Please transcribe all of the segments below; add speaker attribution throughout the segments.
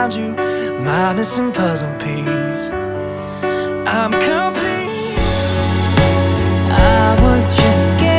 Speaker 1: found you, my missing puzzle piece. I'm complete.
Speaker 2: I was just guessing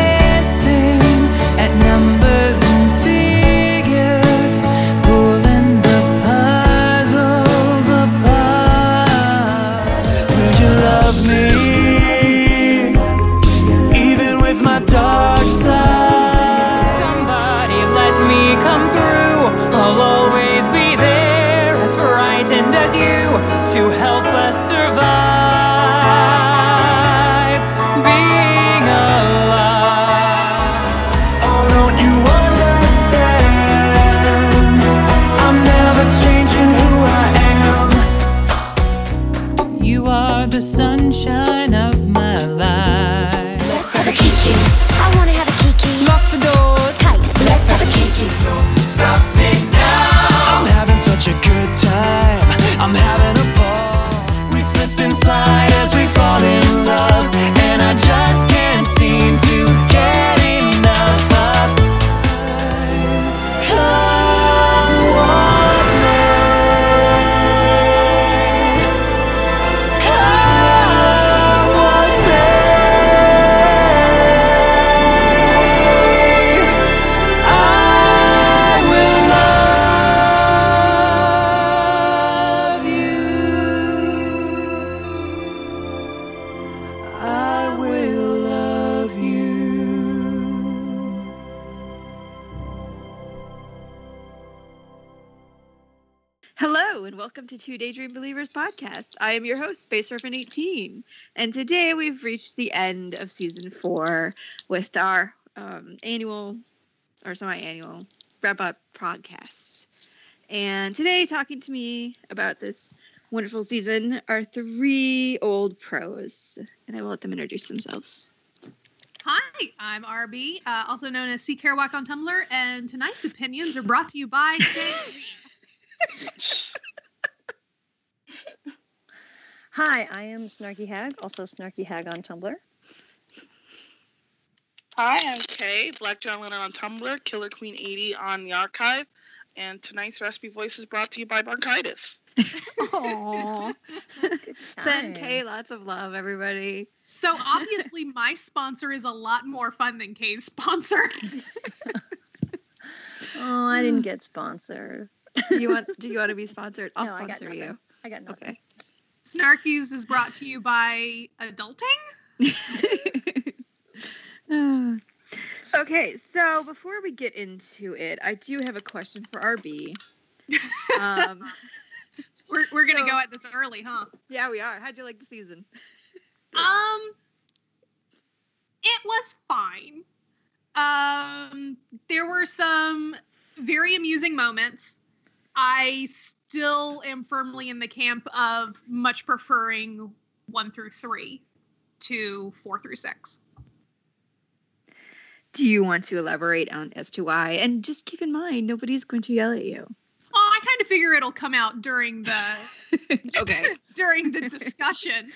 Speaker 1: I am
Speaker 3: your host, Space Surfing 18, and today we've reached the end of season four with our um, annual or semi-annual wrap-up podcast. And today, talking to me about this wonderful season are three old pros, and I will let them introduce themselves.
Speaker 4: Hi, I'm RB, uh, also known as C Kerouac on Tumblr, and tonight's opinions are brought to you by.
Speaker 5: Hi, I am Snarky Hag, also Snarky Hag on Tumblr.
Speaker 6: Hi, I'm Kay, Black John Lennon on Tumblr, Killer Queen 80 on the archive, and tonight's recipe voice is brought to you by Bronchitis.
Speaker 3: Aww.
Speaker 5: Good
Speaker 3: Send
Speaker 5: time.
Speaker 3: Kay lots of love, everybody.
Speaker 4: so obviously, my sponsor is a lot more fun than Kay's sponsor.
Speaker 5: Oh, I didn't get sponsored.
Speaker 3: You want? Do you want to be sponsored? I'll
Speaker 5: No, I got
Speaker 3: sponsor
Speaker 5: nothing.
Speaker 3: you.
Speaker 5: I got nothing.
Speaker 3: Okay.
Speaker 4: Snarkies is brought to you by Adulting.
Speaker 3: okay, so before we get into it, I do have a question for RB. Um,
Speaker 4: We're, we're gonna
Speaker 3: So-
Speaker 4: go at this early, huh?
Speaker 3: yeah, we are. How'd you like the season?
Speaker 4: Um, it was fine. Um, there were some very amusing moments. I still am firmly in the camp of much preferring one through three to four through six.
Speaker 3: Do you want to elaborate on as to why? And just keep in mind, nobody's going to yell at you.
Speaker 4: Oh, I kind of figure it'll come out during the
Speaker 3: okay.
Speaker 4: during the discussion,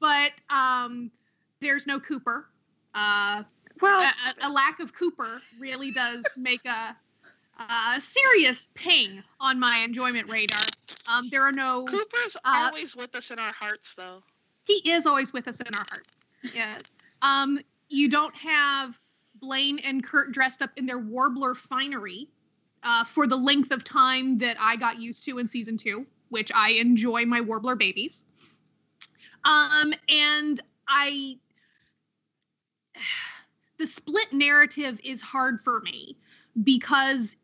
Speaker 4: but um, there's no Cooper. Uh,
Speaker 3: Well,
Speaker 4: a, a- a lack of Cooper really does make a, a serious ping on my enjoyment radar. Um, there are no.
Speaker 6: Cooper's
Speaker 4: Uh,
Speaker 6: always with us in our hearts, though.
Speaker 4: He is always with us in our hearts. Yes. Um, you don't have Blaine and Kurt dressed up in their warbler finery uh, for the length of time that I got used to in season two, which I enjoy my warbler babies. Um, and I, the split narrative is hard for me because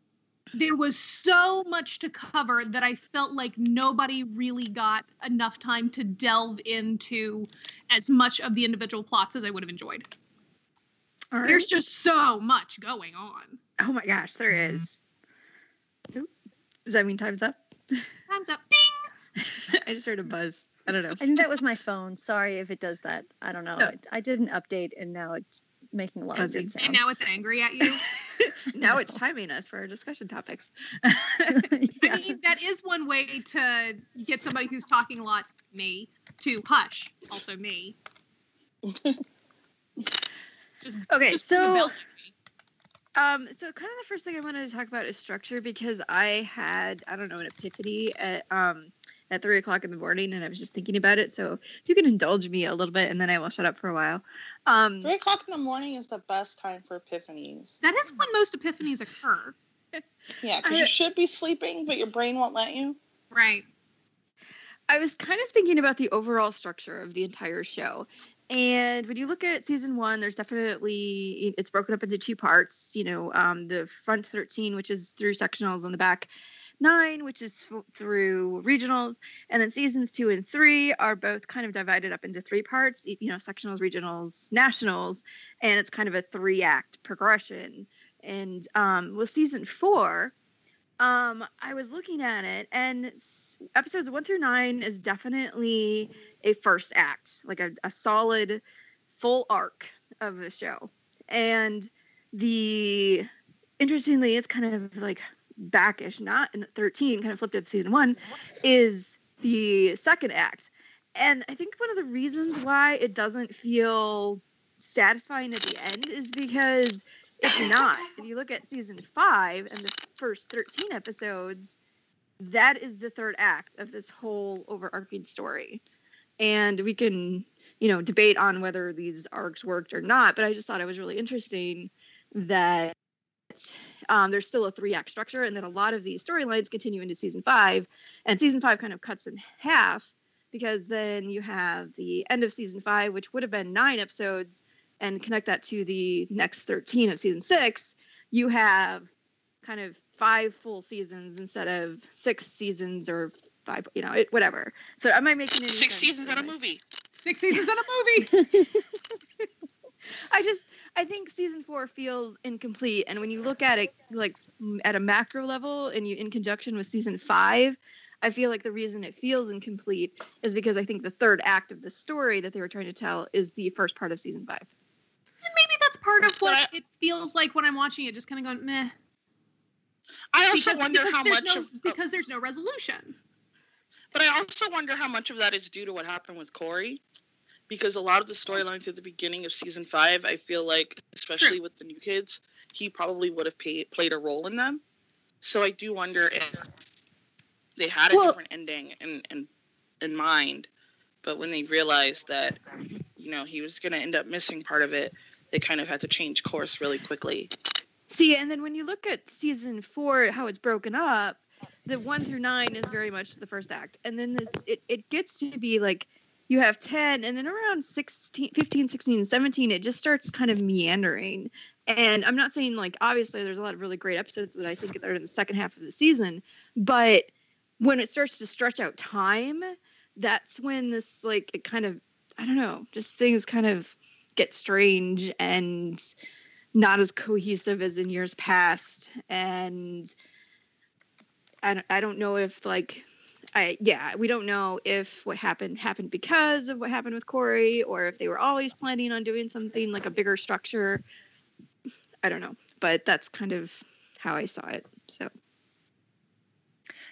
Speaker 4: there was so much to cover that I felt like nobody really got enough time to delve into as much of the individual plots as I would have enjoyed.
Speaker 3: all right.
Speaker 4: There's just so much going on.
Speaker 3: Oh my gosh, there mm-hmm. is. Oop. Does that mean time's up?
Speaker 4: Time's up. Ding!
Speaker 3: I just heard a buzz. I don't know.
Speaker 5: I think that was my phone. Sorry if it does that. I don't know.
Speaker 3: No.
Speaker 5: It- I did an update and now it's making a lot of
Speaker 3: Buzzing.
Speaker 5: good sounds.
Speaker 4: And now it's angry at you.
Speaker 3: now it's timing us for our discussion topics.
Speaker 4: I mean, that is one way to get somebody who's talking a lot, me, to hush. Also me. Just
Speaker 3: Okay,
Speaker 4: just
Speaker 3: so-
Speaker 4: rebel at me.
Speaker 3: Um, so kind of the first thing I wanted to talk about is structure because I had I don't know an epiphany at um at three o'clock in the morning and I was just thinking about it. So if you can indulge me a little bit and then I will shut up for a while. Um,
Speaker 6: Three o'clock in the morning is the best time for epiphanies.
Speaker 4: That is when most epiphanies occur.
Speaker 6: Yeah, because you should be sleeping, but your brain won't let you.
Speaker 4: Right.
Speaker 3: I was kind of thinking about the overall structure of the entire show. And when you look at season one, there's definitely it's broken up into two parts. You know, um, the front 13, which is through sectionals, and the back nine, which is f- through regionals. And then seasons two and three are both kind of divided up into three parts. You know, sectionals, regionals, nationals, and it's kind of a three act progression. And um, with season four, um, I was looking at it, and episodes one through nine is definitely a first act, like a, a solid, full arc of the show. And the interestingly, it's kind of like backish, not in 13, kind of flipped up season one, is the second act. And I think one of the reasons why it doesn't feel satisfying at the end is because it's not. If you look at season five and the first 13 episodes, that is the third act of this whole overarching story. And we can, you know, debate on whether these arcs worked or not, but I just thought it was really interesting that um, there's still a three act structure and that a lot of these storylines continue into season five. And season five kind of cuts in half because then you have the end of season five, which would have been nine episodes, and connect that to the next 13 of season six. You have kind of five full seasons instead of six seasons or five, you know, it, whatever. So am I making any
Speaker 6: Six
Speaker 3: sense
Speaker 6: seasons in a movie.
Speaker 4: Six seasons in a movie.
Speaker 3: I just I think season four feels incomplete, and when you look at it like at a macro level, and you in conjunction with season five, I feel like the reason it feels incomplete is because I think the third act of the story that they were trying to tell is the first part of season five.
Speaker 4: And maybe that's part of what
Speaker 6: But
Speaker 4: it feels like when I'm watching it, just kind of going meh.
Speaker 6: I also
Speaker 4: because,
Speaker 6: wonder
Speaker 4: because
Speaker 6: how much
Speaker 4: no,
Speaker 6: of, oh
Speaker 4: because there's no resolution.
Speaker 6: but I also wonder how much of that is due to what happened with Corey, because a lot of the storylines at the beginning of season five, I feel like, especially with the new kids, he probably would have pay, played a role in them. So I do wonder if they had a
Speaker 3: Well-
Speaker 6: different ending in, in in mind, but when they realized that, you know, he was going to end up missing part of it, they kind of had to change course really quickly.
Speaker 3: See, and then when you look at season four, how it's broken up, the one through nine is very much the first act. And then this it, it gets to be like you have 10, and then around 16, 15, 16, 17, it just starts kind of meandering. And I'm not saying like obviously there's a lot of really great episodes that I think that are in the second half of the season, but when it starts to stretch out time, that's when this like it kind of I don't know, just things kind of get strange and not as cohesive as in years past and I don't, I don't know if like I yeah we don't know if what happened happened because of what happened with Corey or if they were always planning on doing something like a bigger structure I don't know but that's kind of how I saw it so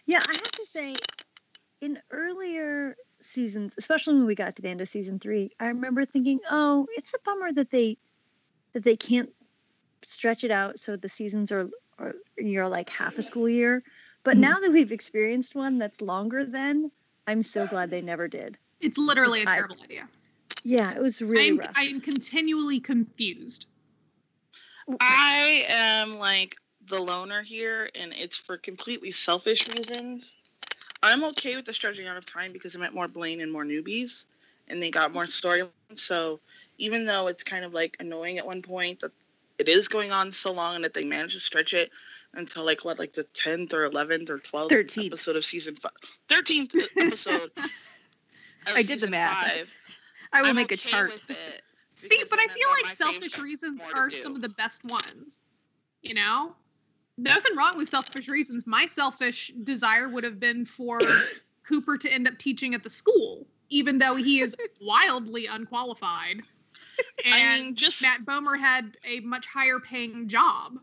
Speaker 5: Yeah, I have to say, in earlier seasons, especially when we got to the end of season three, I remember thinking, "Oh, it's a bummer that they that they can't stretch it out so the seasons are, are you're like half a school year." But
Speaker 3: Mhm.
Speaker 5: now that we've experienced one that's longer than, I'm so glad they never did.
Speaker 4: It's literally a
Speaker 5: I-
Speaker 4: terrible idea.
Speaker 5: Yeah, it was really
Speaker 4: I'm
Speaker 5: rough.
Speaker 4: I am continually confused.
Speaker 6: I am like the loner here, and it's for completely selfish reasons. I'm okay with the stretching out of time because it meant more Blaine and more newbies, and they got more storylines. So even though it's kind of like annoying at one point that it is going on so long and that they managed to stretch it until like what, like the tenth or eleventh or twelfth
Speaker 3: 13th.
Speaker 6: episode of season five, thirteenth episode.
Speaker 3: I did the math.
Speaker 6: Five,
Speaker 3: I will
Speaker 6: I'm
Speaker 3: make a chart.
Speaker 4: See, but I feel like selfish reasons are some of the best ones. You know? Nothing wrong with selfish reasons. My selfish desire would have been for Cooper to end up teaching at the school, even though he is wildly unqualified. And
Speaker 6: I mean, just
Speaker 4: Matt Bomer had a much higher paying job.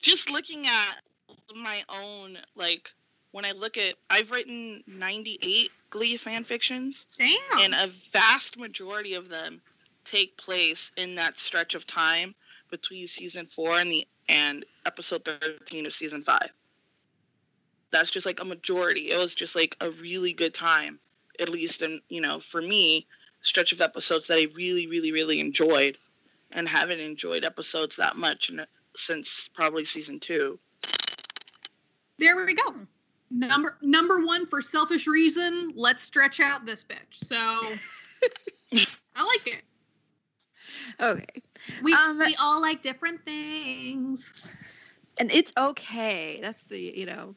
Speaker 6: Just looking at my own like when I look at I've written 98 Glee fan fictions
Speaker 4: Damn.
Speaker 6: and a vast majority of them take place in that stretch of time between season four and the and episode 13 of season five. That's just like a majority. It was just like a really good time, at least, and you know, for me, stretch of episodes that I really, really, really enjoyed, and haven't enjoyed episodes that much in, since probably season two.
Speaker 4: There we go. Number number one for selfish reason. Let's stretch out this bitch. So I like it.
Speaker 3: Okay.
Speaker 4: We
Speaker 3: Um,
Speaker 4: we all like different things.
Speaker 3: And it's okay. That's the, you know.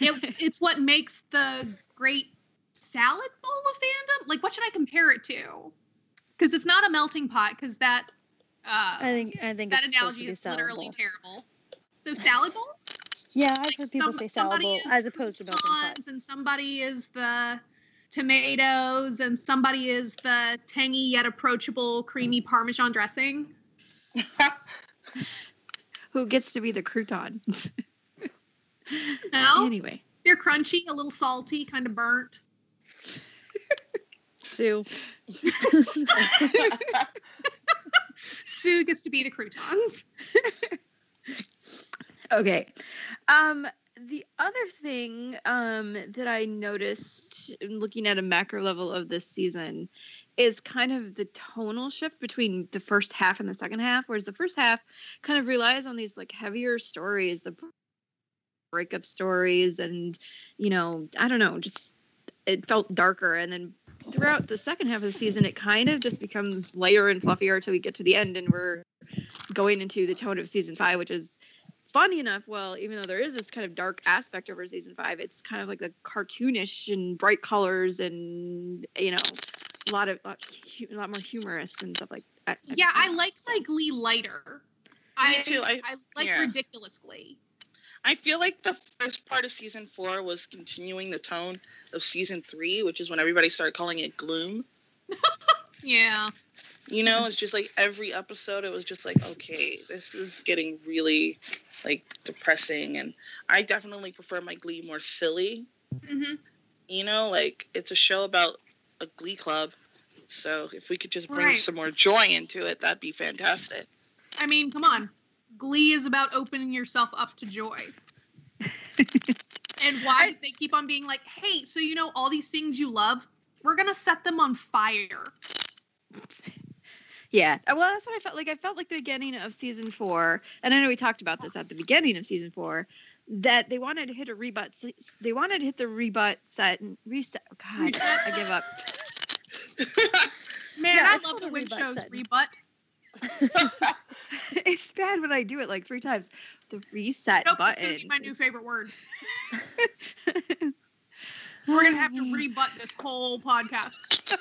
Speaker 4: It, it's what makes the great salad bowl of fandom. Like, what should I compare it to? Because it's not a melting pot. Because that uh,
Speaker 5: I think I think
Speaker 4: that
Speaker 5: it's supposed to
Speaker 4: analogy
Speaker 5: be
Speaker 4: is
Speaker 5: salad
Speaker 4: literally
Speaker 5: bowl.
Speaker 4: terrible. So salad bowl.
Speaker 5: Yeah, I've
Speaker 4: Like,
Speaker 5: heard people
Speaker 4: some-
Speaker 5: say salad bowl as opposed to melting pot.
Speaker 4: And somebody is the tomatoes, and somebody is the tangy yet approachable creamy Parmesan dressing.
Speaker 3: Who gets to be the crouton?
Speaker 4: No,
Speaker 3: Anyway.
Speaker 4: they're crunchy, a little salty, kind of burnt.
Speaker 5: Sue.
Speaker 4: Sue gets to be the croutons.
Speaker 3: Okay. Um, the other thing um, that I noticed in looking at a macro level of this season is kind of the tonal shift between the first half and the second half, whereas the first half kind of relies on these like heavier stories, the breakup stories, and you know, I don't know, just it felt darker. And then throughout the second half of the season, it kind of just becomes lighter and fluffier until we get to the end, and we're going into the tone of season five, which is funny enough, well, even though there is this kind of dark aspect over season five, it's kind of like the cartoonish and bright colors and you know, a lot of lot, a lot more humorous and stuff like that.
Speaker 4: Yeah, I like my Glee lighter. I
Speaker 6: too, I-
Speaker 4: I like
Speaker 6: yeah.
Speaker 4: ridiculous Glee.
Speaker 6: I feel like the first part of season four was continuing the tone of season three, which is when everybody started calling it gloom.
Speaker 4: Yeah.
Speaker 6: You know, it's just like every episode, it was just like, okay, this is getting really like depressing. And I definitely prefer my Glee more silly.
Speaker 4: hmm
Speaker 6: You know, like it's a show about a Glee club. So if we could just bring
Speaker 4: Right.
Speaker 6: some more joy into it, that'd be fantastic.
Speaker 4: I mean, come on. Glee is about opening yourself up to joy. and why they keep on being like, hey, so you know all these things you love? We're gonna set them on fire.
Speaker 3: Yeah, uh, well, that's what I felt like. I felt like the beginning of season four, and I know we talked about this at the beginning of season four, that they wanted to hit a rebut. They wanted to hit the rebut set and reset. oh, God, I give up.
Speaker 4: Man,
Speaker 5: Yeah,
Speaker 4: I love the
Speaker 5: rebut
Speaker 4: shows rebut.
Speaker 3: it's bad when I do it like three times. The reset
Speaker 4: Nope, that's
Speaker 3: button.
Speaker 4: gonna be my new favorite word. We're gonna have to rebut this whole podcast.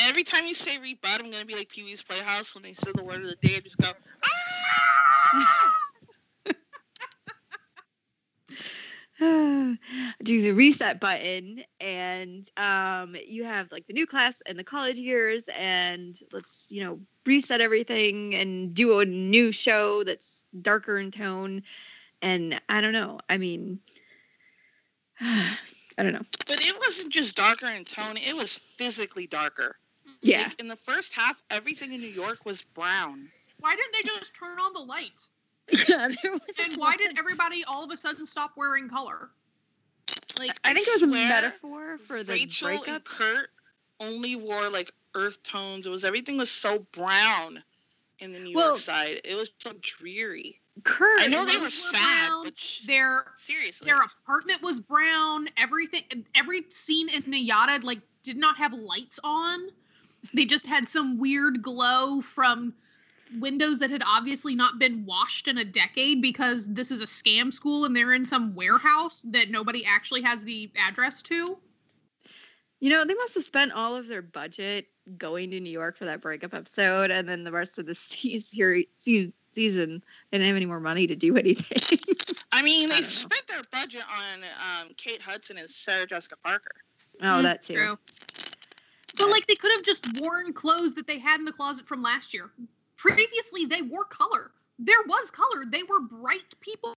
Speaker 6: Every time you say rebut, I'm gonna be like Pee Wee's Playhouse when they say the word of the day. I just go, ah!
Speaker 3: do the reset button and um you have like the new class and the college years and let's you know reset everything and do a new show that's darker in tone and i don't know i mean i don't know
Speaker 6: But it wasn't just darker in tone; it was physically darker.
Speaker 3: yeah
Speaker 6: Like, in the first half, everything in New York was brown.
Speaker 4: Why didn't they just turn on the lights?
Speaker 5: yeah, there was
Speaker 4: And why did everybody all of a sudden stop wearing color?
Speaker 6: Like
Speaker 3: i think it was a metaphor for the
Speaker 6: Rachel and
Speaker 3: breakup
Speaker 6: Kurt only wore like earth tones. It was everything was so brown in the New
Speaker 3: Well-
Speaker 6: York side. It was so dreary.
Speaker 3: kurt
Speaker 6: I know they
Speaker 4: clothes
Speaker 6: were
Speaker 4: were
Speaker 6: sad,
Speaker 4: brown.
Speaker 6: but sh-
Speaker 4: Their
Speaker 6: seriously,
Speaker 4: their apartment was brown. Everything, every scene in NYADA like did not have lights on. They just had some weird glow from windows that had obviously not been washed in a decade because this is a scam school and they're in some warehouse that nobody actually has the address to.
Speaker 3: you know they must have spent all of their budget going to new york for that breakup episode and then the rest of the se- season they didn't have any more money to do anything
Speaker 6: I mean, they
Speaker 3: don't know.
Speaker 6: spent their budget on um, Kate Hudson and Sarah Jessica Parker.
Speaker 3: Oh,
Speaker 4: Mm,
Speaker 3: that too.
Speaker 4: True. But like they could have just worn clothes that they had in the closet from last year. Previously, they wore color. There was color. They were bright people.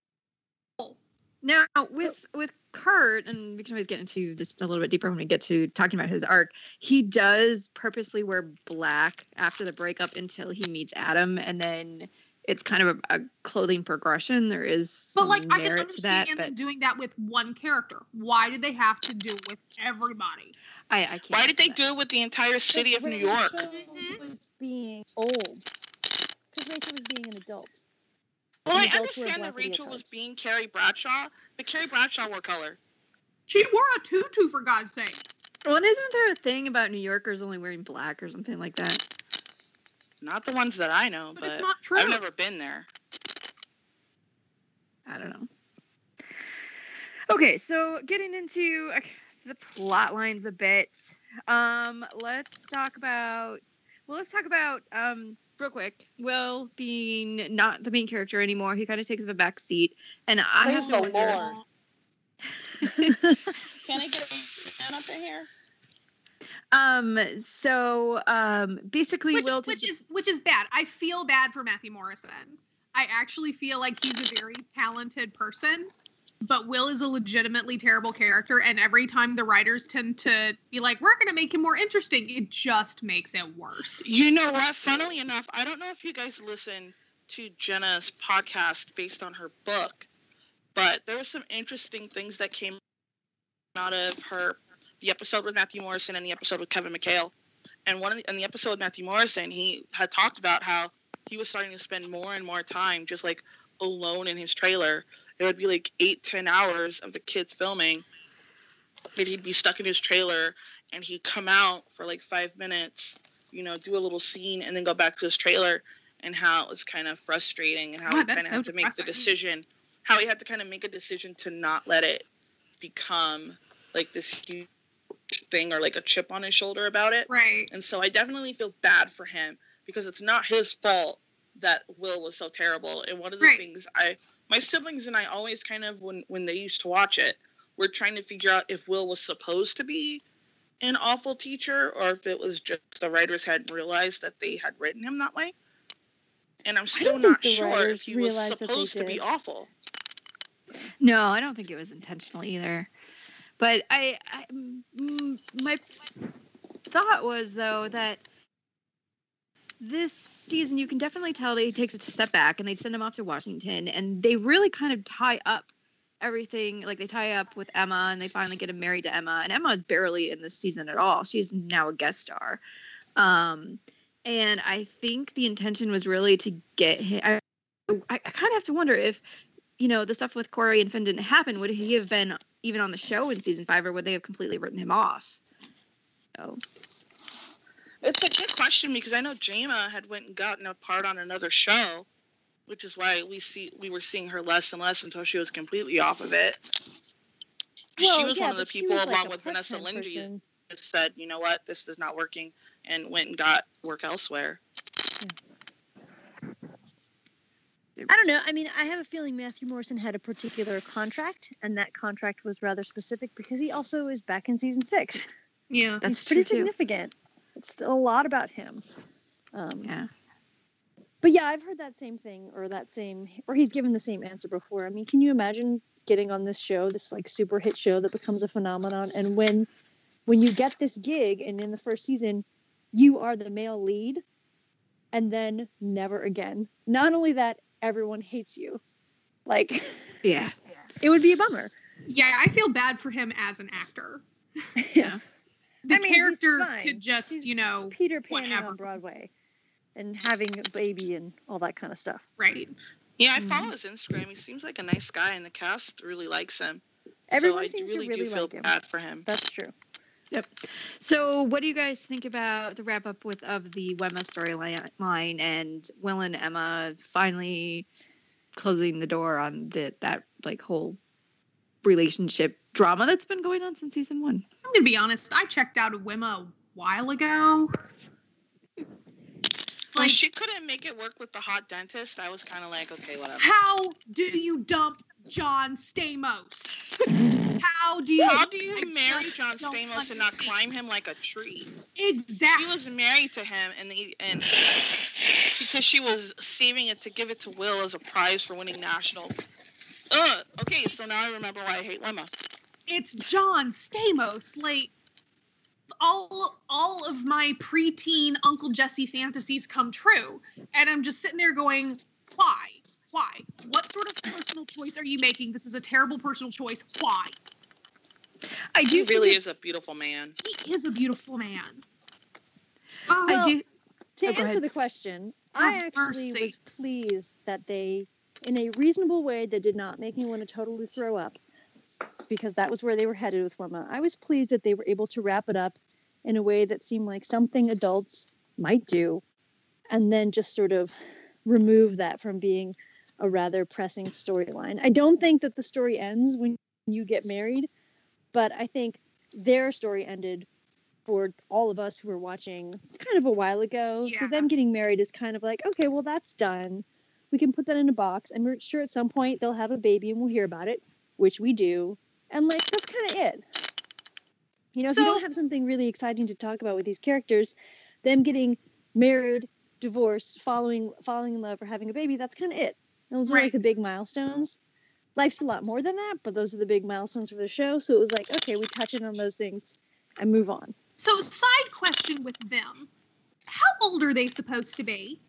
Speaker 3: Now with with Kurt, and we can always get into this a little bit deeper when we get to talking about his arc. He does purposely wear black after the breakup until he meets Adam, and then it's kind of a, a clothing progression. There is
Speaker 4: But
Speaker 3: some
Speaker 4: like I can
Speaker 3: merit to that, but
Speaker 4: doing that with one character. Why did they have to do it with everybody?
Speaker 3: I, I can't.
Speaker 6: Why did they
Speaker 3: that.
Speaker 6: do it with the entire city of New York?
Speaker 5: Rachel
Speaker 4: Mhm.
Speaker 5: was being old. Because Rachel was being an adult.
Speaker 6: Well, I
Speaker 5: And adults
Speaker 6: understand that Rachel was being Carrie Bradshaw, but Carrie Bradshaw wore color.
Speaker 4: She wore a tutu for God's sake.
Speaker 3: Well, isn't there a thing about New Yorkers only wearing black or something like that?
Speaker 6: Not the ones that I know,
Speaker 4: But,
Speaker 6: but,
Speaker 4: it's not true.
Speaker 6: I've never been there.
Speaker 3: I don't know. Okay, so getting into the plot lines a bit. Um, let's talk about. Well, let's talk about um, real quick. Will being not the main character anymore. He kind of takes a back seat, and I have
Speaker 6: Praise
Speaker 3: to wonder.
Speaker 6: Can I get a man up in here?
Speaker 3: Um, so um, basically,
Speaker 4: which,
Speaker 3: Will
Speaker 4: which is which is bad. I feel bad for Matthew Morrison. I actually feel like he's a very talented person, but Will is a legitimately terrible character. And every time the writers tend to be like, "We're going to make him more interesting," it just makes it worse.
Speaker 6: You know what? Funnily enough, I don't know if you guys listen to Jenna's podcast based on her book, but there were some interesting things that came out of her the episode with Matthew Morrison and the episode with Kevin McHale. And one of the, in the episode with Matthew Morrison, he had talked about how he was starting to spend more and more time just like alone in his trailer. It would be like eight, ten hours of the kids filming. And he'd be stuck in his trailer and he'd come out for like five minutes you know, do a little scene and then go back to his trailer and how it was kind of frustrating and how he kind of had
Speaker 4: so
Speaker 6: to make the decision, how he had to kind of make a decision to not let it become like this huge thing or like a chip on his shoulder about it.
Speaker 4: Right.
Speaker 6: And so I definitely feel bad for him because it's not his fault that Will was so terrible. And one of the
Speaker 4: Right.
Speaker 6: things I, my siblings and I always kind of, when, when they used to watch it, we're trying to figure out if Will was supposed to be an awful teacher or if it was just the writers hadn't realized that they had written him that way. And I'm still not sure if he was
Speaker 5: realized that they
Speaker 6: supposed to be awful.
Speaker 3: No, I don't think it was intentional either. But I, I mm, my thought was though that this season you can definitely tell that he takes a step back and they send him off to Washington and they really kind of tie up everything like they tie up with Emma and they finally get him married to Emma and Emma is barely in this season at all. She's now a guest star. Um and I think the intention was really to get him I I, I kind of have to wonder if you know the stuff with Corey and Finn didn't happen would he have been even on the show in season 5 or would they have completely written him off? So
Speaker 6: It's a good question because I know Jayma had went and gotten a part on another show, which is why we see we were seeing her less and less until she was completely off of it. she was
Speaker 5: yeah,
Speaker 6: one of the people,
Speaker 5: was like
Speaker 6: along with Vanessa
Speaker 5: part-time person.
Speaker 6: that said, "You know what? This is not working," and went and got work elsewhere. Hmm.
Speaker 5: I don't know. I mean, I have a feeling Matthew Morrison had a particular contract, and that contract was rather specific because he also is back in season six.
Speaker 4: Yeah.
Speaker 3: that's
Speaker 5: it's pretty
Speaker 3: true too.
Speaker 5: Significant. It's a lot about him. Um,
Speaker 3: Yeah.
Speaker 5: But yeah, I've heard that same thing, or that same, or he's given the same answer before. I mean, can you imagine getting on this show, this like super hit show that becomes a phenomenon, and when, when you get this gig, and in the first season, you are the male lead, and then never again. Not only that, everyone hates you. Like,
Speaker 3: Yeah.
Speaker 5: it would be a bummer.
Speaker 4: Yeah, I feel bad for him as an actor.
Speaker 5: yeah.
Speaker 4: The
Speaker 5: I mean,
Speaker 4: character could just,
Speaker 5: He's
Speaker 4: you know,
Speaker 5: Peter Pan
Speaker 4: Whatever.
Speaker 5: on Broadway, and having a baby and all that kind of stuff.
Speaker 4: right.
Speaker 6: Yeah, I
Speaker 5: Mhm.
Speaker 6: follow his Instagram. He seems like a nice guy, and the cast really likes him.
Speaker 5: Everyone
Speaker 6: so I
Speaker 5: seems
Speaker 6: really,
Speaker 5: to really
Speaker 6: do feel
Speaker 5: like him.
Speaker 6: bad for him.
Speaker 5: That's true. Yep.
Speaker 3: So, what do you guys think about the wrap up with of the Wemma storyline and Will and Emma finally closing the door on the that like whole relationship drama that's been going on since season one?
Speaker 4: I'm gonna be honest. I checked out of Wemma a while ago.
Speaker 6: When
Speaker 4: Like,
Speaker 6: she couldn't make it work with the hot dentist, I was kind of like, okay, whatever.
Speaker 4: how do you dump John Stamos? How do you?
Speaker 6: How do you
Speaker 4: I
Speaker 6: marry John
Speaker 4: don't
Speaker 6: Stamos and not climb him like a tree?
Speaker 4: Exactly.
Speaker 6: She was married to him, and he, and because she was saving it to give it to Will as a prize for winning national. Ugh. Okay, so now I remember why I hate Wemma.
Speaker 4: it's John Stamos. Like all all of my preteen Uncle Jesse fantasies come true. And I'm just sitting there going, Why? Why? What sort of personal choice are you making? This is a terrible personal choice. Why?
Speaker 3: I do
Speaker 6: He really
Speaker 3: it's-
Speaker 6: is a beautiful man.
Speaker 4: He is a beautiful man. Oh,
Speaker 3: I um, do.
Speaker 5: To
Speaker 3: Oh,
Speaker 5: answer
Speaker 3: ahead.
Speaker 5: the question, I actually
Speaker 4: mercy.
Speaker 5: was pleased that they, in a reasonable way that did not make me want to totally throw up, because that was where they were headed with Forma. I was pleased that they were able to wrap it up in a way that seemed like something adults might do, and then just sort of remove that from being a rather pressing storyline. I don't think that the story ends when you get married, but I think their story ended for all of us who were watching kind of a while ago. So them getting married is kind of like, okay, well that's done. We can put that in a box. and we're sure at some point they'll have a baby and we'll hear about it, which we do. And like that's kind of it. You know, if you don't have something really exciting to talk about with these characters, them getting married, divorced, following falling in love, or having a baby, that's kind of it. Those are like the big milestones. Life's a lot more than that, but those are the big milestones for the show. So it was like, okay, we touch in on those things and move on.
Speaker 4: So, side question with them: How old are they supposed to be?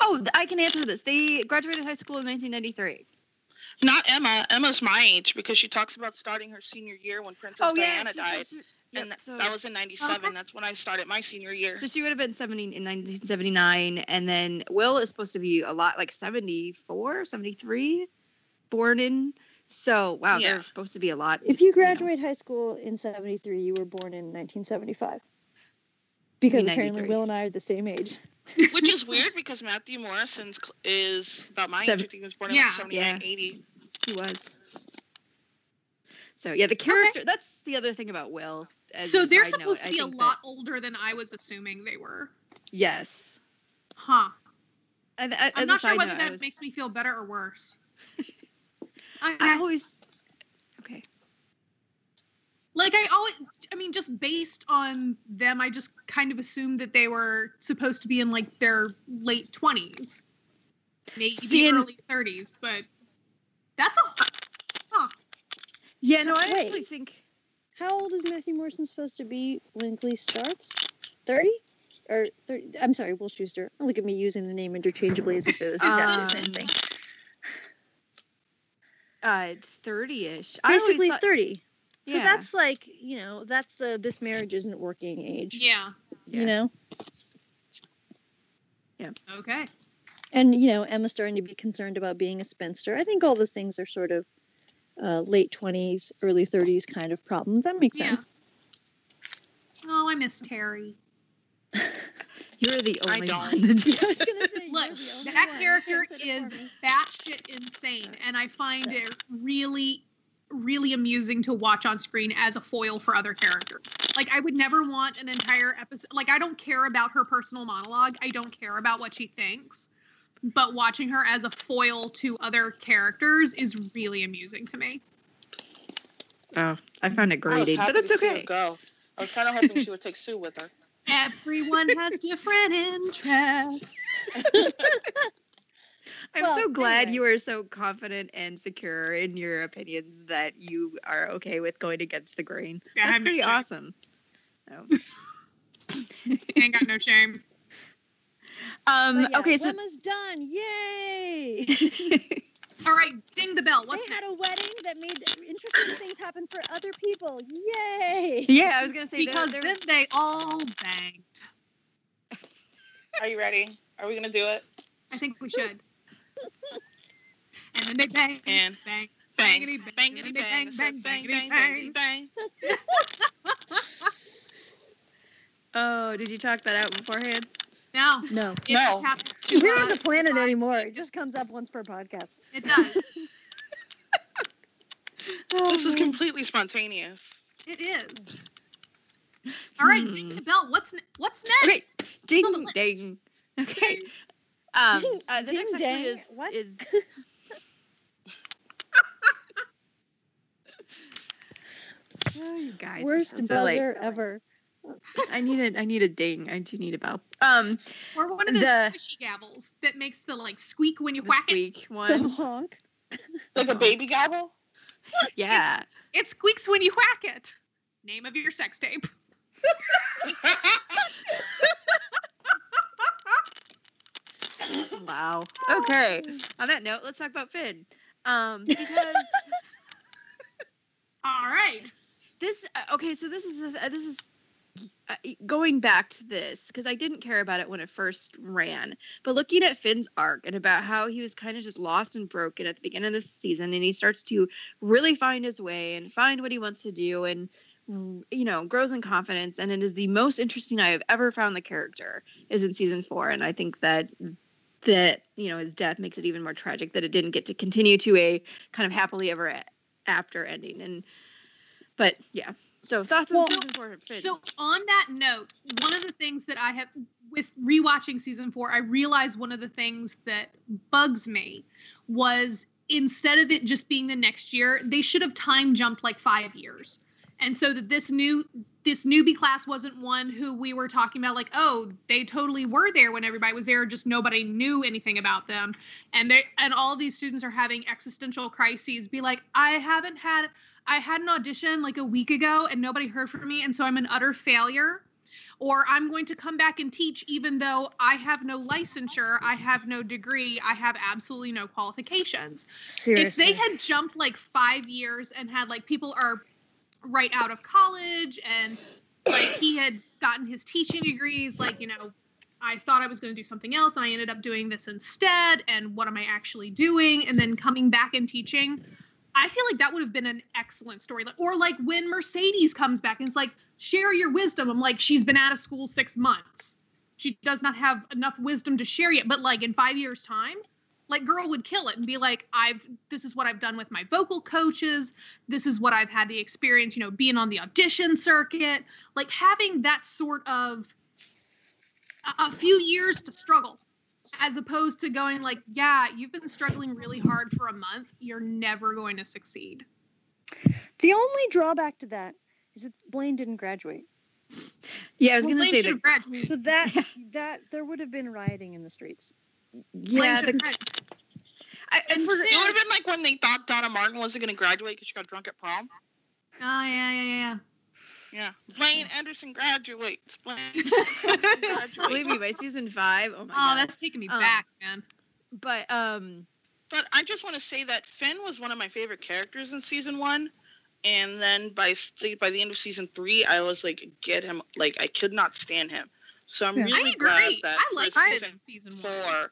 Speaker 3: Oh, I can answer this. They graduated high school in 1993.
Speaker 6: Not Emma. Emma's my age because she talks about starting her senior year when Princess oh, Diana
Speaker 3: she-
Speaker 6: died.
Speaker 3: she- yep,
Speaker 6: and th-
Speaker 3: so,
Speaker 6: that was in 97.
Speaker 4: Okay.
Speaker 6: That's when I started my senior year.
Speaker 3: so she would have been 70 in 1979, and then Will is supposed to be a lot like 74, 73, born in. So wow,
Speaker 6: Yeah.
Speaker 3: they're supposed to be a lot.
Speaker 5: If you
Speaker 3: know.
Speaker 5: graduate high school in 73, you were born in 1975. Because apparently Will and I are the same age.
Speaker 6: Which is weird because Matthew Morrison's cl- is about my
Speaker 3: Seven-
Speaker 6: age. I think he was born in
Speaker 4: Yeah.
Speaker 6: like 79,
Speaker 3: Yeah.
Speaker 6: 80.
Speaker 3: He was. So yeah, the character. That's the other thing about Will. as
Speaker 4: so
Speaker 3: a
Speaker 4: they're
Speaker 3: side note,
Speaker 4: supposed to be a
Speaker 3: think that-
Speaker 4: lot older than I was assuming they were.
Speaker 3: yes.
Speaker 4: Huh.
Speaker 3: And uh, as
Speaker 4: I'm
Speaker 3: a
Speaker 4: not sure whether
Speaker 3: note,
Speaker 4: that
Speaker 3: was-
Speaker 4: makes me feel better or worse. I,
Speaker 3: I
Speaker 4: I-
Speaker 3: always. Okay.
Speaker 4: like I always, I mean, just based on them, I just kind of assumed that they were supposed to be in like their late twenties, maybe
Speaker 3: See,
Speaker 4: early thirties. But that's a huh.
Speaker 3: Yeah. No, I
Speaker 5: Wait.
Speaker 3: actually think.
Speaker 5: How old is Matthew Morrison supposed to be when Glee starts? 30? Or 30? I'm sorry, Will Schuester. Don't look at me using the name interchangeably as if it was exactly the same thing.
Speaker 3: Uh, thirty-ish. I always
Speaker 5: Basically
Speaker 3: thought-
Speaker 5: 30. So
Speaker 3: yeah.
Speaker 5: that's like, you know, that's the this marriage isn't working age.
Speaker 4: Yeah.
Speaker 3: Yeah.
Speaker 5: You know? Yeah.
Speaker 4: Okay.
Speaker 5: And, you know, Emma's starting to be concerned about being a spinster. I think all those things are sort of uh, late 20s, early 30s kind of problems. That makes
Speaker 4: Yeah.
Speaker 5: sense.
Speaker 4: Oh, I miss Terry.
Speaker 3: You're the only one that's.
Speaker 5: I was gonna say,
Speaker 4: Look, that
Speaker 5: one.
Speaker 4: character
Speaker 5: Can't say it
Speaker 4: is batshit insane, and I find it really, really amusing to watch on screen as a foil for other characters. Like, I would never want an entire episode. Like, I don't care about her personal monologue. I don't care about what she thinks. But watching her as a foil to other characters is really amusing to me.
Speaker 3: Oh, I found it
Speaker 6: I was
Speaker 3: grating, but
Speaker 6: happy
Speaker 3: that's
Speaker 6: to see her
Speaker 3: okay.
Speaker 6: Go. I was kind of hoping she would take Sue with her.
Speaker 4: Everyone has different interests.
Speaker 3: I'm
Speaker 5: Well,
Speaker 3: so glad
Speaker 5: anyway.
Speaker 3: you are so confident and secure in your opinions that you are okay with going against the grain.
Speaker 4: Yeah,
Speaker 3: That's pretty
Speaker 4: sure.
Speaker 3: awesome. So,
Speaker 4: Ain't got no shame.
Speaker 3: um,
Speaker 5: yeah,
Speaker 3: okay, so
Speaker 5: Wemma's done. Yay!
Speaker 4: All right, ding the bell. What's
Speaker 5: they
Speaker 4: next?
Speaker 5: had a wedding that made interesting things happen for other people. Yay!
Speaker 3: yeah, I was gonna say they're-
Speaker 4: Because
Speaker 3: they're-
Speaker 4: then they all banged.
Speaker 6: Are you ready? Are we going to do it?
Speaker 4: I think we should. and then they bang,
Speaker 6: And
Speaker 4: bang,
Speaker 6: bang,
Speaker 4: bangity,
Speaker 6: bang,
Speaker 4: bang,
Speaker 6: bang,
Speaker 4: bang, bang,
Speaker 6: bang, bang,
Speaker 4: bang.
Speaker 6: bang, bang.
Speaker 3: oh, did you talk that out beforehand?
Speaker 4: No,
Speaker 5: No.
Speaker 4: it
Speaker 6: No.
Speaker 4: just happens
Speaker 5: We
Speaker 4: to
Speaker 5: don't
Speaker 4: us.
Speaker 5: have to plan it anymore. It just comes up once per podcast.
Speaker 4: It does.
Speaker 6: This is completely spontaneous.
Speaker 4: It is. All right, ding
Speaker 3: Hmm.
Speaker 4: the bell. What's ne- what's
Speaker 3: Okay,
Speaker 4: next?
Speaker 3: ding
Speaker 4: on the list.
Speaker 3: ding. Okay. Um,
Speaker 5: Ding,
Speaker 3: uh, the
Speaker 5: ding,
Speaker 3: next
Speaker 5: dang.
Speaker 3: actually is
Speaker 5: What?
Speaker 3: is oh, you guys.
Speaker 5: Worst
Speaker 3: so silly.
Speaker 5: buzzer ever.
Speaker 3: I need a I need a ding. I do need a bell. Um,
Speaker 4: Or one of those
Speaker 3: The-
Speaker 4: squishy gavels that makes the like squeak when you
Speaker 3: the
Speaker 4: whack it.
Speaker 3: squeak
Speaker 5: The honk.
Speaker 6: Like a baby gavel.
Speaker 3: Yeah.
Speaker 4: It squeaks when you whack it. Name of your sex tape.
Speaker 3: Wow. Okay. On that note, let's talk about Finn. Um, because
Speaker 4: All right.
Speaker 3: this uh, okay so this is uh, this is uh, going back to this because i didn't care about it when it first ran but looking at finn's arc and about how he was kind of just lost and broken at the beginning of this season and he starts to really find his way and find what he wants to do and you know grows in confidence and it is the most interesting i have ever found the character is in season four and i think that that you know his death makes it even more tragic that it didn't get to continue to a kind of happily ever after ending and but yeah so thoughts on
Speaker 5: Well,
Speaker 3: season four Finn?
Speaker 4: So on that note, one of the things that I have with rewatching season four, I realized one of the things that bugs me was instead of it just being the next year, they should have time jumped like five years. And so that this new this newbie class wasn't one who we were talking about like, oh, they totally were there when everybody was there, just nobody knew anything about them. And they and all these students are having existential crises, be like, I haven't had I had an audition like a week ago and nobody heard from me, and so I'm an utter failure. Or I'm going to come back and teach even though I have no licensure, I have no degree, I have absolutely no qualifications.
Speaker 5: Seriously.
Speaker 4: If they had jumped like five years and had like people are right out of college and like he had gotten his teaching degrees, like, you know, I thought I was going to do something else and I ended up doing this instead. And what am I actually doing? And then coming back and teaching. I feel like that would have been an excellent story. Or like when Mercedes comes back and it's like, share your wisdom. I'm like, she's been out of school six months. She does not have enough wisdom to share yet. But like in five years' time, like girl would kill it and be like, I've this is what I've done with my vocal coaches. This is what I've had the experience, you know, being on the audition circuit. Like having that sort of a, a few years to struggle as opposed to going like, yeah, you've been struggling really hard for a month. You're never going to succeed.
Speaker 5: the only drawback to that is that Blaine didn't graduate.
Speaker 3: yeah i was
Speaker 4: Well,
Speaker 3: gonna say that
Speaker 4: have graduated.
Speaker 5: So that that there would have been rioting in the streets.
Speaker 3: Yeah the,
Speaker 4: have.
Speaker 3: I, and for,
Speaker 6: It would have been like when they thought Donna Martin wasn't going to graduate because she got drunk at prom.
Speaker 4: Oh yeah, yeah, yeah.
Speaker 6: Yeah. Blaine Anderson graduates. Blaine
Speaker 3: believe
Speaker 6: graduates.
Speaker 3: me by season five oh my
Speaker 4: Oh,
Speaker 3: god
Speaker 4: that's taking me
Speaker 3: Um,
Speaker 4: back, man.
Speaker 3: but um
Speaker 6: But I just want to say that Finn was one of my favorite characters in season one. And then by by the end of season three, I was like, get him. Like, I could not stand him. So I'm
Speaker 5: Yeah.
Speaker 6: really
Speaker 4: I
Speaker 6: glad that
Speaker 4: I like
Speaker 6: season
Speaker 4: Finn in season one.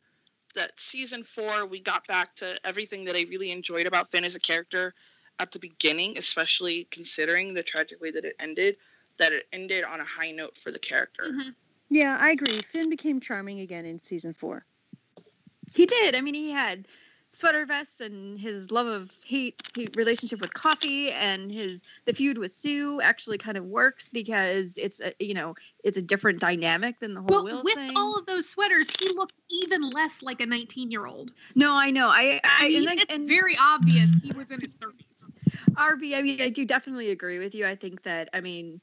Speaker 6: That season four, we got back to everything that I really enjoyed about Finn as a character at the beginning, especially considering the tragic way that it ended. That it ended on a high note for the character.
Speaker 4: Mhm.
Speaker 5: Yeah, I agree. Finn became charming again in season four.
Speaker 3: he did i mean he had sweater vests and his love of hate, hate relationship with coffee and his the feud with sue actually kind of works because it's a you know it's a different dynamic than the whole
Speaker 4: Well,
Speaker 3: will
Speaker 4: with
Speaker 3: thing.
Speaker 4: all of those sweaters, he looked even less like a 19 year old.
Speaker 3: no i know i i,
Speaker 4: I mean,
Speaker 3: and,
Speaker 4: it's
Speaker 3: and
Speaker 4: very obvious he was in his 30s.
Speaker 3: RB, I mean, I do definitely agree with you. I think that, I mean,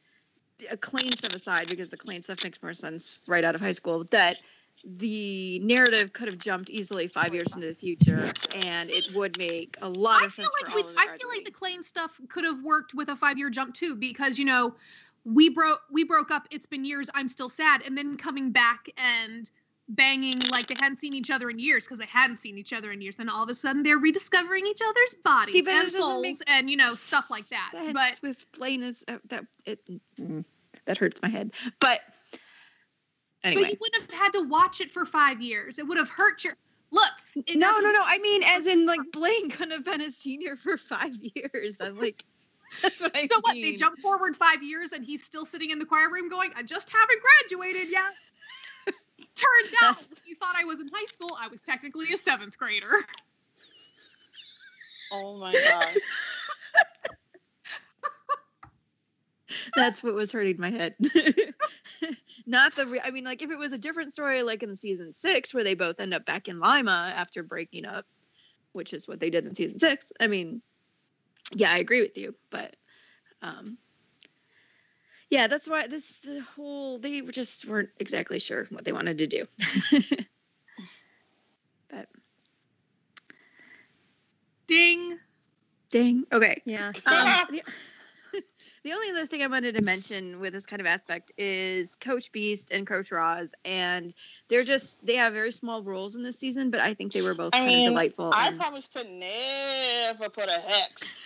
Speaker 3: a Klaine stuff aside, because the Klaine stuff makes more sense right out of high school, that the narrative could have jumped easily five years into the future, and it would make a lot
Speaker 4: I
Speaker 3: of sense
Speaker 4: like we,
Speaker 3: of
Speaker 4: I feel like the Klaine stuff could have worked with a five year jump too, because you know, we broke we broke up. It's been years. I'm still sad, and then coming back and banging like they hadn't seen each other in years because they hadn't seen each other in years. Then all of a sudden they're rediscovering each other's bodies
Speaker 3: See,
Speaker 4: and souls and you know stuff like that. But
Speaker 3: with Blaine is uh, that it mm, that hurts my head. But anyway,
Speaker 4: but you wouldn't have had to watch it for five years. It would have hurt your look. it
Speaker 3: no, no, no. I mean, as in like Blaine couldn't have been a senior for five years. I'm like, that's what I
Speaker 4: So what? They
Speaker 3: mean.
Speaker 4: jump forward five years, and he's still sitting in the choir room going, "I just haven't graduated yet." Turns out,
Speaker 3: That's-
Speaker 4: when you thought I was in high school, I was technically a seventh grader.
Speaker 6: Oh my god.
Speaker 3: That's what was hurting my head. Not the. Re- I mean, like if it was a different story, like in season six, where they both end up back in Lima after breaking up, which is what they did in season six. I mean, yeah, I agree with you, but, um, yeah, that's why this the whole they just weren't exactly sure what they wanted to do. but
Speaker 4: Ding.
Speaker 3: dang, okay.
Speaker 5: Yeah.
Speaker 3: Um, the, The only other thing I wanted to mention with this kind of aspect is Coach Beast and Coach Roz, and they're just they have very small roles in this season, but I think they were both
Speaker 6: I
Speaker 3: kind
Speaker 6: mean,
Speaker 3: of delightful.
Speaker 6: I
Speaker 3: and-
Speaker 6: promise to never put a hex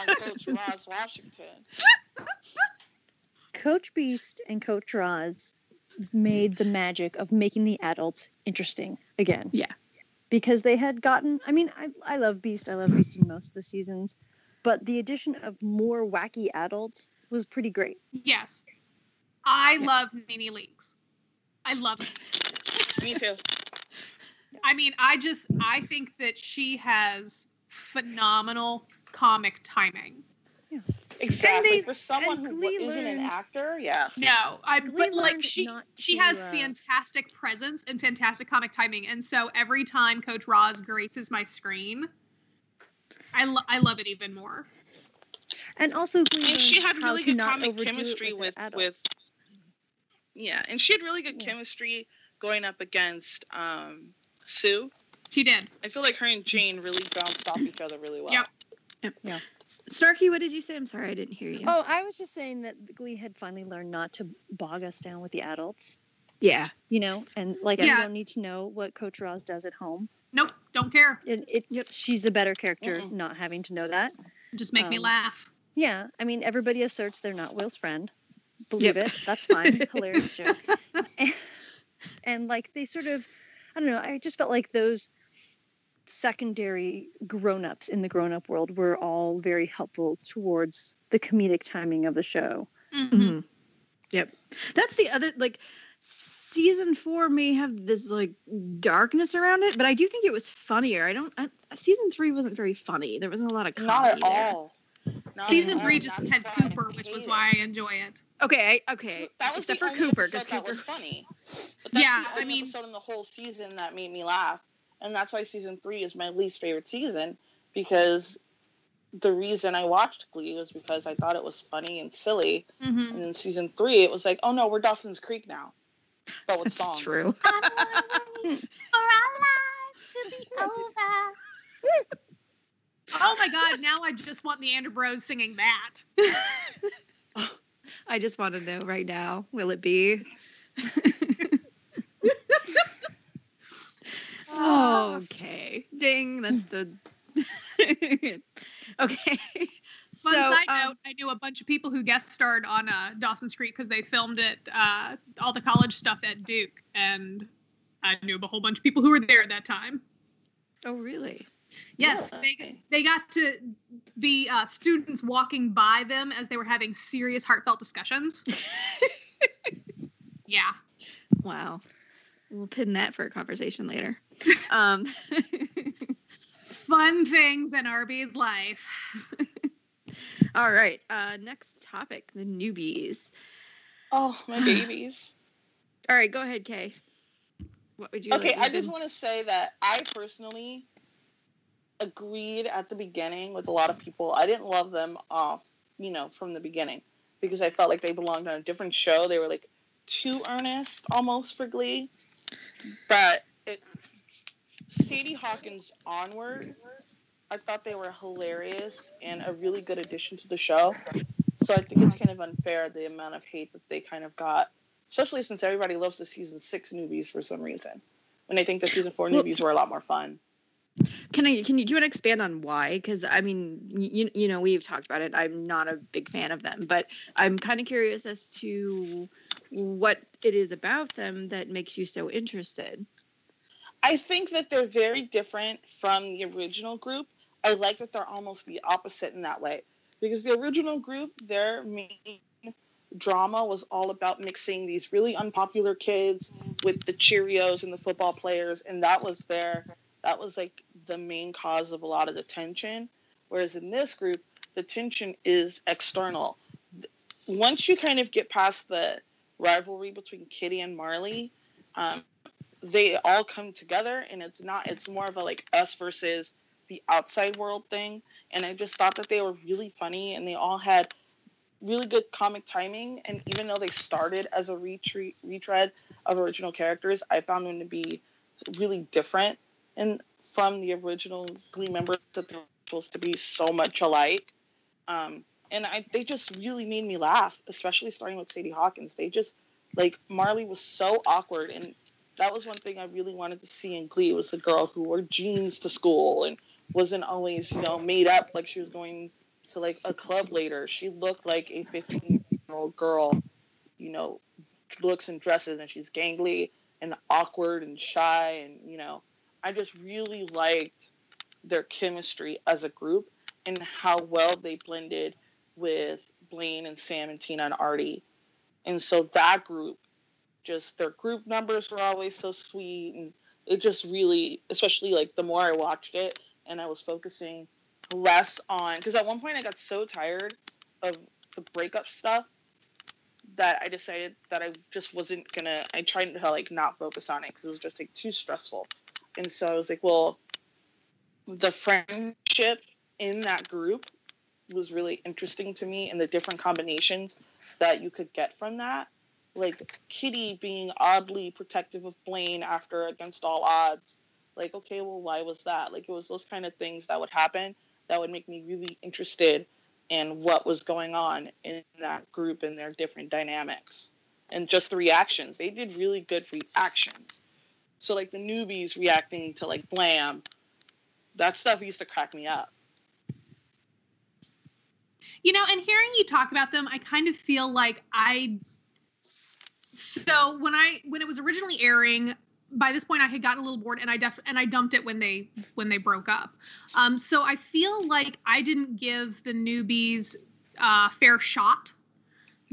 Speaker 6: on Coach Roz Washington.
Speaker 5: Coach Beast and Coach Roz made the magic of making the adults interesting again.
Speaker 3: Yeah.
Speaker 5: Because they had gotten, I mean, I, I love Beast. I love Beast in most of the seasons. But the addition of more wacky adults was pretty great.
Speaker 4: Yes. I
Speaker 3: Yeah.
Speaker 4: love NeNe Leakes. I love it.
Speaker 6: Me too.
Speaker 4: I mean, I just I think that she has phenomenal comic timing.
Speaker 6: Exactly.
Speaker 5: they-
Speaker 6: For someone
Speaker 5: and
Speaker 6: who
Speaker 5: Glee
Speaker 6: isn't an actor, yeah.
Speaker 4: No, I
Speaker 5: Glee
Speaker 4: but like she she has
Speaker 5: uh,
Speaker 4: fantastic presence and fantastic comic timing, and so every time Coach Roz graces my screen, I lo- I love it even more.
Speaker 5: And also,
Speaker 6: And she had really good comic chemistry
Speaker 5: with,
Speaker 6: with with yeah, and she had really good
Speaker 5: Yeah.
Speaker 6: chemistry going up against um Sue.
Speaker 4: She did.
Speaker 6: I feel like her and Jane really bounced off each other really well.
Speaker 4: Yep. Yep. Yeah.
Speaker 3: Snarky, what did you say? I'm sorry, I didn't hear you.
Speaker 5: Oh, I was just saying that Glee had finally learned not to bog us down with the adults,
Speaker 3: yeah.
Speaker 5: you know, and like
Speaker 4: Yeah.
Speaker 5: we don't need to know what Coach Roz does at home.
Speaker 4: Nope, don't care.
Speaker 5: It, it
Speaker 3: Yep.
Speaker 5: she's a better character
Speaker 6: Mm-mm.
Speaker 5: not having to know that.
Speaker 4: Just make me
Speaker 5: Um,
Speaker 4: laugh.
Speaker 5: Yeah, I mean everybody asserts they're not Will's friend. Believe
Speaker 3: Yep.
Speaker 5: it. That's fine. Hilarious joke. And, and like they sort of, I don't know. I just felt like those secondary grown-ups in the grown-up world were all very helpful towards the comedic timing of the show.
Speaker 4: Mhm.
Speaker 3: Mhm. Yep. That's the other like season four may have this like darkness around it, but I do think it was funnier. I don't. I, season three wasn't very funny. There wasn't a lot of comedy.
Speaker 6: Not
Speaker 3: comedy
Speaker 6: at
Speaker 3: there.
Speaker 6: all. Not
Speaker 4: Season
Speaker 6: at
Speaker 4: three
Speaker 6: all.
Speaker 4: just
Speaker 6: That's
Speaker 4: had Cooper, which was
Speaker 6: hate
Speaker 4: why. I enjoy it.
Speaker 3: Okay, I- okay.
Speaker 6: That was
Speaker 3: Except
Speaker 6: the
Speaker 3: for
Speaker 6: only
Speaker 3: Cooper, because Cooper.
Speaker 6: was funny. But
Speaker 4: Yeah,
Speaker 6: the
Speaker 4: I mean-
Speaker 6: episode in the whole season that made me laugh, and that's why season three is my least favorite season because the reason I watched Glee was because I thought it was funny and silly,
Speaker 4: hmm
Speaker 6: and in season three it was like, oh no, we're Dawson's Creek now, but with
Speaker 3: That's
Speaker 6: songs.
Speaker 3: true.
Speaker 4: for our lives to be over. Oh my god, now I just want the Andrew Bros singing that.
Speaker 3: I just want to know right now. Will it be? okay. Ding. That's the. okay.
Speaker 4: Fun
Speaker 3: so,
Speaker 4: side
Speaker 3: um,
Speaker 4: note, I knew a bunch of people who guest starred on uh, Dawson's Creek because they filmed it, uh, all the college stuff at Duke. And I knew a whole bunch of people who were there at that time.
Speaker 3: Oh, really?
Speaker 4: Yes,
Speaker 6: Yeah.
Speaker 4: they, they got to be uh, students walking by them as they were having serious, heartfelt discussions. yeah.
Speaker 3: Wow. We'll pin that for a conversation later. Um,
Speaker 4: Fun things in Arby's life.
Speaker 3: all right. Uh, next topic the newbies.
Speaker 6: Oh my babies.
Speaker 3: All right. Go ahead, Kay. What would you
Speaker 6: Okay,
Speaker 3: like
Speaker 6: I just want to say that I personally agreed at the beginning with a lot of people. I didn't love them off, you know, from the beginning because I felt like they belonged on a different show. They were like too earnest almost for Glee. But it Sadie Hawkins onward, I thought they were hilarious and a really good addition to the show. So I think it's kind of unfair the amount of hate that they kind of got, especially since everybody loves the season six newbies for some reason. When I think the season four
Speaker 3: Well-
Speaker 6: newbies were a lot more fun.
Speaker 3: Can I? Can you? Do you want to expand on why? Because I mean, you you know, we've talked about it. I'm not a big fan of them, but I'm kind of curious as to what it is about them that makes you so interested.
Speaker 6: I think that they're very different from the original group. I like that they're almost the opposite in that way. Because the original group, their main drama was all about mixing these really unpopular kids with the Cheerios and the football players, and that was their that was like the main cause of a lot of the tension. Whereas in this group, the tension is external. Once you kind of get past the rivalry between Kitty and Marley, um, they all come together and it's not it's more of a like us versus the outside world thing. And i just thought that they were really funny and they all had really good comic timing. And even though they started as a retreat retread of original characters i found them to be really different and from the original glee members that they're supposed to be so much alike. Um, and I they just really made me laugh, especially starting with Sadie Hawkins. They just like Marley was so awkward, and that was one thing I really wanted to see in Glee was the girl who wore jeans to school and wasn't always you know made up like she was going to like a club later. She looked like a 15 year old girl, you know, looks and dresses, and she's gangly and awkward and shy, and you know, I just really liked their chemistry as a group and how well they blended with Blaine and Sam and Tina and Artie. And so that group, just their group numbers were always so sweet. And it just really, especially like the more I watched it and I was focusing less on, because at one point I got so tired of the breakup stuff that I decided that I just wasn't gonna, I tried to like not focus on it because it was just like too stressful. And so I was like, well, the friendship in that group was really interesting to me and the different combinations that you could get from that. Like Kitty being oddly protective of Blaine after against all odds. Like, okay, well, why was that? Like, it was those kind of things that would happen that would make me really interested in what was going on in that group and their different dynamics. And just the reactions. They did really good reactions. So, like, the newbies reacting to, like, Blam, that stuff used to crack me up.
Speaker 4: You know, and hearing you talk about them, I kind of feel like I. So when I when it was originally airing, by this point I had gotten a little bored, and I def and I dumped it when they when they broke up. Um, so I feel like I didn't give the newbies uh, fair shot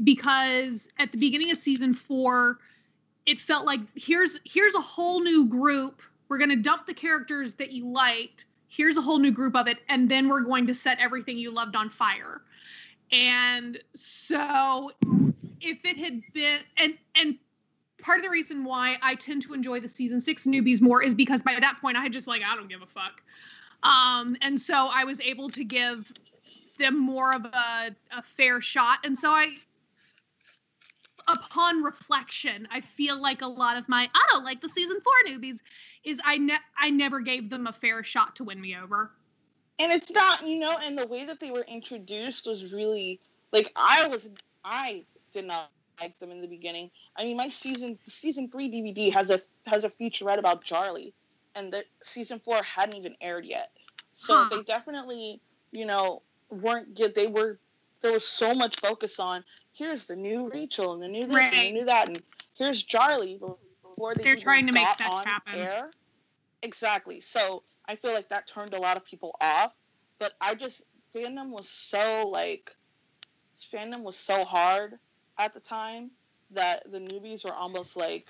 Speaker 4: because at the beginning of season four, it felt like here's here's a whole new group. We're gonna dump the characters that you liked. Here's a whole new group of it, and then we're going to set everything you loved on fire. And so if it had been and and part of the reason why I tend to enjoy the season six newbies more is because by that point I had just like I don't give a fuck. Um, and so I was able to give them more of a, a fair shot. And so I upon reflection, I feel like a lot of my I don't like the season four newbies is I ne- I never gave them a fair shot to win me over.
Speaker 6: and it's not you know and the way that they were introduced was really like i was i did not like them in the beginning i mean my season season three dvd has a has a featurette about charlie and the season four hadn't even aired yet so
Speaker 4: Huh.
Speaker 6: they definitely you know weren't good they were there was so much focus on here's the new rachel and the new this and
Speaker 4: Right.
Speaker 6: the new that and here's charlie before they
Speaker 4: They're trying to make fetch
Speaker 6: on
Speaker 4: happen.
Speaker 6: air exactly so I feel like that turned a lot of people off. But I just fandom was so like fandom was so hard at the time that the newbies were almost like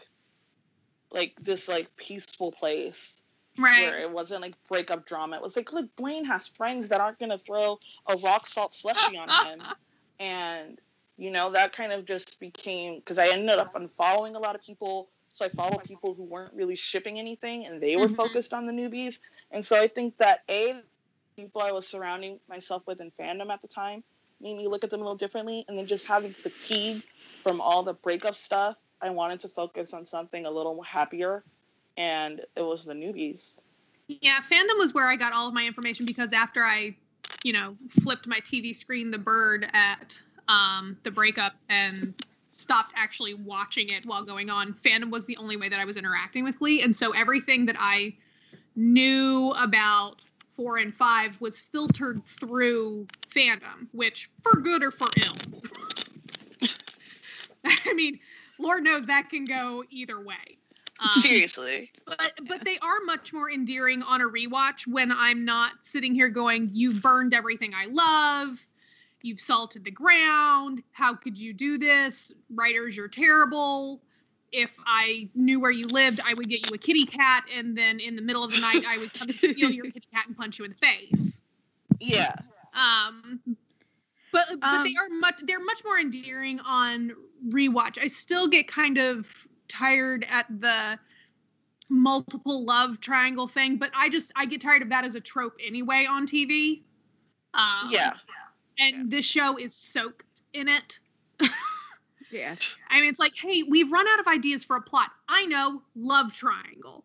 Speaker 6: like this like peaceful place
Speaker 4: right where
Speaker 6: it wasn't like breakup drama. It was like look, Blaine has friends that aren't gonna throw a rock salt slushy on him. And you know, that kind of just became because I ended up unfollowing a lot of people. So I followed people who weren't really shipping anything and they were
Speaker 4: Mhm.
Speaker 6: focused on the newbies. And so I think that A, people I was surrounding myself with in fandom at the time made me look at them a little differently. And then just having fatigue from all the breakup stuff, I wanted to focus on something a little happier. And it was the newbies.
Speaker 4: Yeah, fandom was where I got all of my information because after I, you know, flipped my TV screen the bird at um, the breakup and stopped actually watching it while going on, fandom was the only way that I was interacting with Glee. And so everything that I knew about four and five was filtered through fandom, which for good or for ill. I mean, Lord knows that can go either way. Um,
Speaker 6: Seriously.
Speaker 4: but but they are much more endearing on a rewatch when I'm not sitting here going, "You've burned everything I love, you've salted the ground. How could you do this? Writers, you're terrible." If I knew where you lived, I would get you a kitty cat, and then in the middle of the night, I would come and steal your kitty cat and punch you in the face.
Speaker 6: Yeah.
Speaker 4: Um, but but
Speaker 3: Um,
Speaker 4: they are much they're much more endearing on rewatch. I still get kind of tired at the multiple love triangle thing, but I just I get tired of that as a trope anyway on TV. Um,
Speaker 6: Yeah.
Speaker 4: and this show is soaked in it.
Speaker 3: Yeah.
Speaker 4: I mean, it's like, hey, we've run out of ideas for a plot. I know, love triangle.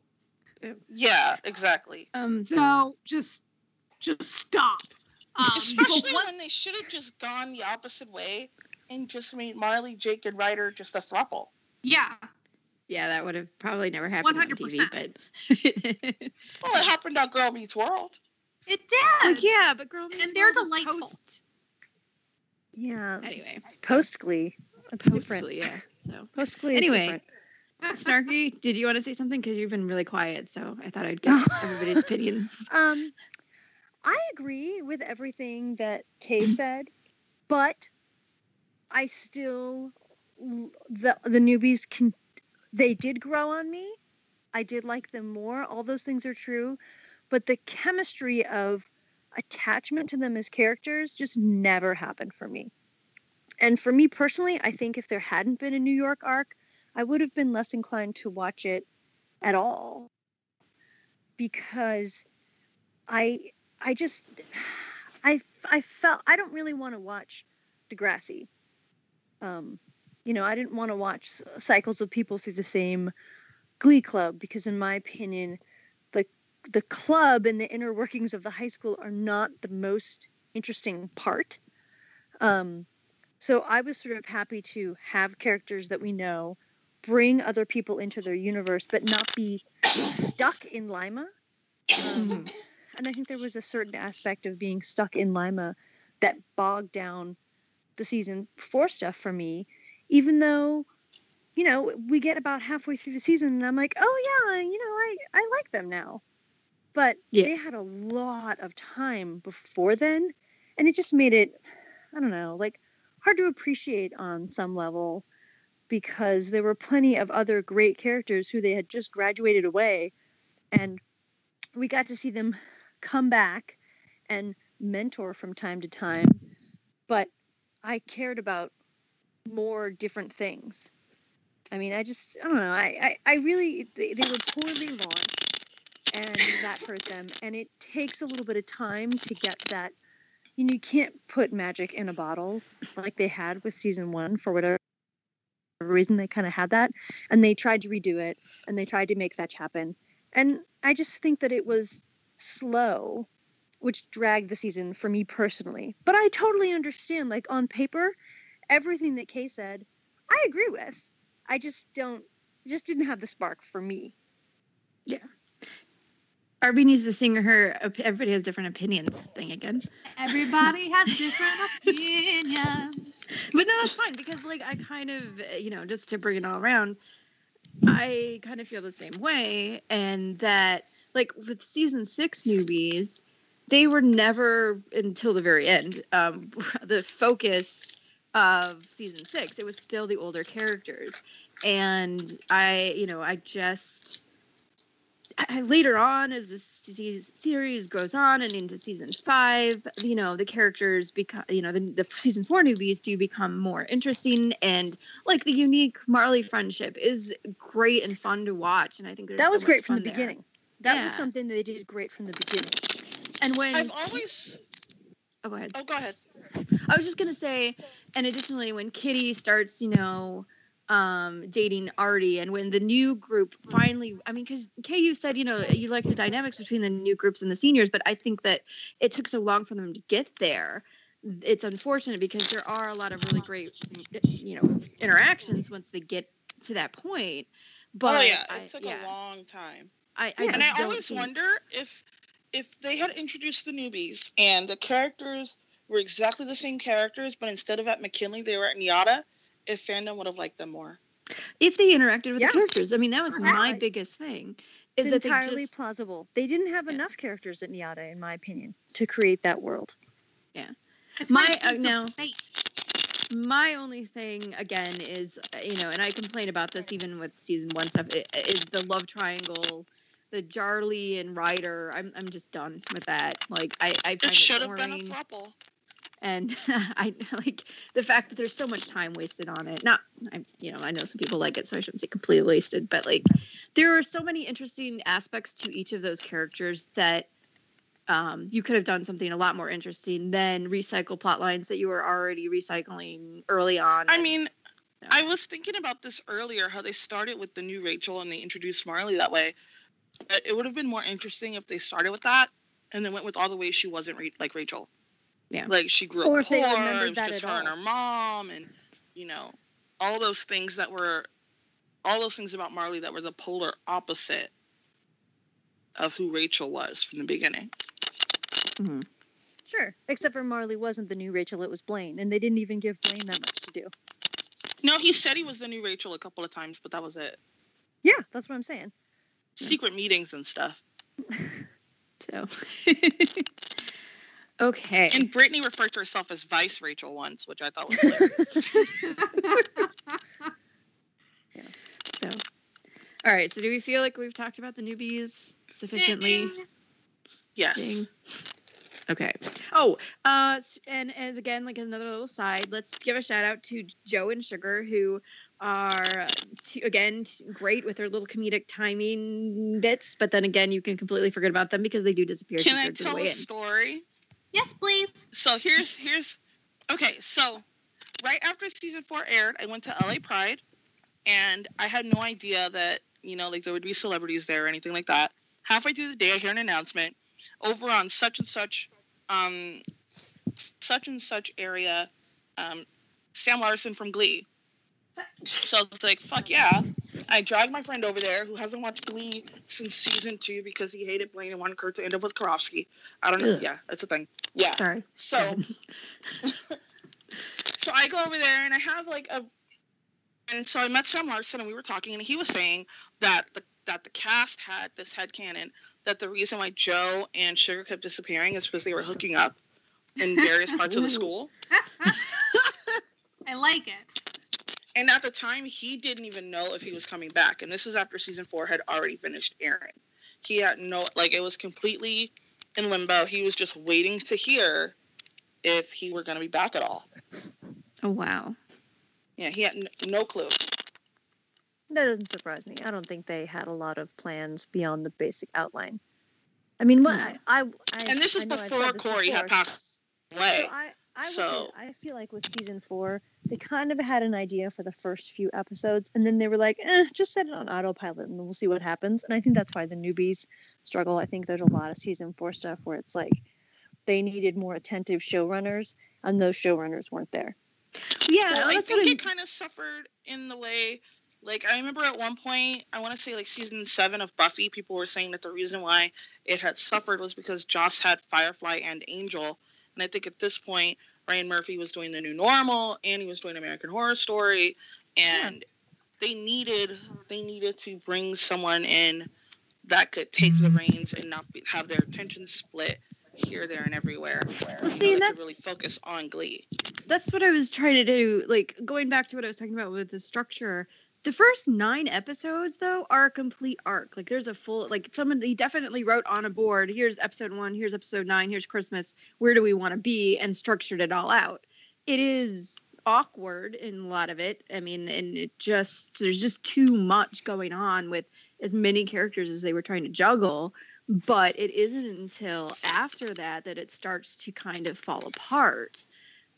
Speaker 6: Yeah, exactly.
Speaker 3: Um.
Speaker 4: So just just stop. Um,
Speaker 6: Especially
Speaker 4: one-
Speaker 6: when they should have just gone the opposite way and just made Marley, Jake, and Ryder just a throuple.
Speaker 4: yeah,
Speaker 3: Yeah, that would have probably never happened on TV, but
Speaker 6: Well, it happened on Girl Meets World.
Speaker 4: it
Speaker 3: Well,
Speaker 4: did.
Speaker 3: yeah, but girl, Meets
Speaker 4: And they're delightful.
Speaker 3: Post,
Speaker 5: Yeah.
Speaker 3: anyway,
Speaker 5: Post Glee. It's different.
Speaker 3: Yeah. So,
Speaker 5: Post Glee
Speaker 3: Anyway. Snarky, did you want to say something? Because you've been really quiet, so I thought I'd get everybody's opinions.
Speaker 5: Um, I agree with everything that Kay said, but I still the the newbies can they did grow on me. I did like them more. All those things are true, but the chemistry of attachment to them as characters just never happened for me. And for me personally, I think if there hadn't been a New York arc, I would have been less inclined to watch it at all because I I just I I felt I don't really want to watch Degrassi. Um, you know, I didn't want to watch cycles of people through the same Glee club because, in my opinion, the the club and the inner workings of the high school are not the most interesting part. Um, so I was sort of happy to have characters that we know, bring other people into their universe, but not be stuck in Lima. Um, and I think there was a certain aspect of being stuck in Lima that bogged down the season four stuff for me, even though, you know, we get about halfway through the season and I'm like, oh yeah, you know, I, I like them now. But
Speaker 3: Yeah.
Speaker 5: they had a lot of time before then, and it just made it, I don't know, like hard to appreciate on some level because there were plenty of other great characters who they had just graduated away and we got to see them come back and mentor from time to time but i cared about more different things. I mean i just i don't know i i, I really they, they were poorly launched and that hurt them and it takes a little bit of time to get that you know you can't put magic in a bottle like they had with season one for whatever reason they kind of had that. And they tried to redo it and they tried to make fetch happen. And i just think that it was slow which dragged the season for me personally. But i totally understand like on paper everything that kay said i agree with. I just don't just didn't have the spark for me
Speaker 3: Arby needs to sing her everybody has different opinions thing again.
Speaker 4: Everybody has different opinions.
Speaker 3: But no, that's fine because like I kind of you know just to bring it all around, I kind of feel the same way, and that like with season six newbies, they were never until the very end um, the focus of season six. It was still the older characters, and I you know I just. I, later on, as the series goes on and into season five, you know the characters become, you know, the, the season four newbies do become more interesting, and like the unique Marley friendship is great and fun to watch, and I think
Speaker 5: that was
Speaker 3: much
Speaker 5: great from the
Speaker 3: there.
Speaker 5: beginning that was
Speaker 3: Yeah.
Speaker 5: something they did great from the beginning
Speaker 3: And when
Speaker 6: I've always.
Speaker 3: oh, go ahead.
Speaker 6: Oh, go ahead.
Speaker 3: I was just gonna say, and additionally, when Kitty starts, you know, um, dating Artie, and when the new group finally, I mean, because KU said, you know, you like the dynamics between the new groups and the seniors, but I think that it took so long for them to get there. It's unfortunate because there are a lot of really great, you know, interactions once they get to that point. But
Speaker 6: oh yeah, it
Speaker 3: I,
Speaker 6: took
Speaker 3: yeah,
Speaker 6: a long time.
Speaker 3: I, I
Speaker 5: Yeah.
Speaker 6: and I always
Speaker 3: think-
Speaker 6: wonder if if they had introduced the newbies and the characters were exactly the same characters, but instead of at McKinley, they were at NYADA, if fandom would have liked them more.
Speaker 3: if they interacted with
Speaker 5: Yeah.
Speaker 3: the characters. I mean, that was my biggest thing. Is
Speaker 5: it's
Speaker 3: that they
Speaker 5: entirely
Speaker 3: just
Speaker 5: plausible they didn't have
Speaker 3: Yeah.
Speaker 5: enough characters at NYADA, in my opinion to create that world
Speaker 4: It's
Speaker 3: My-
Speaker 4: my
Speaker 3: uh,
Speaker 4: sense of
Speaker 3: no. my only thing again is you know and i complain about this even with season one stuff is the love triangle the jarly and ryder i'm, I'm just done with that like i i find
Speaker 6: It
Speaker 3: it
Speaker 6: should have been a
Speaker 3: boring
Speaker 6: throuple.
Speaker 3: And i like the fact that there's so much time wasted on it not i you know i know some people like it so i shouldn't say completely wasted but like there are so many interesting aspects to each of those characters that um, you could have done something a lot more interesting than recycle plot lines that you were already recycling early on.
Speaker 6: I mean,
Speaker 3: Yeah.
Speaker 6: I was thinking about this earlier, how they started with the new Rachel and they introduced Marley that way. It would have been more interesting if they started with that and then went with all the ways she wasn't re- like Rachel.
Speaker 3: Yeah.
Speaker 6: Like she grew
Speaker 5: Or
Speaker 6: up
Speaker 5: if they
Speaker 6: poor,
Speaker 5: remembered
Speaker 6: it was just
Speaker 5: at
Speaker 6: her and her mom, and you know, all those things that were, all those things about Marley that were the polar opposite of who Rachel was from the beginning.
Speaker 3: Mhm.
Speaker 5: Sure. Except for Marley wasn't the new Rachel, it was Blaine, and they didn't even give Blaine that much to do.
Speaker 6: No, he said he was the new Rachel a couple of times, but that was it.
Speaker 5: Yeah, that's what I'm saying.
Speaker 6: Secret meetings and stuff.
Speaker 3: So, okay.
Speaker 6: And Brittany referred to herself as Vice Rachel once, which I thought was hilarious. Yeah.
Speaker 3: So, all right. So, do we feel like we've talked about the newbies sufficiently?
Speaker 6: yes.
Speaker 3: Ding. Okay. Oh, uh, and as again, like another little side, let's give a shout out to Joe and Sugar, who are uh, t- again t- great with their little comedic timing bits. But then again, you can completely forget about them because they do disappear.
Speaker 6: Can I
Speaker 3: two-thirds of the
Speaker 6: tell a
Speaker 3: in.
Speaker 6: story?
Speaker 4: Yes, please.
Speaker 6: So here's here's okay. So right after season four aired, I went to LA Pride, and I had no idea that you know like there would be celebrities there or anything like that. Halfway through the day, I hear an announcement over on such and such, um, such and such area. Um, Sam Larsen from Glee. So I was like, fuck yeah. I dragged my friend over there who hasn't watched Glee since season two because he hated Blaine and wanted Kurt to end up with Karofsky. I don't know.
Speaker 3: Ugh.
Speaker 6: Yeah, that's a thing. Yeah.
Speaker 3: Sorry.
Speaker 6: So, so I go over there and I have like a, and so I met Sam Larsen and we were talking and he was saying that the that the cast had this head headcanon that the reason why Joe and Sugar kept disappearing is because they were hooking up in various parts of the school.
Speaker 4: I like it.
Speaker 6: And at the time, he didn't even know if he was coming back. And this is after season four had already finished airing. He had no, like, it was completely in limbo. He was just waiting to hear if he were going to be back at all.
Speaker 3: Oh wow.
Speaker 6: Yeah, he had n- no clue.
Speaker 5: That doesn't surprise me. I don't think they had a lot of plans beyond the basic outline. I mean, what I, I, I
Speaker 6: And this is
Speaker 5: I
Speaker 6: before
Speaker 5: said this
Speaker 6: Corey had passed away.
Speaker 5: So I, I would say
Speaker 6: So-
Speaker 5: I feel like with season four, they kind of had an idea for the first few episodes, and then they were like, eh, just set it on autopilot and we'll see what happens. And I think that's why the newbies struggle. I think there's a lot of season four stuff where it's like they needed more attentive showrunners, and those showrunners weren't there.
Speaker 3: Yeah,
Speaker 6: well, I think it kind of suffered in the way, like I remember at one point, I want to say like season seven of Buffy, people were saying that the reason why it had suffered was because Joss had Firefly and Angel, and I think at this point Ryan Murphy was doing the new normal and he was doing American Horror Story, and they needed they needed to bring someone in that could take the mm-hmm. reins and not be, have their attention split here, there, and everywhere.
Speaker 3: Well,
Speaker 6: You
Speaker 3: see,
Speaker 6: know, they
Speaker 3: that's
Speaker 6: could really focus on Glee.
Speaker 3: that's what I was trying to do. Like going back to what I was talking about with the structure. The first nine episodes, though, are a complete arc. Like there's a full, like someone he definitely wrote on a board. Here's episode one. Here's episode nine. Here's Christmas. Where do we want to be? And structured it all out. It is awkward in a lot of it. I mean, and it just there's just too much going on with as many characters as they were trying to juggle. But it isn't until after that that it starts to kind of fall apart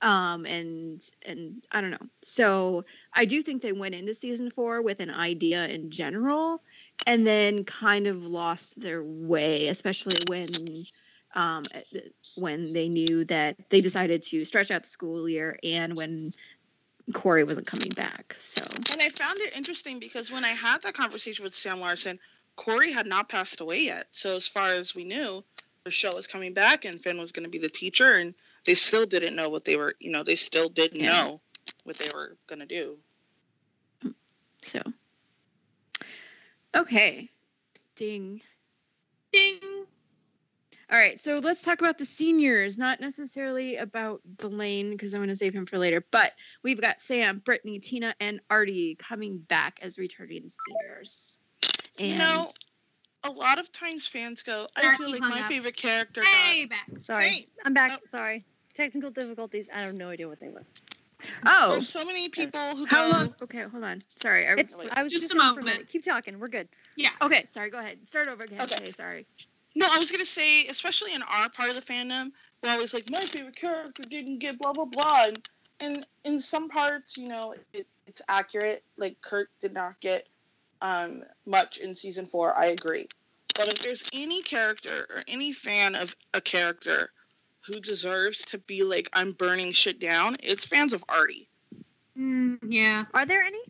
Speaker 3: um and and i don't know so i do think they went into season four with an idea in general and then kind of lost their way especially when um when they knew that they decided to stretch out the school year and when corey wasn't coming back so
Speaker 6: And I found it interesting because when I had that conversation with Sam Larsen, Corey had not passed away yet. So as far as we knew, the show was coming back and Finn was going to be the teacher, and they still didn't know what they were. You know, they still didn't
Speaker 3: Yeah.
Speaker 6: know what they were going to do.
Speaker 3: so okay ding
Speaker 4: Ding.
Speaker 3: All right, so let's talk about the seniors, not necessarily about Blaine because I'm going to save him for later. But we've got Sam, Brittany, Tina, and Artie coming back as returning seniors. And
Speaker 6: You know, a lot of times fans go, "I
Speaker 4: Darky
Speaker 6: feel like my
Speaker 4: up.
Speaker 6: favorite character."
Speaker 4: Hey,
Speaker 6: got...
Speaker 4: back.
Speaker 5: Sorry,
Speaker 6: Hey,
Speaker 5: I'm back.
Speaker 6: oh.
Speaker 5: Sorry, technical difficulties. I have no idea what they were.
Speaker 3: oh,
Speaker 6: There's so many people who
Speaker 3: how
Speaker 6: go.
Speaker 3: long? Okay, hold on. Sorry, I,
Speaker 5: It's. I was
Speaker 4: Just
Speaker 5: just,
Speaker 4: a
Speaker 5: in for a
Speaker 4: moment.
Speaker 5: Keep talking. We're good.
Speaker 4: Yeah.
Speaker 3: okay. Sorry, go ahead. Start over again.
Speaker 6: Okay.
Speaker 3: Okay, sorry.
Speaker 6: No, I was gonna say, especially in our part of the fandom, we're always like, my favorite character didn't get blah blah blah, and, and in some parts, you know, it, it's accurate. Like Kurt did not get um, much in season four. I agree, but if there's any character or any fan of a character who deserves to be like I'm burning shit down, it's fans of Artie.
Speaker 4: Mm, yeah.
Speaker 5: Are there any?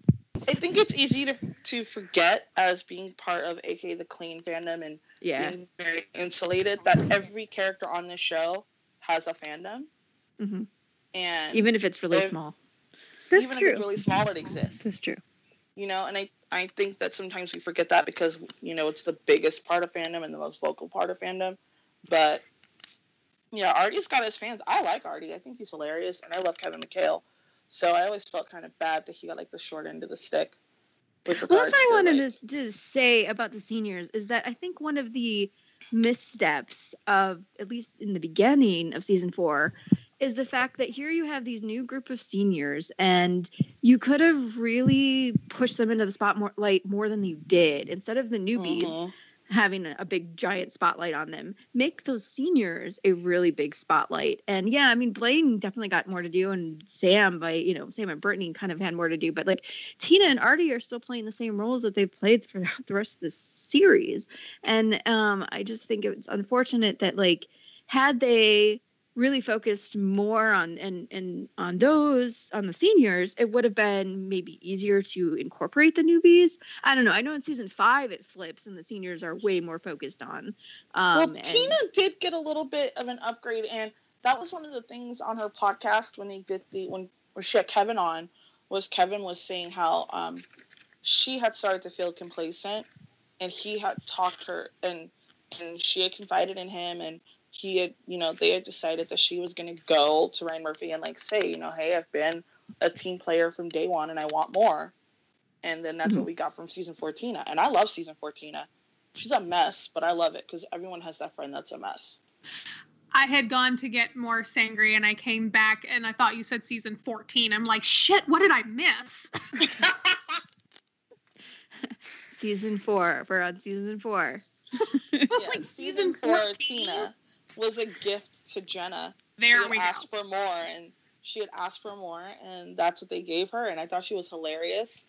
Speaker 6: I think it's easy to to forget as being part of AK the Klaine fandom and
Speaker 3: Yeah.
Speaker 6: being very insulated that every character on this show has a fandom
Speaker 3: hmm
Speaker 6: and
Speaker 3: Even if it's really
Speaker 6: If-
Speaker 3: small.
Speaker 5: That's
Speaker 6: even
Speaker 5: true.
Speaker 6: if it's really small it exists.
Speaker 5: That's true.
Speaker 6: You know, and I I think that sometimes we forget that because you know it's the biggest part of fandom and the most vocal part of fandom. But yeah, Artie's got his fans. I like Artie. I think he's hilarious and I love Kevin McHale. So I always felt kind of bad that he got like the short end of the stick.
Speaker 3: Well, that's what I wanted
Speaker 6: like-
Speaker 3: to, to say about the seniors is that I think one of the missteps of at least in the beginning of season four is the fact that here you have these new group of seniors and you could have really pushed them into the spotlight more than you did instead of the newbies
Speaker 6: Mhm.
Speaker 3: Having a, big giant spotlight on them make those seniors a really big spotlight. And yeah i mean blaine definitely got more to do and sam by you know sam and brittany kind of had more to do. But like tina and artie are still playing the same roles that they've played throughout the rest of the series. And um i just think it's unfortunate that like had they really focused more on and and on those on the seniors it would have been maybe easier to incorporate the newbies. I don't know. I know in season five it flips and the seniors are way more focused on um
Speaker 6: well,
Speaker 3: and-
Speaker 6: Tina did get a little bit of an upgrade, and that was one of the things on her podcast when they did the when, when she had Kevin on was Kevin was saying how um, she had started to feel complacent, and he had talked her and and she had confided in him, and he had you know they had decided that she was going to go to Ryan Murphy and like say you know hey I've been a team player from day one and I want more, and then that's what mm-hmm. we got from season 14. And I love season 14. She's a mess, but I love it because everyone has that friend that's a mess.
Speaker 4: I had gone to get more sangry and I came back and I thought you said season 14. I'm like, shit, what did I miss?
Speaker 3: season four we're on season four
Speaker 6: Yeah,
Speaker 4: like
Speaker 6: season four, Tina was a gift to Jenna. she
Speaker 4: There
Speaker 6: had
Speaker 4: we go.
Speaker 6: asked for more, and she had asked for more, and that's what they gave her. And I thought she was hilarious,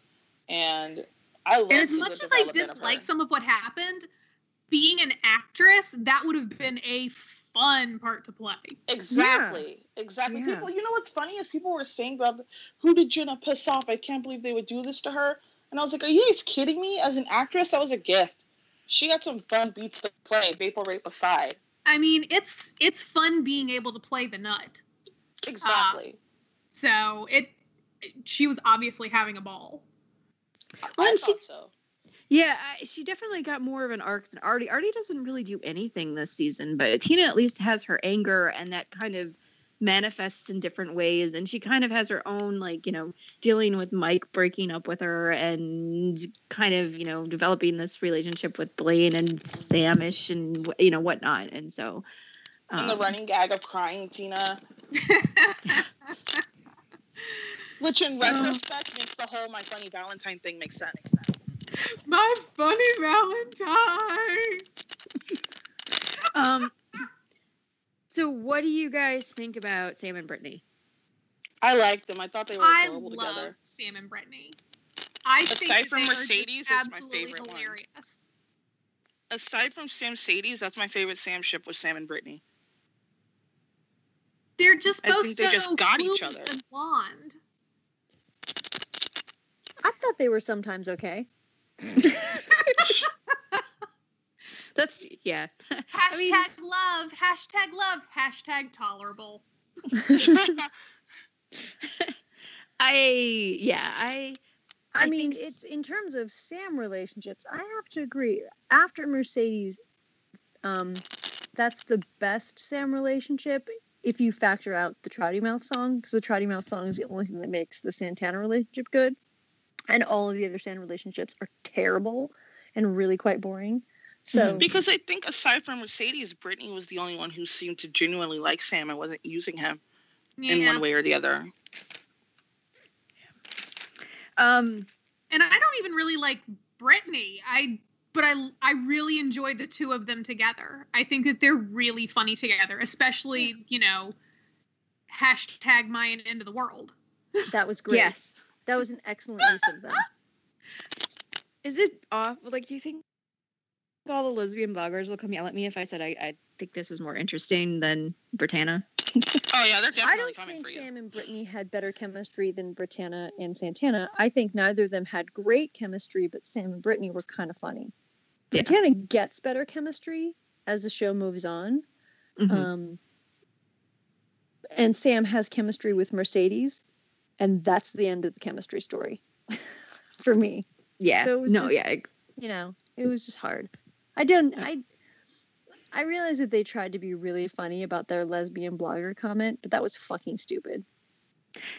Speaker 6: and I loved
Speaker 4: And as
Speaker 6: the
Speaker 4: much as I didn't like some of what happened, being an actress, that would have been a fun part to play.
Speaker 6: Exactly. Exactly.
Speaker 3: Yeah.
Speaker 6: People, you know what's funny is people were saying about who did Jenna piss off? I can't believe they would do this to her. And I was like, are you guys kidding me? As an actress, that was a gift. She got some fun beats to play, vapor rape aside.
Speaker 4: I mean, it's it's fun being able to play the nut.
Speaker 6: Exactly.
Speaker 4: Uh, so it, she was obviously having a ball.
Speaker 6: I
Speaker 3: Well, and she-
Speaker 6: so.
Speaker 3: Yeah, I, she definitely got more of an arc than Artie. Artie doesn't really do anything this season, but Tina at least has her anger, and that kind of manifests in different ways. And she kind of has her own, like, you know, dealing with Mike breaking up with her and kind of, you know, developing this relationship with Blaine and Samish and, you know, whatnot. And so.
Speaker 6: And the
Speaker 3: um,
Speaker 6: running gag of crying Tina, which in
Speaker 3: So-
Speaker 6: retrospect makes the whole my funny Valentine thing make sense.
Speaker 4: My funny Valentine.
Speaker 3: Um, so, what do you guys think about Sam and Brittany?
Speaker 6: I liked them. I thought they were
Speaker 4: I
Speaker 6: adorable
Speaker 4: love
Speaker 6: together.
Speaker 4: Sam and Brittany. I think
Speaker 6: Aside
Speaker 4: that
Speaker 6: from
Speaker 4: they are just
Speaker 6: Mercedes, it's my
Speaker 4: absolutely
Speaker 6: favorite one. Aside from Samcedes, that's my favorite Sam ship was Sam and Brittany.
Speaker 4: They're just
Speaker 6: I
Speaker 4: both
Speaker 6: think
Speaker 4: so
Speaker 6: they just got each other.
Speaker 4: and blonde.
Speaker 5: I thought they were sometimes okay.
Speaker 3: That's, yeah.
Speaker 4: Hashtag
Speaker 3: I mean-
Speaker 4: love. Hashtag love. Hashtag tolerable.
Speaker 3: I, yeah, I.
Speaker 5: I,
Speaker 3: I
Speaker 5: mean,
Speaker 3: think
Speaker 5: it's in terms of Sam relationships. I have to agree. After Mercedes, um, that's the best Sam relationship if you factor out the Trouty Mouth song, because the Trouty Mouth song is the only thing that makes the Santana relationship good, and all of the other Sam relationships are terrible and really quite boring. So
Speaker 6: Because I think aside from Mercedes, Brittany was the only one who seemed to genuinely like Sam and wasn't using him in one way or the other.
Speaker 3: Um,
Speaker 4: And I don't even really like Brittany. I but I I really enjoy the two of them together. I think that they're really funny together, especially, you know, hashtag Mayan end of the world.
Speaker 5: that was great.
Speaker 3: yes.
Speaker 5: That was an excellent use of them.
Speaker 3: Is it off? Like, do you think all the lesbian bloggers will come yell at me if I said I, I think this was more interesting than Brittana.
Speaker 6: Oh yeah, they're definitely I
Speaker 5: don't
Speaker 6: coming
Speaker 5: think
Speaker 6: for you.
Speaker 5: Sam and Brittany had better chemistry than Britannia and Santana. I think neither of them had great chemistry, but Sam and Brittany were kind of funny.
Speaker 3: Yeah.
Speaker 5: Brittana gets better chemistry as the show moves on.
Speaker 3: Mhm.
Speaker 5: Um, and Sam has chemistry with Mercedes, and that's the end of the chemistry story for me.
Speaker 3: yeah.
Speaker 5: so it was
Speaker 3: no,
Speaker 5: just-
Speaker 3: yeah.
Speaker 5: You know, it was just hard. I don't. I. I realized that they tried to be really funny about their lesbian blogger comment, but that was fucking stupid.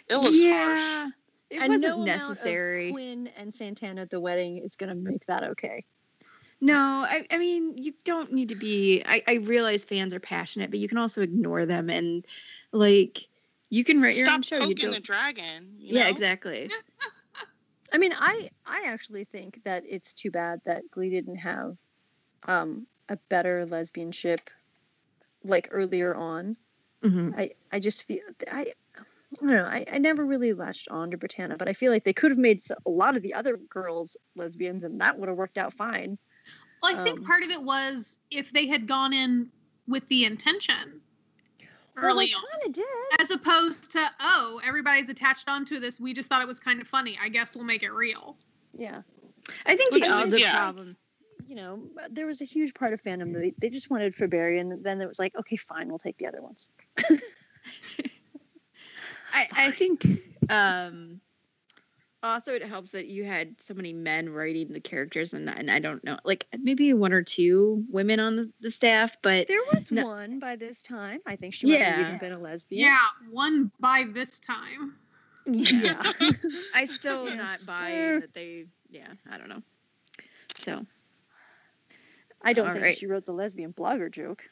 Speaker 6: It was harsh.
Speaker 3: It
Speaker 5: and
Speaker 3: wasn't
Speaker 5: no amount of
Speaker 3: necessary.
Speaker 5: Quinn and Santana at the wedding is going to make that okay.
Speaker 3: No, I, I mean, you don't need to be. I, I realize fans are passionate, but you can also ignore them and, like, you can write your own show. You
Speaker 6: poking the dragon. You
Speaker 3: Yeah,
Speaker 6: know?
Speaker 3: exactly.
Speaker 5: I mean, I I actually think that it's too bad that Glee didn't have um, a better lesbian ship like earlier on.
Speaker 3: hmm
Speaker 5: I I just feel I. I don't know. I, I never really latched on to Brittana, but I feel like they could have made a lot of the other girls lesbians, and that would have worked out fine.
Speaker 4: Well, I think
Speaker 5: Um,
Speaker 4: part of it was if they had gone in with the intention early
Speaker 5: well,
Speaker 4: on,
Speaker 5: kind of did.
Speaker 4: as opposed to oh, everybody's attached onto this. We just thought it was kind of funny. I guess we'll make it real.
Speaker 5: Yeah.
Speaker 3: I think
Speaker 6: Which
Speaker 3: the other
Speaker 6: yeah.
Speaker 3: problem.
Speaker 5: You know, there was a huge part of fandom that they, they just wanted Faberry, and then it was like, okay, fine, we'll take the other ones.
Speaker 3: I, I think um also it helps that you had so many men writing the characters and and I don't know like maybe one or two women on the, the staff but
Speaker 5: There was
Speaker 3: No.
Speaker 5: one by this time. I think she might have
Speaker 3: Yeah.
Speaker 5: even been a lesbian.
Speaker 4: Yeah, one by this time.
Speaker 5: Yeah.
Speaker 3: I still
Speaker 5: Yeah.
Speaker 3: not buying that they yeah I don't know so
Speaker 5: I don't
Speaker 3: All
Speaker 5: think
Speaker 3: right.
Speaker 5: she wrote the lesbian blogger joke.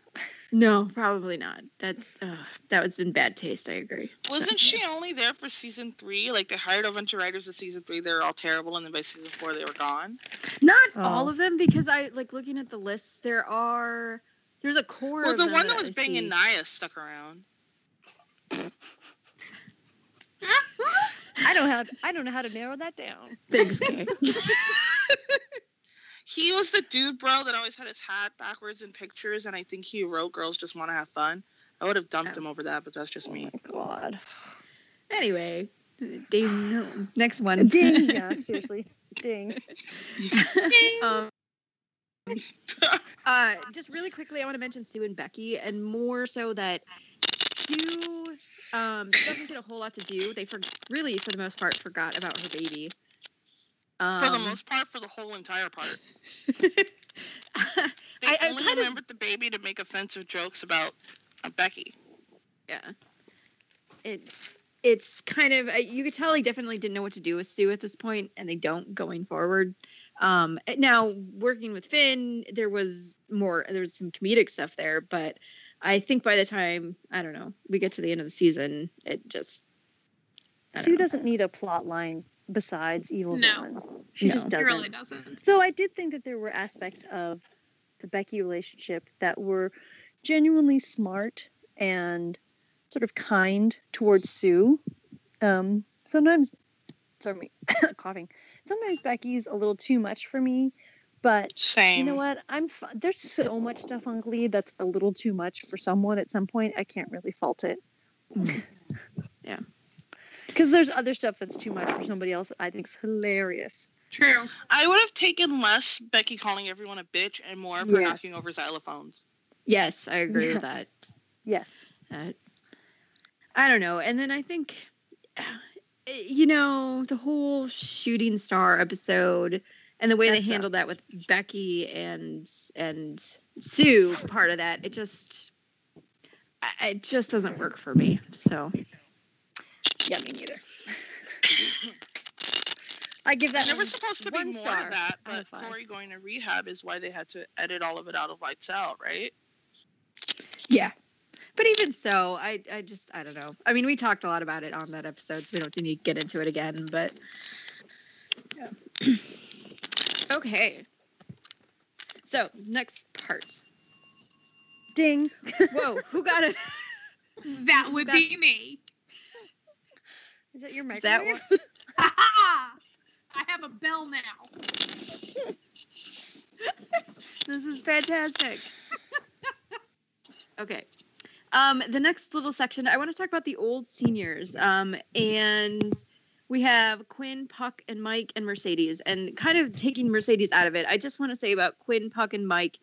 Speaker 3: no probably not that's uh, that was in bad taste I agree
Speaker 6: Wasn't she only there for season three? Like they hired a bunch of writers in season three, they were all terrible, and then by season four they were gone.
Speaker 3: not all
Speaker 5: Oh.
Speaker 3: of them because I like looking at the lists there are there's a core
Speaker 6: Well, the
Speaker 3: them
Speaker 6: one that was banging
Speaker 3: see.
Speaker 6: Naya stuck around.
Speaker 5: I don't have I don't know how to narrow that down.
Speaker 3: Thanks, Kay.
Speaker 6: He was the dude, bro, that always had his hat backwards in pictures, and I think he wrote "Girls Just Want to Have Fun." I would have dumped
Speaker 3: Oh.
Speaker 6: him over that, but that's just me.
Speaker 5: God.
Speaker 3: anyway ding no. next one
Speaker 5: Ding. Yeah, seriously. Ding.
Speaker 3: um, uh, just really quickly, I want to mention Sue and Becky, and more so that Sue um, doesn't get a whole lot to do. They for really, for the most part, forgot about her baby. Um,
Speaker 6: for the most part, for the whole entire part, they
Speaker 3: I
Speaker 6: only
Speaker 3: kind of
Speaker 6: remembered the baby to make offensive jokes about uh, Becky.
Speaker 3: yeah. It it's kind of uh, you could tell they definitely didn't know what to do with Sue at this point, and they don't going forward. Um, now working with Finn, there was more. There was some comedic stuff there, but I think by the time I don't know we get to the end of the season, it just
Speaker 5: Sue
Speaker 3: know.
Speaker 5: doesn't need a plot line besides evil
Speaker 4: No.
Speaker 5: villain. She
Speaker 3: No.
Speaker 5: just doesn't.
Speaker 4: really doesn't.
Speaker 5: So I did think that there were aspects of the Becky relationship that were genuinely smart and sort of kind towards Sue. Um, sometimes, sorry, me, coughing. Sometimes Becky's a little too much for me, but
Speaker 6: Same.
Speaker 5: you know what? I'm fi- there's so much stuff on Glee that's a little too much for someone at some point. I can't really fault it.
Speaker 3: Mm. Yeah.
Speaker 5: Because there's other stuff that's too much for somebody else that I think's hilarious.
Speaker 4: True.
Speaker 6: I would have taken less Becky calling everyone a bitch and more of her
Speaker 5: Yes.
Speaker 6: knocking over xylophones.
Speaker 3: yes, I agree with that.
Speaker 5: Yes. Yes.
Speaker 3: Uh, I don't know. And then I think, uh, you know, the whole shooting star episode and the way
Speaker 5: That
Speaker 3: they handled that with Becky and and Sue, part of that, it just, it just doesn't work for me. So
Speaker 5: Yeah, me neither. I give that
Speaker 6: There was supposed to be more
Speaker 5: star
Speaker 6: to that,
Speaker 5: out of
Speaker 6: but. Corey going to rehab is why they had to edit all of it out of Lights Out, right?
Speaker 3: yeah. But even so, I I just I don't know. I mean, we talked a lot about it on that episode, so we don't need to get into it again. But yeah. okay. So next part.
Speaker 5: ding.
Speaker 3: Whoa, who got it?
Speaker 4: That would
Speaker 3: That-
Speaker 4: be me.
Speaker 5: Is that your
Speaker 3: Is that
Speaker 5: microwave?
Speaker 3: one?
Speaker 4: I have a bell now.
Speaker 3: This is fantastic. okay. Um, the next little section, I want to talk about the old seniors. Um, and we have Quinn, Puck, and Mike, and Mercedes. And kind of taking Mercedes out of it, I just want to say about Quinn, Puck, and Mike,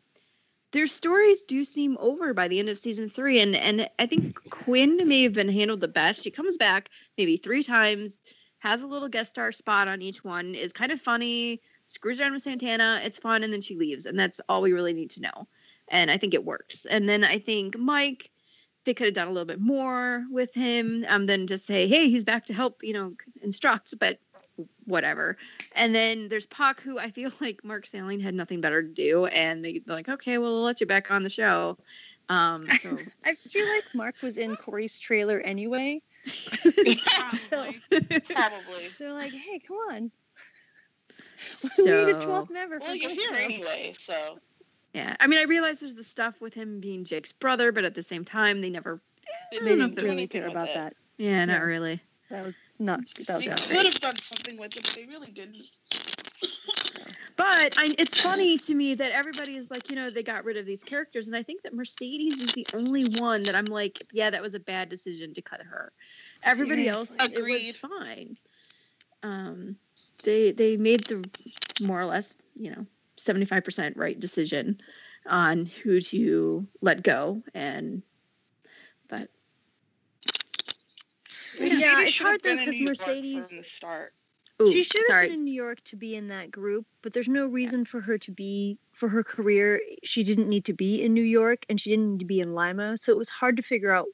Speaker 3: their stories do seem over by the end of season three. And and I think Quinn may have been handled the best. She comes back maybe three times, has a little guest star spot on each one, is kind of funny, screws around with Santana, it's fun, and then she leaves. And that's all we really need to know. And I think it works. And then I think Mike, they could have done a little bit more with him um, than just say, hey, he's back to help, you know, instruct, but whatever. And then there's Puck, who I feel like Mark Salling had nothing better to do. And they, they're like, okay, well, we'll let you back on the show. Um, so
Speaker 5: I feel like Mark was in Corey's trailer anyway.
Speaker 4: Probably.
Speaker 6: Probably.
Speaker 5: They're like, hey, come on.
Speaker 3: so
Speaker 5: we need a 12th member
Speaker 6: Well,
Speaker 5: for
Speaker 6: you're
Speaker 5: Corey's
Speaker 6: here anyway, so
Speaker 3: yeah, I mean, I realize there's the stuff with him being Jake's brother, but at the same time, they never,
Speaker 6: they
Speaker 5: They
Speaker 6: didn't
Speaker 5: didn't
Speaker 6: do
Speaker 5: really care about
Speaker 6: it.
Speaker 5: that.
Speaker 3: yeah, not
Speaker 5: Yeah.
Speaker 3: really.
Speaker 5: That was not. That was
Speaker 6: They
Speaker 5: outrageous.
Speaker 6: could have done something with it, but they really didn't.
Speaker 3: But I, it's funny to me that everybody is like, you know, they got rid of these characters, and I think that Mercedes is the only one that I'm like, yeah, that was a bad decision to cut her. Everybody else,
Speaker 6: Seriously.
Speaker 3: it was
Speaker 6: Agreed.
Speaker 3: fine. Um, they they made the more or less, you know, seventy five percent right decision on who to let go, and but
Speaker 5: Yeah,
Speaker 6: Mercedes
Speaker 5: it's hard though,
Speaker 6: been in
Speaker 5: 'cause Mercedes-
Speaker 6: from the start.
Speaker 3: ooh,
Speaker 5: she should have been in New York to be in that group, but there's no reason for her to be for her career. She didn't need to be in New York, and she didn't need to be in Lima. So it was hard to figure out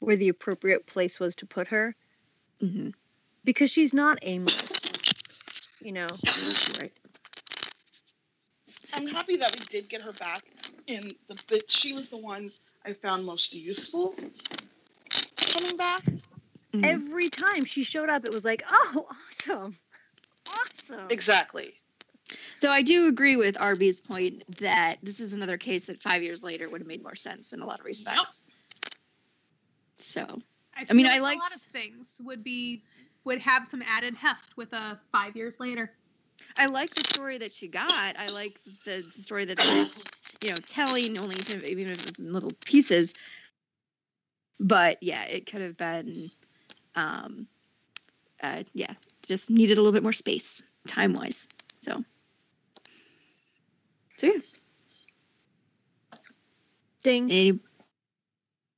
Speaker 5: where the appropriate place was to put her
Speaker 3: Mhm.
Speaker 5: because she's not aimless. You know,
Speaker 3: right.
Speaker 6: I'm happy that we did get her back in the bit. She was the one I found most useful coming back.
Speaker 3: Mhm.
Speaker 5: every time she showed up, it was like, oh, awesome, awesome.
Speaker 6: Exactly.
Speaker 3: So I do agree with Arby's point that this is another case that five years later would have made more sense in a lot of respects. So
Speaker 4: I,
Speaker 3: I mean,
Speaker 4: feel
Speaker 3: I
Speaker 4: a
Speaker 3: like- a
Speaker 4: lot of things would be would have some added heft with a five years later.
Speaker 3: I like the story that she got. I like the, the story that they're, you know, telling only even if it's in little pieces. But yeah, it could have been, um, uh, yeah, just needed a little bit more space, time wise. So, so yeah,
Speaker 5: Ding.
Speaker 3: any,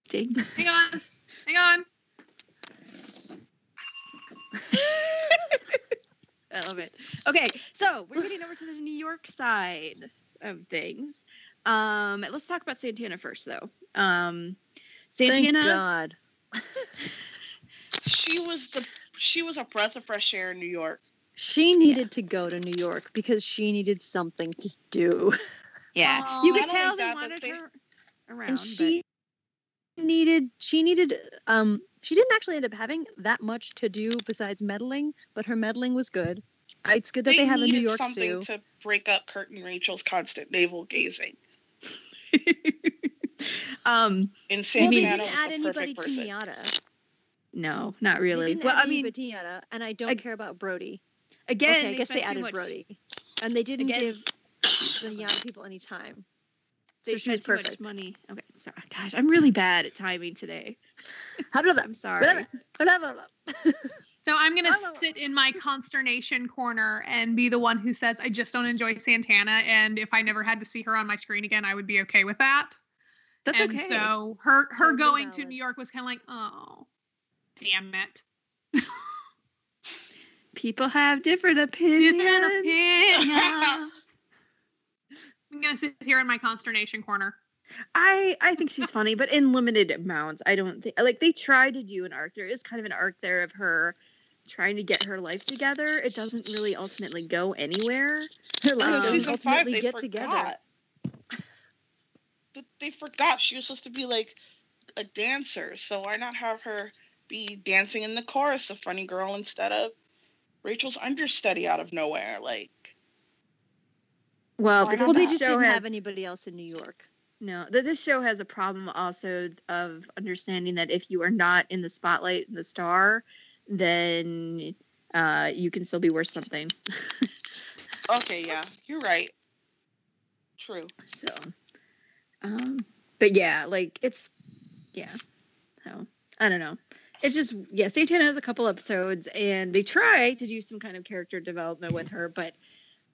Speaker 3: ding.
Speaker 4: Hang on, hang on.
Speaker 3: I love it. Okay, so we're getting over to the New York side of things. Um, let's talk about Santana first, though. Um, Santana. Thank.
Speaker 5: God.
Speaker 6: She was the she was a breath of fresh air in New York.
Speaker 5: She needed to go to New York because she needed something to do.
Speaker 3: Yeah,
Speaker 4: Aw,
Speaker 3: you could tell
Speaker 6: like
Speaker 3: they
Speaker 6: that,
Speaker 3: wanted
Speaker 6: they-
Speaker 3: her around.
Speaker 5: and she needed she needed um she didn't actually end up having that much to do besides meddling but her meddling was good Uh, it's good that they, have a new york
Speaker 6: something
Speaker 5: zoo
Speaker 6: to break up Kurt and Rachel's constant navel gazing.
Speaker 3: um,
Speaker 6: And
Speaker 5: well, they didn't
Speaker 6: was
Speaker 5: add
Speaker 6: the
Speaker 5: anybody to. NYADA.
Speaker 3: No, not
Speaker 5: They
Speaker 3: really.
Speaker 5: didn't
Speaker 3: Well,
Speaker 5: add
Speaker 3: I mean,
Speaker 5: anybody and I don't
Speaker 3: I-
Speaker 5: care about Brody.
Speaker 3: again,
Speaker 5: okay, I guess they added
Speaker 3: much-
Speaker 5: Brody, and they didn't
Speaker 3: Again-
Speaker 5: give the young people any time.
Speaker 3: They
Speaker 5: So she was
Speaker 3: spent too much
Speaker 5: perfect.
Speaker 3: money. Okay, sorry. Ah, gosh, I'm really bad at timing today. I'm sorry.
Speaker 4: So I'm gonna
Speaker 5: Oh,
Speaker 4: sit in my consternation corner and be the one who says I just don't enjoy Santana, and if I never had to see her on my screen again, I would be okay with that.
Speaker 3: That's
Speaker 4: and
Speaker 3: okay.
Speaker 4: so her her
Speaker 5: Totally
Speaker 4: going to. New York was kind of like, oh, damn it.
Speaker 3: People have different opinions.
Speaker 4: Different opinions. I'm gonna sit here in my consternation corner.
Speaker 3: I I think she's funny, but in limited amounts. I don't think like they tried to do an arc. There is kind of an arc there of her trying to get her life together. It doesn't really ultimately go anywhere.
Speaker 5: Her
Speaker 6: And
Speaker 5: life
Speaker 3: Um,
Speaker 5: doesn't
Speaker 6: season five,
Speaker 5: ultimately
Speaker 6: they
Speaker 5: get together.
Speaker 6: But they forgot she was supposed to be like a dancer. So why not have her be dancing in the chorus, a funny girl, instead of Rachel's understudy out of nowhere? Like,
Speaker 3: Well, because
Speaker 5: Well, they just didn't
Speaker 3: has,
Speaker 5: have anybody else in New York.
Speaker 3: No, th- this show has a problem also of understanding that if you are not in the spotlight, and the star, then uh, you can still be worth something.
Speaker 6: okay, yeah, you're right. True.
Speaker 3: So, um, but yeah, like it's, yeah. So I don't know. It's just yeah. Santana has a couple episodes, and they try to do some kind of character development with her, but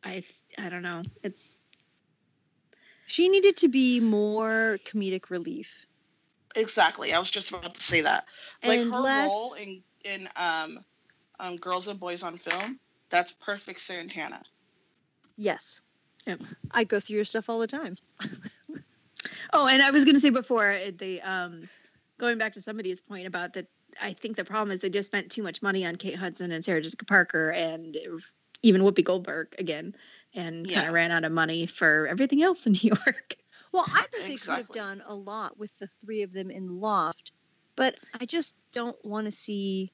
Speaker 3: I I don't know. It's
Speaker 5: She needed to be more comedic relief.
Speaker 6: Exactly. I was just about to say that. Like
Speaker 5: and
Speaker 6: her
Speaker 5: less,
Speaker 6: role in in um, um, Girls and Boys on Film. That's perfect Santana.
Speaker 5: yes.
Speaker 3: Yep.
Speaker 5: I go through your stuff all the time.
Speaker 3: oh, and I was gonna say before uh, the um, going back to somebody's point about that. I think the problem is they just spent too much money on Kate Hudson and Sarah Jessica Parker and even Whoopi Goldberg again, and kind of ran out of money for everything else in New York.
Speaker 5: Well, I think they could have done a lot with the three of them in Loft, but I just don't want to see.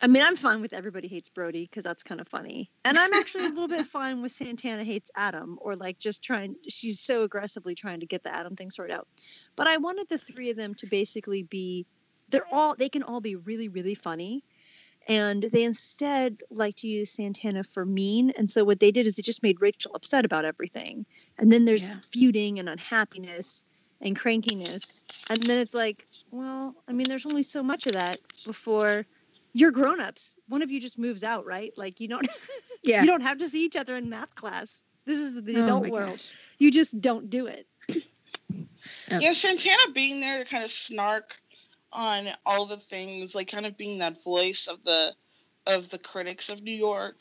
Speaker 5: I mean, I'm fine with everybody hates Brody because that's kind of funny, and I'm actually a little bit fine with Santana hates Adam, or like just trying. She's so aggressively trying to get the Adam thing sorted out. But I wanted the three of them to basically be. They're all. They can all be really, really funny. And they instead like to use Santana for mean. And so what they did is they just made Rachel upset about everything. And then there's
Speaker 3: Yeah.
Speaker 5: feuding and unhappiness and crankiness. And then it's like, well, I mean, there's only so much of that before you're grown-ups. One of you just moves out, right? Like you don't
Speaker 3: Yeah.
Speaker 5: you don't have to see each other in math class. This is the
Speaker 3: Oh
Speaker 5: adult
Speaker 3: my
Speaker 5: world.
Speaker 3: gosh.
Speaker 5: You just don't do it.
Speaker 3: Oh.
Speaker 6: Yeah, Santana being there to kind of snark on all the things, like kind of being that voice of the of the critics of New York,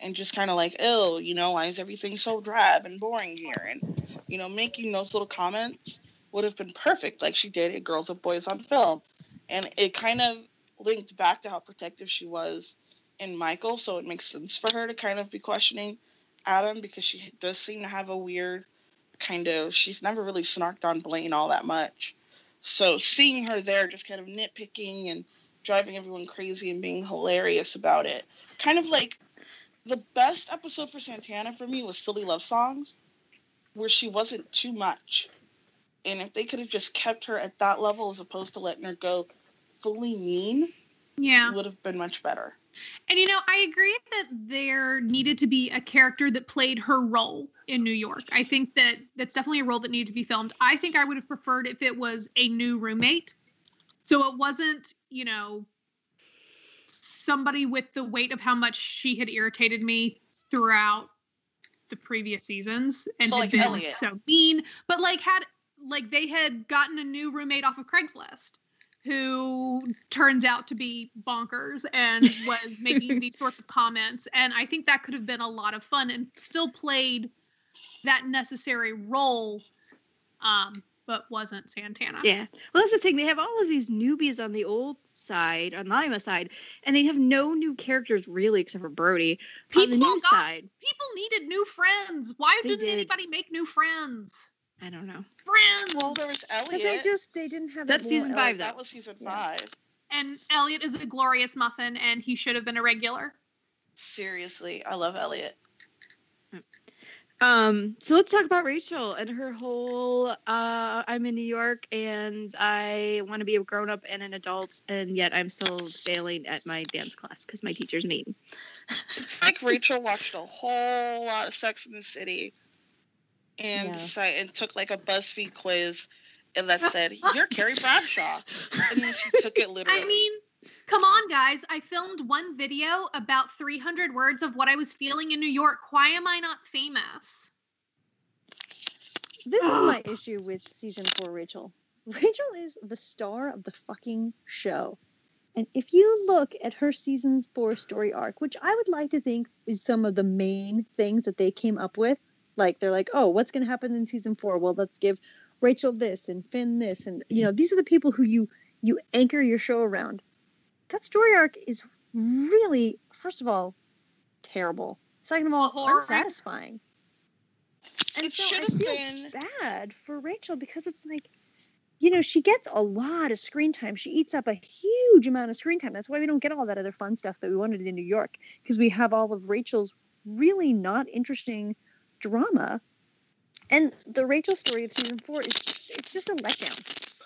Speaker 6: and just kind of like, oh, you know, why is everything so drab and boring here? And you know, making those little comments would have been perfect, like she did at Girls and Boys on Film, and it kind of linked back to how protective she was in Michael, so it makes sense for her to kind of be questioning Adam because she does seem to have a weird kind of she's never really snarked on Blaine all that much. So seeing her there just kind of nitpicking and driving everyone crazy and being hilarious about it. Kind of like the best episode for Santana for me was Silly Love Songs, where she wasn't too much. And if they could have just kept her at that level as opposed to letting her go fully mean,
Speaker 4: Yeah.
Speaker 6: would have been much better.
Speaker 4: And you know, I agree that there needed to be a character that played her role in New York. I think that that's definitely a role that needed to be filmed. I think I would have preferred if it was a new roommate. So it wasn't, you know, somebody with the weight of how much she had irritated me throughout the previous seasons and
Speaker 6: So,
Speaker 4: had
Speaker 6: like
Speaker 4: been
Speaker 6: Elliot.
Speaker 4: so mean, but like had like they had gotten a new roommate off of Craigslist who turns out to be bonkers and was making these sorts of comments and I think that could have been a lot of fun and still played that necessary role um but wasn't Santana.
Speaker 3: Yeah. Well, that's the thing. They have all of these newbies on the old side, on Lima side, and they have no new characters really except for Brody. on the
Speaker 4: People
Speaker 3: new
Speaker 4: got-
Speaker 3: side,
Speaker 4: People needed new friends. Why
Speaker 3: They
Speaker 4: didn't
Speaker 3: did.
Speaker 4: anybody make new friends?
Speaker 3: I don't know.
Speaker 4: Friends.
Speaker 6: Well, there was
Speaker 5: But they just they didn't have
Speaker 3: That's
Speaker 5: more
Speaker 3: season
Speaker 5: ele-
Speaker 3: five, though.
Speaker 6: that was season
Speaker 5: Yeah.
Speaker 6: five.
Speaker 4: and Elliot is a glorious muffin and he should have been a regular.
Speaker 6: Seriously, I love Elliot.
Speaker 3: Um, so let's talk about Rachel and her whole uh I'm in New York and I want to be a grown up and an adult and yet I'm still failing at my dance class because my teacher's mean.
Speaker 6: It's like Rachel watched a whole lot of Sex in the City and
Speaker 5: Yeah.
Speaker 6: decided, and took like a BuzzFeed quiz and that said, You're Carrie Bradshaw. And then she took it literally.
Speaker 4: I mean, come on, guys. I filmed one video about 300 words of what I was feeling in New York. Why am I not famous?
Speaker 5: This is my issue with season four, Rachel. Rachel is the star of the fucking show. And if you look at her season four story arc, which I would like to think is some of the main things that they came up with, like they're like, oh, what's going to happen in season four? Well, let's give Rachel this and Finn this, and you know, these are the people who you you anchor your show around. That story arc is really, first of all, terrible. Second of all,
Speaker 4: Horrible.
Speaker 5: unsatisfying. And
Speaker 6: it
Speaker 5: so
Speaker 6: should have been.
Speaker 5: bad for Rachel because it's like, you know, she gets a lot of screen time. She eats up a huge amount of screen time. That's why we don't get all that other fun stuff that we wanted in New York because we have all of Rachel's really not interesting drama. And the Rachel story of season four is just, it's just a letdown.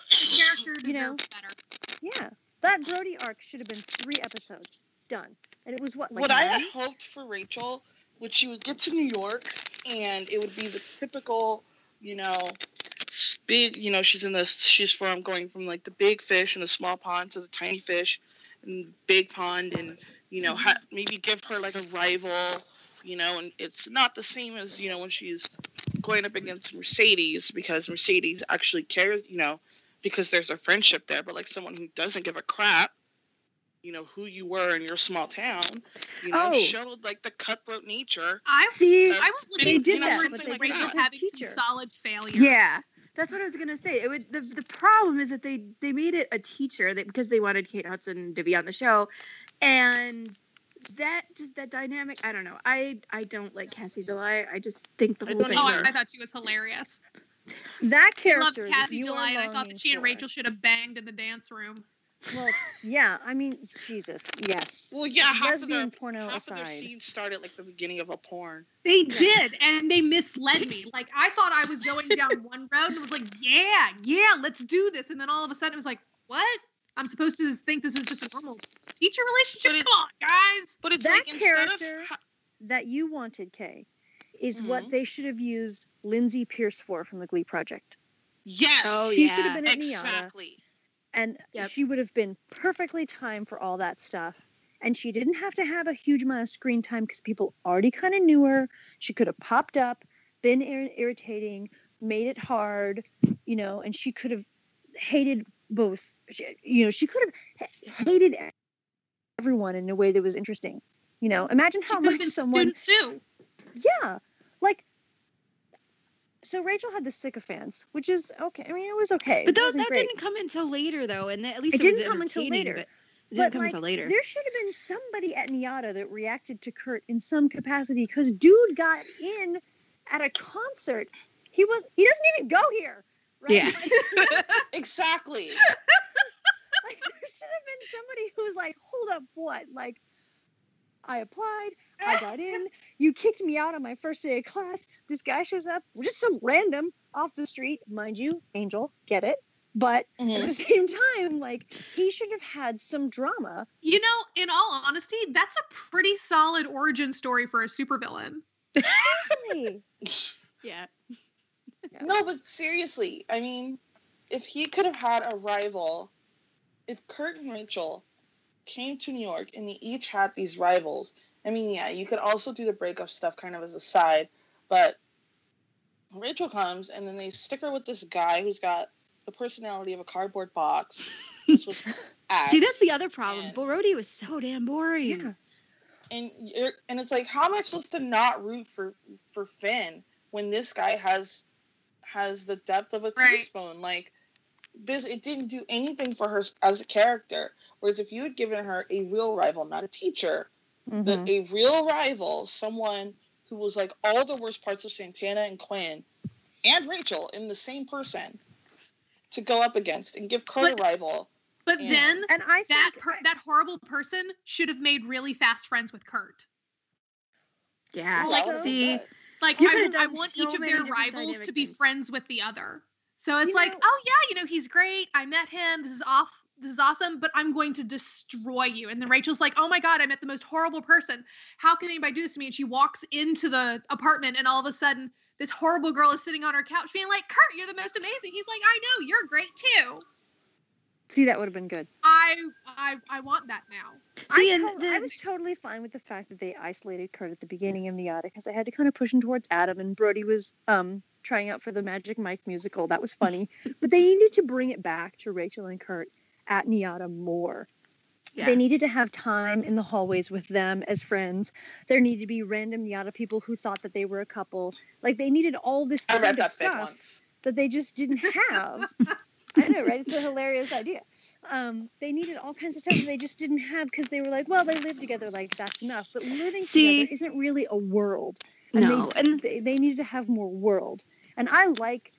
Speaker 4: The character
Speaker 5: You know,
Speaker 4: better.
Speaker 5: Yeah, that Brody arc should have been three episodes done, and it was what like
Speaker 6: what I had hoped for Rachel, would she would get to New York and it would be the typical, you know, s- big. You know, she's in this. She's from going from like the big fish in a small pond to the tiny fish in the big pond, and you know, ha- mm-hmm. maybe give her like a rival. You know, and it's not the same as you know when she's going up against Mercedes because Mercedes actually cares. You know, because there's a friendship there, but like someone who doesn't give a crap. You know who you were in your small town. You know,
Speaker 5: Oh.
Speaker 6: showed like the cutthroat nature.
Speaker 4: I
Speaker 5: See,
Speaker 4: I was
Speaker 6: they
Speaker 4: looking
Speaker 5: did that,
Speaker 4: forward
Speaker 5: but
Speaker 4: to
Speaker 5: they
Speaker 6: did
Speaker 4: Rachel
Speaker 6: that
Speaker 5: with
Speaker 4: having
Speaker 5: teacher.
Speaker 4: some solid failure.
Speaker 3: Yeah. That's what I was gonna say. It would the, the problem is that they they made it a teacher that because they wanted Kate Hudson to be on the show, and that just that dynamic. I don't know. I I don't like Cassie July. I just think the whole
Speaker 6: don't
Speaker 3: thing.
Speaker 4: Oh, I. I thought she was hilarious.
Speaker 5: that character.
Speaker 4: I loved
Speaker 5: character that
Speaker 4: Cassie
Speaker 5: you
Speaker 4: July, and I thought that she and Rachel should have banged in the dance room.
Speaker 5: Well, yeah, I mean, Jesus, yes.
Speaker 6: Well, yeah, half of
Speaker 5: Lesbian
Speaker 6: their
Speaker 5: porno
Speaker 6: half of their
Speaker 5: aside.
Speaker 6: scenes started like the beginning of a porn.
Speaker 4: They did, and they misled me. Like I thought I was going down one road and was like, "Yeah, yeah, let's do this," and then all of a sudden it was like, "What? I'm supposed to think this is just a normal teacher relationship?
Speaker 6: It-
Speaker 4: Come on, guys!"
Speaker 6: But it's
Speaker 5: That
Speaker 6: like
Speaker 5: character-
Speaker 6: of
Speaker 5: That you wanted, Kay, is
Speaker 6: Mhm.
Speaker 5: what they should have used Lindsay Pearce for from the Glee Project.
Speaker 6: yes,
Speaker 3: Oh,
Speaker 5: she
Speaker 3: yeah.
Speaker 5: should have been at NYADA,
Speaker 6: exactly.
Speaker 5: and
Speaker 3: Yep.
Speaker 5: she would have been perfectly timed for all that stuff. And she didn't have to have a huge amount of screen time because people already kind of knew her. She could have popped up, been ir- irritating, made it hard, you know, and she could have hated both. You know, she could have hated everyone in a way that was interesting. You know, imagine how much someone
Speaker 4: Sue.
Speaker 5: yeah like so rachel had the sycophants which is okay i mean it was okay
Speaker 3: But that, that
Speaker 5: great.
Speaker 3: didn't come until later, though, and at least
Speaker 5: It
Speaker 3: it,
Speaker 5: didn't come until later.
Speaker 3: but It didn't come
Speaker 5: like,
Speaker 3: until later.
Speaker 5: there should have been somebody at NYADA that reacted to Kurt in some capacity because dude got in at a concert. He was he doesn't even go here. Right?
Speaker 3: Yeah.
Speaker 5: Like,
Speaker 6: Exactly.
Speaker 5: like, there should have been somebody who was like, hold up, what? Like, I applied, I got in, you kicked me out on my first day of class. This guy shows up, just some random off the street, mind you, Angel, get it. But at
Speaker 6: Mhm.
Speaker 5: the same time, like he should have had some drama.
Speaker 4: You know, in all honesty, that's a pretty solid origin story for a supervillain.
Speaker 5: Seriously.
Speaker 3: yeah.
Speaker 6: No, but seriously, I mean, if he could have had a rival, if Kurt and Rachel came to New York and they each had these rivals, I mean, yeah, you could also do the breakup stuff kind of as a side, but Rachel comes and then they stick her with this guy who's got the personality of a cardboard box.
Speaker 3: See, that's the other problem.
Speaker 6: And-
Speaker 3: Borody was so damn boring.
Speaker 5: Yeah.
Speaker 6: and you're, and it's like how am I supposed to not root for for Finn when this guy has has the depth of a
Speaker 4: Right.
Speaker 6: teaspoon like this it didn't do anything for her as a character whereas if you had given her a real rival not a teacher
Speaker 5: Mhm.
Speaker 6: but a real rival someone who was like all the worst parts of Santana and Quinn and Rachel in the same person to go up against and give Kurt
Speaker 4: But-
Speaker 6: a rival
Speaker 4: But
Speaker 6: Yeah.
Speaker 4: then
Speaker 5: And I
Speaker 4: that
Speaker 5: think
Speaker 4: per- that horrible person should have made really fast friends with Kurt.
Speaker 3: Yeah.
Speaker 6: Well,
Speaker 5: like,
Speaker 6: that would've
Speaker 5: so-
Speaker 6: been good.
Speaker 4: Like I, I want
Speaker 3: so
Speaker 4: each of their rivals to be
Speaker 3: things.
Speaker 4: friends with the other. So it's
Speaker 5: You
Speaker 4: like,
Speaker 5: know-
Speaker 4: oh yeah, you know, he's great. I met him. This is off. This is awesome, but I'm going to destroy you. And then Rachel's like, oh my God, I met the most horrible person. How can anybody do this to me? And she walks into the apartment, and all of a sudden, this horrible girl is sitting on her couch being like, Kurt, you're the most amazing. He's like, I know, you're great too.
Speaker 5: See that would have been good.
Speaker 4: I I I want that now.
Speaker 3: See,
Speaker 5: I,
Speaker 3: and
Speaker 5: to- I was totally fine with the fact that they isolated Kurt at the beginning of the attic because I had to kind of push him towards Adam, and Brody was um trying out for the Magic Mike musical. That was funny, but they needed to bring it back to Rachel and Kurt at NYADA more.
Speaker 3: Yeah.
Speaker 5: They needed to have time in the hallways with them as friends. There needed to be random NYADA people who thought that they were a couple. Like they needed all this
Speaker 6: I
Speaker 5: kind of stuff that they just didn't have. I know, right? It's a hilarious idea. Um, they needed all kinds of stuff that they just didn't have because they were like, well, they live together, like that's enough. But living
Speaker 3: See-
Speaker 5: together isn't really a world, and
Speaker 3: No,
Speaker 5: they,
Speaker 3: and
Speaker 5: they they needed to have more world. And I like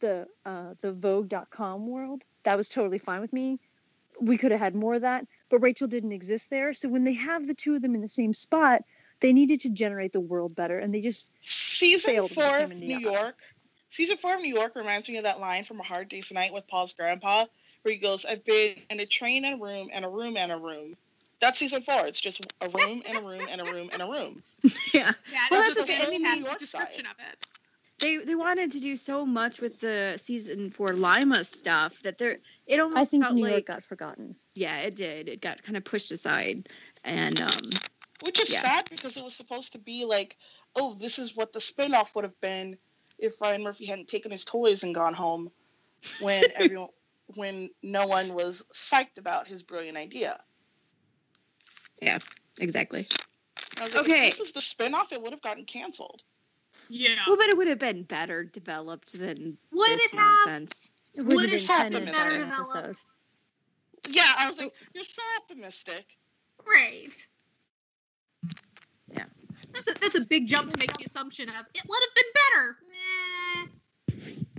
Speaker 5: the uh, the Vogue.com world. That was totally fine with me. We could have had more of that, but Rachel didn't exist there. So when they have the two of them in the same spot, they needed to generate the world better, and they just
Speaker 6: Season
Speaker 5: failed with
Speaker 6: four
Speaker 5: him
Speaker 6: of New
Speaker 5: NYADA.
Speaker 6: York. Season four of New York reminds me of that line from A Hard Day's Night with Paul's grandpa, where he goes, "I've been in a train and a room and a room and a room." That's season four. It's just a room and a room and a room and a room.
Speaker 3: yeah.
Speaker 4: Yeah,
Speaker 3: Well,
Speaker 4: that's
Speaker 3: that's
Speaker 4: a
Speaker 3: the thing, I mean,
Speaker 6: New
Speaker 4: fantastic
Speaker 6: York
Speaker 4: description
Speaker 6: side.
Speaker 4: of it.
Speaker 3: They they wanted to do so much with the season four Lima stuff that they're it almost
Speaker 5: I think
Speaker 3: felt
Speaker 5: New
Speaker 3: like
Speaker 5: York got forgotten.
Speaker 3: yeah it did it got kind of pushed aside and um
Speaker 6: Which is
Speaker 3: Yeah.
Speaker 6: sad because it was supposed to be like, oh, this is what the spinoff would have been if Ryan Murphy hadn't taken his toys and gone home when everyone when no one was psyched about his brilliant idea. Yeah, exactly like,
Speaker 3: Okay.
Speaker 6: if this is the spinoff, it would have gotten canceled.
Speaker 4: Yeah.
Speaker 3: well but it would have been better developed than
Speaker 4: Would
Speaker 3: this
Speaker 4: it have?
Speaker 3: nonsense.
Speaker 5: It
Speaker 4: Would
Speaker 5: would have
Speaker 4: it
Speaker 5: been
Speaker 6: have
Speaker 5: ten
Speaker 6: been better
Speaker 4: developed?
Speaker 5: episode.
Speaker 6: Yeah, I was like, you're so optimistic.
Speaker 4: Right.
Speaker 3: Yeah.
Speaker 4: That's a, that's a big jump to make the assumption of it would have been better.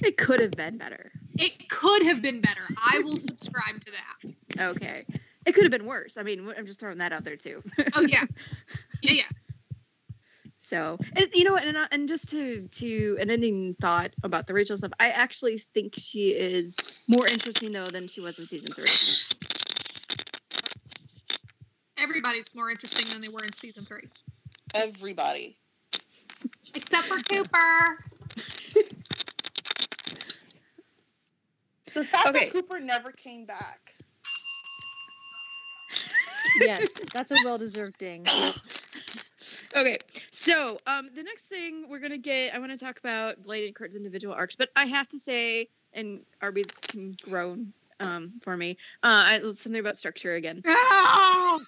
Speaker 4: Meh.
Speaker 3: It could have been better.
Speaker 4: It could have been better. I will subscribe to that.
Speaker 3: Okay. It could have been worse. I mean, I'm just throwing that out there too.
Speaker 4: Oh yeah. Yeah, yeah.
Speaker 3: So, and, you know, and, uh, and just to to an ending thought about the Rachel stuff, I actually think she is more interesting though than she was in season three.
Speaker 4: Everybody's more interesting than they were in season three.
Speaker 6: Everybody.
Speaker 4: Except for Cooper.
Speaker 6: The fact
Speaker 3: Okay.
Speaker 6: that Cooper never came back.
Speaker 5: yes, that's a well-deserved ding.
Speaker 3: Okay, so um, the next thing we're gonna get, I want to talk about Blaine and Kurt's individual arcs, but I have to say, and Arby's can groan um, for me, uh, I, something about structure again.
Speaker 4: Oh,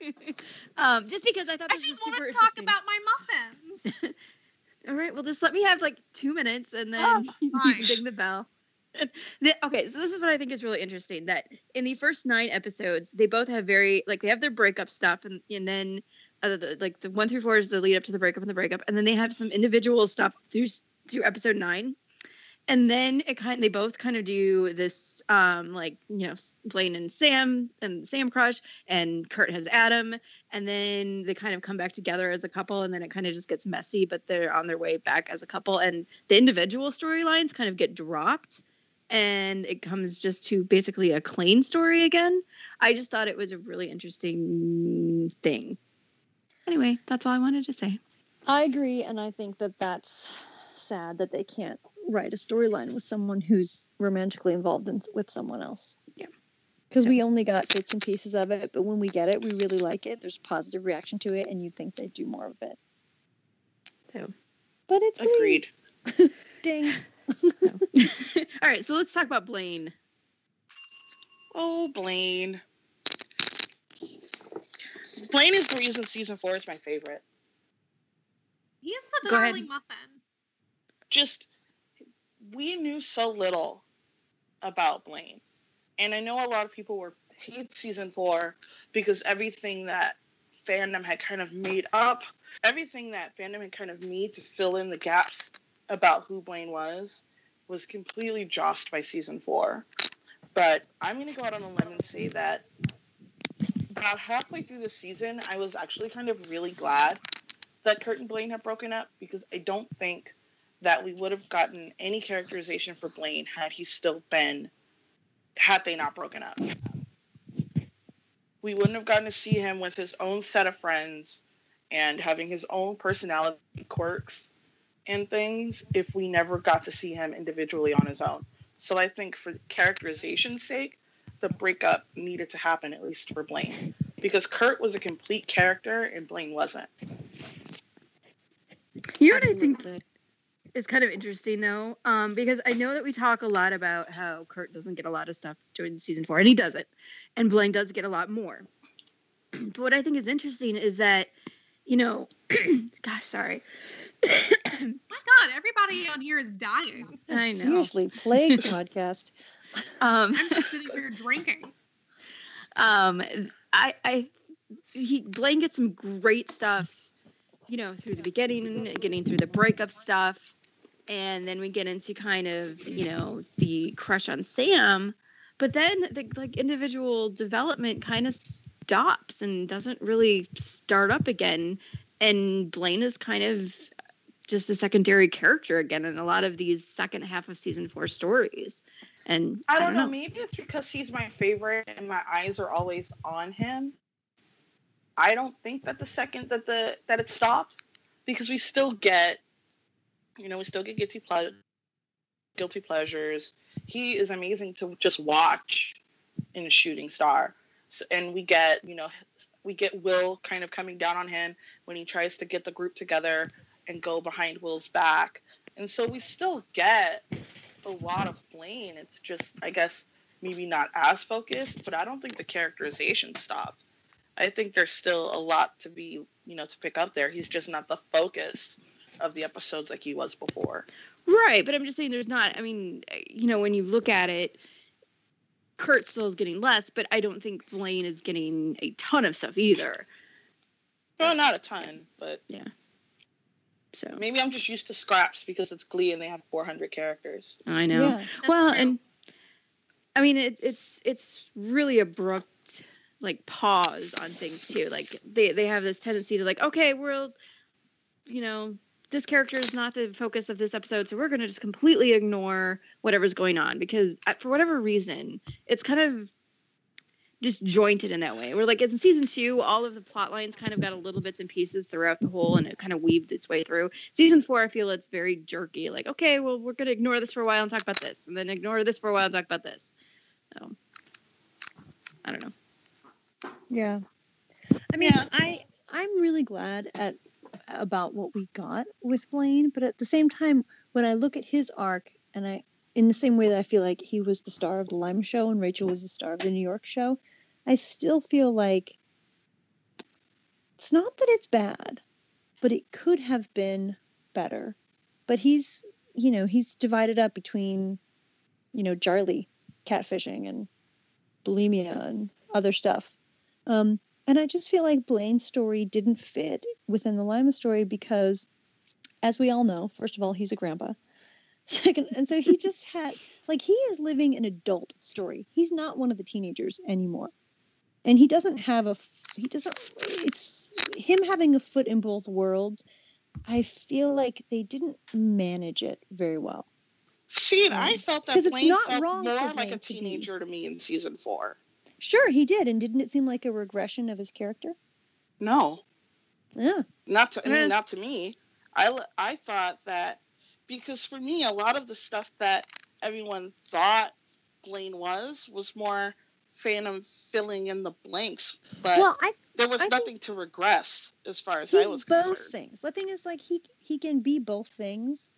Speaker 3: um, just because I thought
Speaker 4: I
Speaker 3: this was
Speaker 4: just want
Speaker 3: super
Speaker 4: to talk about my muffins.
Speaker 3: All right, well, just let me have like two minutes, and then
Speaker 4: Oh,
Speaker 3: you can ding the bell. Okay, so this is what I think is really interesting. That in the first nine episodes, they both have very like they have their breakup stuff, and and then uh, the, like the one through four is the lead up to the breakup and the breakup, and then they have some individual stuff through through episode nine, and then it kind they both kind of do this um like you know Blaine and Sam and Sam crush, and Kurt has Adam, and then they kind of come back together as a couple and then it kind of just gets messy but they're on their way back as a couple and the individual storylines kind of get dropped and it comes just to basically a Klaine story again i just thought it was a really interesting thing anyway that's all i wanted to say
Speaker 5: I agree, and I think that that's sad that they can't write a storyline with someone who's romantically involved in, with someone else.
Speaker 3: Yeah.
Speaker 5: Because we only got bits and pieces of it, but when we get it, we really like it. There's a positive reaction to it, and you'd think they'd do more of it.
Speaker 3: So.
Speaker 5: But it's Glee.
Speaker 6: Agreed.
Speaker 5: Ding.
Speaker 3: all right so let's talk about blaine
Speaker 6: Oh, Blaine. Blaine is the reason season four is my favorite.
Speaker 4: He is the
Speaker 3: Go
Speaker 4: darling muffin.
Speaker 6: Just, we knew so little about Blaine. And I know a lot of people were hate season four because everything that fandom had kind of made up, everything that fandom had kind of made to fill in the gaps about who Blaine was, was completely jossed by season four. But I'm going to go out on a limb and say that about halfway through the season, I was actually kind of really glad that Kurt and Blaine had broken up because I don't think that we would have gotten any characterization for Blaine had he still been, had they not broken up. We wouldn't have gotten to see him with his own set of friends and having his own personality quirks and things if we never got to see him individually on his own. So I think for characterization's sake, the breakup needed to happen at least for Blaine because Kurt was a complete character and Blaine wasn't.
Speaker 3: you know what i think is kind of interesting though, um, because I know that we talk a lot about how Kurt doesn't get a lot of stuff during season four, and he doesn't, and Blaine does get a lot more. but what I think is interesting is that, you know, gosh, sorry,
Speaker 4: My God, everybody on here is dying.
Speaker 3: I know.
Speaker 5: Seriously, plague podcast.
Speaker 3: um,
Speaker 4: I'm just sitting here drinking.
Speaker 3: um, I, I, he Blaine gets some great stuff, you know, through the beginning, getting through the breakup stuff, and then we get into kind of, you know, the crush on Sam, but then the like individual development kind of stops and doesn't really start up again, and Blaine is kind of just a secondary character again in a lot of these second half of season four stories. And
Speaker 6: I don't know. Maybe it's because he's my favorite and my eyes are always on him. I don't think that the second that the that it stopped because we still get, you know, we still get guilty pleasure, guilty pleasures. He is amazing to just watch in a shooting star, S and we get you know we get Will kind of coming down on him when he tries to get the group together and go behind Will's back, and so we still get a lot of Blaine. It's just I guess maybe not as focused, but I don't think the characterization stopped. I think there's still a lot to be, you know, to pick up there. He's just not the focus of the episodes like he was before.
Speaker 3: Right, but I'm just saying there's not. I mean, eh, you know, when you look at it, Kurt still is getting less, but I don't think Blaine is getting a ton of stuff either.
Speaker 6: Well, not a ton, but yeah.
Speaker 3: So
Speaker 6: maybe I'm just used to scraps because it's Glee and they have 400 characters.
Speaker 3: I know.
Speaker 5: Yeah.
Speaker 3: Well,
Speaker 4: true.
Speaker 3: and I mean, it's it's it's really abrupt, like pause on things too. Like they they have this tendency to like, okay, we're, you know, this character is not the focus of this episode, so we're going to just completely ignore whatever's going on because uh, for whatever reason, it's kind of disjointed in that way. We're like, it's in season two, all of the plot lines kind of got a little bits and pieces throughout the whole, and it kind of weaved its way through. Season four, I feel it's very jerky. Like, okay, well, we're gonna ignore this for a while and talk about this, and then ignore this for a while and talk about this. So, I don't know.
Speaker 5: Yeah. I mean,
Speaker 6: Yeah.
Speaker 5: I I'm really glad at about what we got with Blaine, but at the same time, when I look at his arc, and I in the same way that I feel like he was the star of the Lima show and Rachel was the star of the New York show, I still feel like it's not that it's bad, but it could have been better. But he's, you know, he's divided up between, you know, Charlie catfishing and bulimia and other stuff. Um, and I just feel like Blaine's story didn't fit within the Lima story because, as we all know, first of all, he's a grandpa. Second, and so he just had like he is living an adult story. He's not one of the teenagers anymore, and he doesn't have a, He doesn't. It's him having a foot in both worlds. I feel like they didn't manage it very well.
Speaker 6: See, and
Speaker 5: Um,
Speaker 6: I felt that Blaine felt more like a
Speaker 5: to
Speaker 6: teenager to me in season four.
Speaker 5: Sure, he did, and didn't it seem like a regression of his character?
Speaker 6: No,
Speaker 5: Yeah.
Speaker 6: not to I mean, uh-huh. not to me. I I thought that because for me, a lot of the stuff that everyone thought Blaine was was more fandom filling in the blanks, but
Speaker 5: well, I
Speaker 6: there was
Speaker 5: I
Speaker 6: nothing to regress as far as I
Speaker 5: he's
Speaker 6: was
Speaker 5: both
Speaker 6: concerned.
Speaker 5: things. The thing is, like he he can be both things,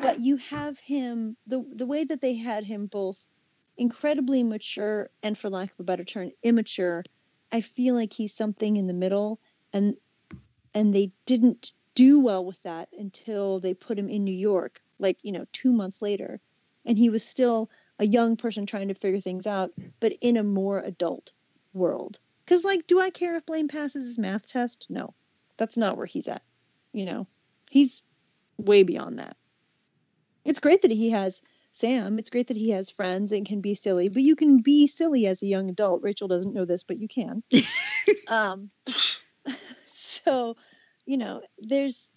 Speaker 5: but you have him the the way that they had him both incredibly mature and, for lack of a better term, immature. I feel like he's something in the middle, and and they didn't do well with that until they put him in New York, like you know, two months later, and he was still a young person trying to figure things out, but in a more adult world. Because, like, do I care if Blaine passes his math test? No, that's not where he's at. You know, he's way beyond that. It's great that he has Sam. It's great that he has friends and can be silly, but you can be silly as a young adult. Rachel doesn't know this, but you can. um, so, you know, there's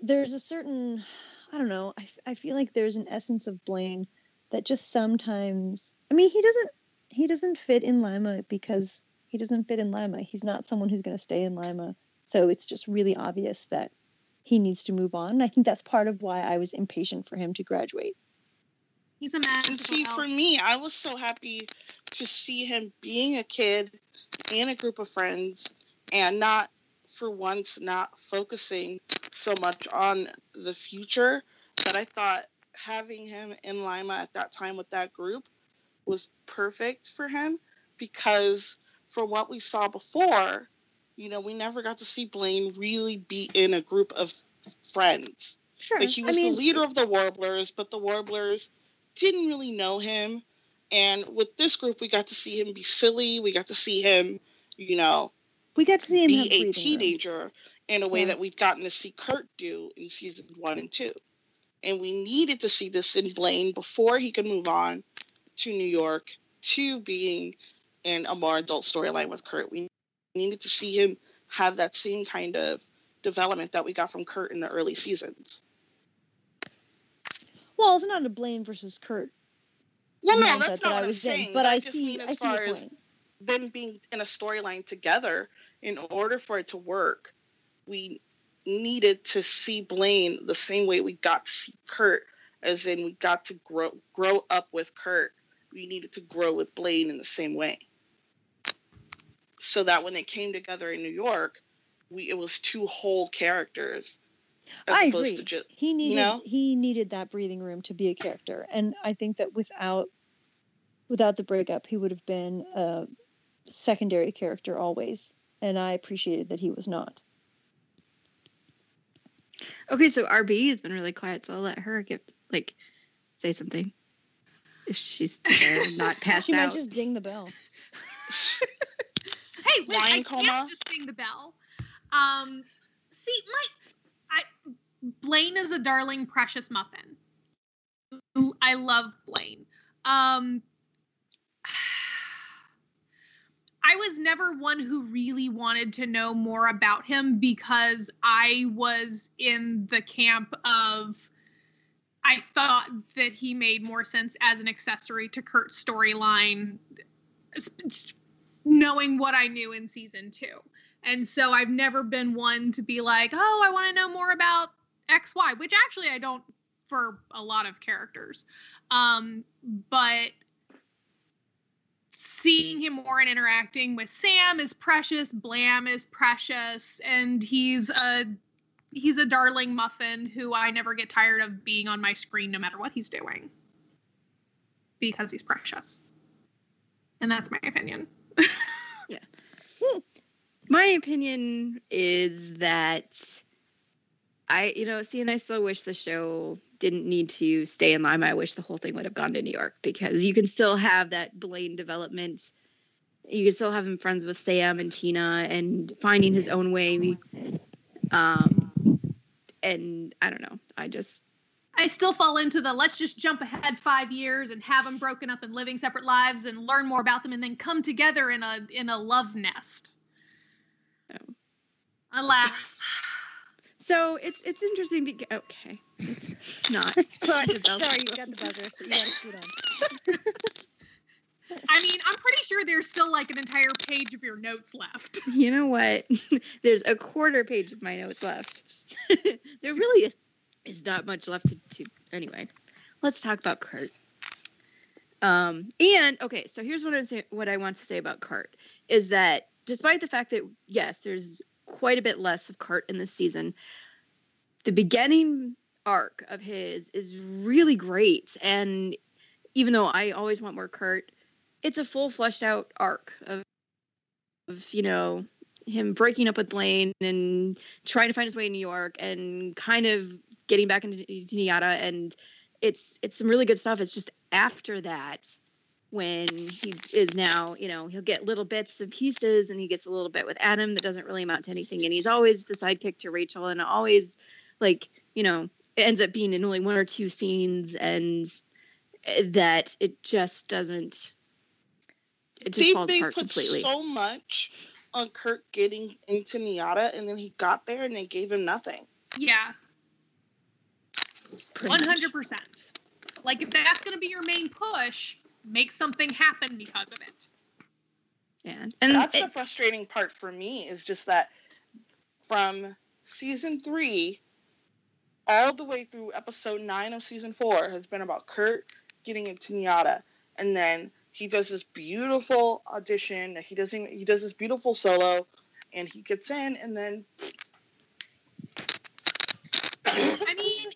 Speaker 5: there's a certain I don't know. I feel like there's an essence of Blaine that just sometimes. I mean, he doesn't he doesn't fit in Lima because he doesn't fit in Lima. He's not someone who's going to stay in Lima. So it's just really obvious that he needs to move on. And I think that's part of why I was impatient for him to graduate.
Speaker 4: He's a man.
Speaker 6: And see, for me, I was so happy to see him being a kid in a group of friends and not, for once, not focusing so much on the future. that I thought having him in Lima at that time with that group was perfect for him because for what we saw before, you know, we never got to see Blaine really be in a group of friends.
Speaker 5: Sure.
Speaker 6: Like he was
Speaker 5: I mean,
Speaker 6: the leader of the Warblers, but the Warblers didn't really know him. And with this group, we got to see him be silly. We got to see him, you know,
Speaker 5: we got to see him
Speaker 6: be a
Speaker 5: breathing room.
Speaker 6: teenager in a way
Speaker 5: Yeah.
Speaker 6: that we've gotten to see Kurt do in season one and two. And we needed to see this in Blaine before he could move on to New York to being in a more adult storyline with Kurt. We needed to see him have that same kind of development that we got from Kurt in the early seasons.
Speaker 5: Well, it's not a Blaine versus Kurt
Speaker 6: Well, no, that's
Speaker 5: that
Speaker 6: not
Speaker 5: I
Speaker 6: what I'm
Speaker 5: was
Speaker 6: saying.
Speaker 5: in, but I see I
Speaker 6: as
Speaker 5: see your
Speaker 6: as
Speaker 5: point.
Speaker 6: them being in a storyline together in order for it to work, we needed to see Blaine the same way we got to see Kurt, as in we got to grow grow up with Kurt. We needed to grow with Blaine in the same way. So that when they came together in New York, we it was two whole characters. As
Speaker 5: I agree.
Speaker 6: to just
Speaker 5: he needed
Speaker 6: know?
Speaker 5: he needed that breathing room to be a character, and I think that without without the breakup, he would have been a secondary character always, and I appreciated that he was not.
Speaker 3: Okay, so RB has been really quiet, so I'll let her give like say something. If she's there, not passed
Speaker 5: she
Speaker 3: out.
Speaker 5: might just ding the bell.
Speaker 4: Hey, wait, I
Speaker 6: Wine
Speaker 4: can't just ring the bell. Um, see, my, I, Blaine is a darling, precious muffin. I love Blaine. Um, I was never one who really wanted to know more about him because I was in the camp of I thought that he made more sense as an accessory to Kurt's storyline, knowing what I knew in season two. And so I've never been one to be like, oh, I want to know more about XY, which actually I don't for a lot of characters. Um, but seeing him more and interacting with Sam is precious, Blam is precious, and he's a he's a darling muffin who I never get tired of being on my screen no matter what he's doing. Because he's precious. And that's my opinion.
Speaker 3: My opinion is that I, you know, see, and I still wish the show didn't need to stay in Lima. I wish the whole thing would have gone to New York because you can still have that Blaine development. You can still have him friends with Sam and Tina and finding his own way. Um, and I don't know. I just,
Speaker 4: I still fall into the let's just jump ahead five years and have them broken up and living separate lives and learn more about them and then come together in a in a love nest.
Speaker 3: Oh.
Speaker 4: Alas.
Speaker 3: so it's it's interesting because okay, it's not.
Speaker 5: sorry, you got the buzzer, so you got to scoot on.
Speaker 4: I mean, I'm pretty sure there's still like an entire page of your notes left.
Speaker 3: You know what? There's a quarter page of my notes left. there really is, is not much left to, to. Anyway, let's talk about Kurt. Um, and okay, so here's what I say, what I want to say about Kurt is that despite the fact that yes, there's quite a bit less of Kurt in this season, the beginning arc of his is really great. And even though I always want more Kurt, it's a full fleshed out arc of of you know him breaking up with Blaine and trying to find his way in New York and kind of getting back into NYADA and it's it's some really good stuff. It's just after that when he is now, you know, he'll get little bits and pieces and he gets a little bit with Adam that doesn't really amount to anything and he's always the sidekick to Rachel and always like, you know, it ends up being in only one or two scenes and eh, that it just doesn't it just
Speaker 6: they,
Speaker 3: falls
Speaker 6: they
Speaker 3: apart
Speaker 6: put
Speaker 3: completely.
Speaker 6: so much on Kurt getting into NYADA, and then he got there and they gave him nothing.
Speaker 4: Yeah,
Speaker 3: pretty
Speaker 4: one
Speaker 3: much.
Speaker 4: hundred percent. Like if that's gonna be your main push, make something happen because of it.
Speaker 3: Yeah. And
Speaker 6: That's
Speaker 3: it-
Speaker 6: the frustrating part for me is just that from season three all the way through episode nine of season four has been about Kurt getting into NYADA, and then he does this beautiful audition. He doesn't. He does this beautiful solo, and he gets in, and then
Speaker 4: I mean,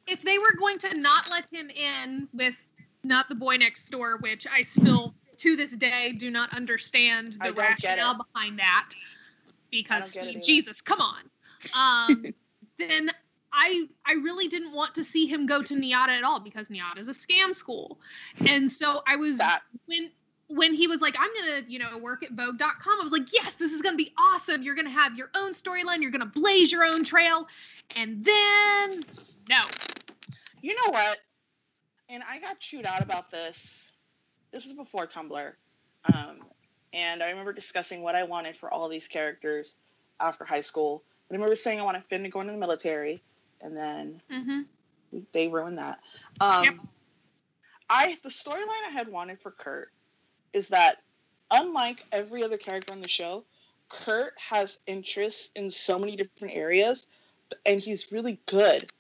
Speaker 4: if they were going to not let him in with not the boy next door, which I still to this day do not understand the rationale behind that. Because
Speaker 6: get it either.
Speaker 4: Jesus, come on. Um, then I I really didn't want to see him go to NYADA at all because NYADA is a scam school. And so I was
Speaker 6: that
Speaker 4: when when he was like, I'm gonna, you know, work at Vogue.com, I was like, yes, this is gonna be awesome. You're gonna have your own storyline, you're gonna blaze your own trail. And then no.
Speaker 6: You know what? And I got chewed out about this. This was before Tumblr. Um, and I remember discussing what I wanted for all these characters after high school. I remember saying I wanted Finn to go into the military, and then
Speaker 4: Mm-hmm.
Speaker 6: they ruined that. Um,
Speaker 4: Yep.
Speaker 6: I the storyline I had wanted for Kurt is that unlike every other character on the show, Kurt has interests in so many different areas, and he's really good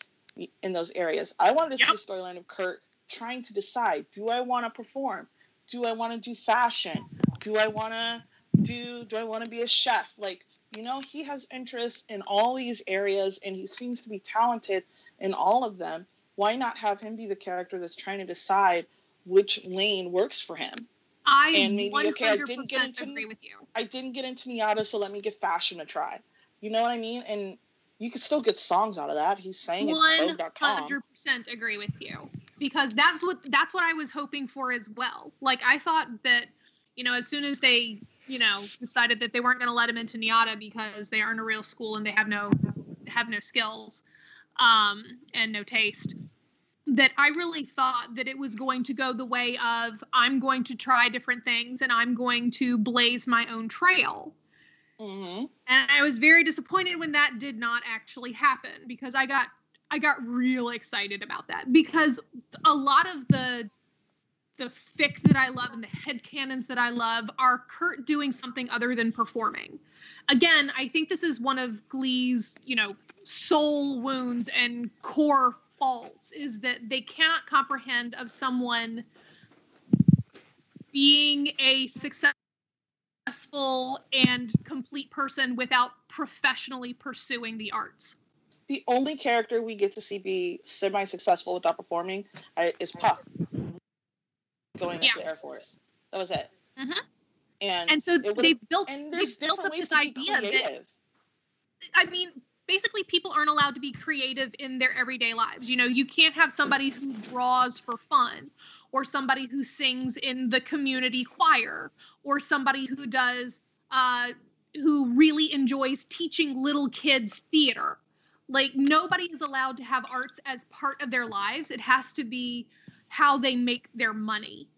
Speaker 6: in those areas. I wanted to
Speaker 4: Yep.
Speaker 6: see a storyline of Kurt trying to decide: Do I want to perform? Do I want to do fashion? Do I want to do? Do I want to be a chef? Like you know, he has interests in all these areas, and he seems to be talented in all of them. Why not have him be the character that's trying to decide which lane works for him?
Speaker 4: I
Speaker 6: And maybe,
Speaker 4: 100%
Speaker 6: okay, I didn't get into-
Speaker 4: agree with you.
Speaker 6: I didn't get into NYADA, so let me give fashion a try. You know what I mean? And you could still get songs out of that. He's saying it
Speaker 4: hundred percent agree with you because that's what that's what I was hoping for as well. Like I thought that you know as soon as they you know decided that they weren't going to let him into NYADA because they aren't a real school and they have no have no skills um, and no taste. That I really thought that it was going to go the way of I'm going to try different things and I'm going to blaze my own trail.
Speaker 6: hmm
Speaker 4: and I was very disappointed when that did not actually happen because I got I got real excited about that because a lot of the the fic that I love and the head headcanons that I love are Kurt doing something other than performing. Again, I think this is one of Glee's, you know, soul wounds and core faults is that they cannot comprehend of someone being a successful and complete person without professionally pursuing the arts.
Speaker 6: The only character we get to see be semi-successful without performing uh, is Puck going
Speaker 4: Yeah.
Speaker 6: into the Air Force. That was it.
Speaker 4: Mhm.
Speaker 6: And
Speaker 4: And so they built
Speaker 6: and
Speaker 4: they built up this idea that. I mean, basically, people aren't allowed to be creative in their everyday lives. You know, you can't have somebody who draws for fun, or somebody who sings in the community choir, or somebody who does, uh, who really enjoys teaching little kids theater. Like, nobody is allowed to have arts as part of their lives. It has to be how they make their money,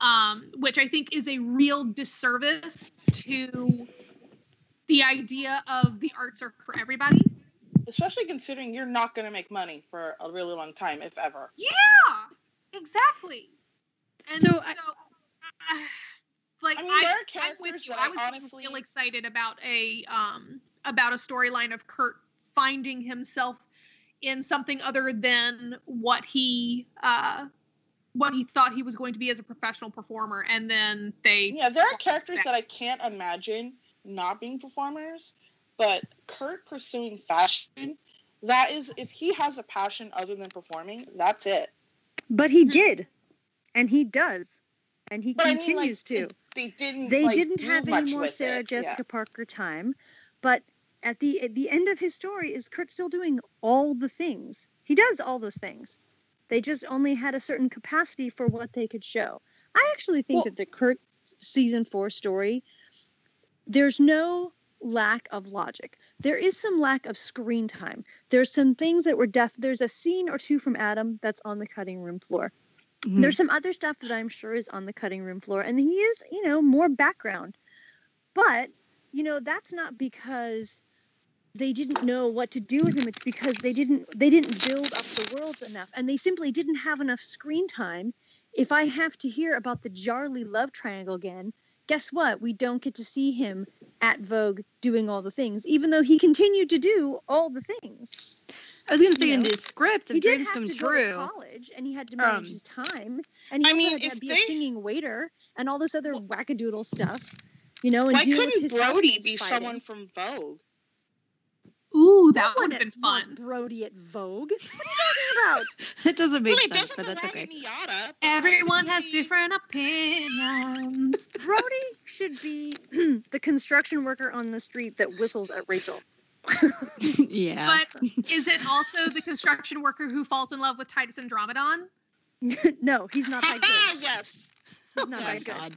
Speaker 4: um, which I think is a real disservice to the idea of the arts are for everybody.
Speaker 6: Especially considering you're not going to make money for a really long time, if ever.
Speaker 4: Yeah, exactly. And
Speaker 3: So
Speaker 4: so,
Speaker 3: I-
Speaker 4: uh, like
Speaker 6: I
Speaker 4: I,
Speaker 6: mean, there are
Speaker 4: I'm
Speaker 6: characters
Speaker 4: with you.
Speaker 6: that
Speaker 4: I
Speaker 6: I
Speaker 4: was
Speaker 6: honestly-
Speaker 4: real excited about a um about a storyline of Kurt finding himself in something other than what he uh what he thought he was going to be as a professional performer and then they
Speaker 6: Yeah, there are characters
Speaker 4: back.
Speaker 6: that I can't imagine not being performers, but Kurt pursuing fashion, that is, if he has a passion other than performing, that's it.
Speaker 5: But he
Speaker 4: Mhm.
Speaker 5: did, and he does, and he
Speaker 6: But I mean, like,
Speaker 5: continues to.
Speaker 6: it- they didn't.
Speaker 5: they
Speaker 6: like,
Speaker 5: didn't have any more Sarah
Speaker 6: it.
Speaker 5: Jessica Parker time, but at the at the end of his story is Kurt still doing all the things. He does all those things. They just only had a certain capacity for what they could show. I actually think
Speaker 6: Well-
Speaker 5: that the Kurt season 4 story there's no lack of logic. There is some lack of screen time. There's some things that were def there's a scene or two from Adam that's on the cutting room floor.
Speaker 3: Mm-hmm.
Speaker 5: There's some other stuff that I'm sure is on the cutting room floor, and he is, you know, more background. But, you know, that's not because they didn't know what to do with him. It's because they didn't they didn't build up the worlds enough, and they simply didn't have enough screen time. If I have to hear about the Jarley love triangle again, guess what? We don't get to see him at Vogue doing all the things, even though he continued to do all the things.
Speaker 3: I was gonna say
Speaker 5: you
Speaker 3: in
Speaker 5: know,
Speaker 3: the script
Speaker 5: he did have
Speaker 3: Come
Speaker 5: to go to college, and he had to manage
Speaker 3: Um,
Speaker 5: his time, and he
Speaker 6: I mean,
Speaker 5: had to be
Speaker 6: they-
Speaker 5: a singing waiter and all this other wackadoodle stuff, you know. And
Speaker 6: Why couldn't Brody be
Speaker 5: fighting.
Speaker 6: someone from Vogue?
Speaker 4: Ooh, that
Speaker 5: one
Speaker 4: would have been
Speaker 5: at- wants
Speaker 4: fun.
Speaker 5: Brody at Vogue. What are you talking about?
Speaker 3: That doesn't make
Speaker 6: Well,
Speaker 3: sense,
Speaker 6: doesn't
Speaker 3: but that's okay.
Speaker 6: in NYADA, but
Speaker 4: Everyone has different opinions.
Speaker 5: Brody should be the construction worker on the street that whistles at Rachel.
Speaker 3: yeah.
Speaker 4: But is it also the construction worker who falls in love with Titus Andromedon?
Speaker 5: no, he's not that good.
Speaker 6: yes.
Speaker 5: He's not
Speaker 3: oh
Speaker 5: that
Speaker 3: my
Speaker 5: good.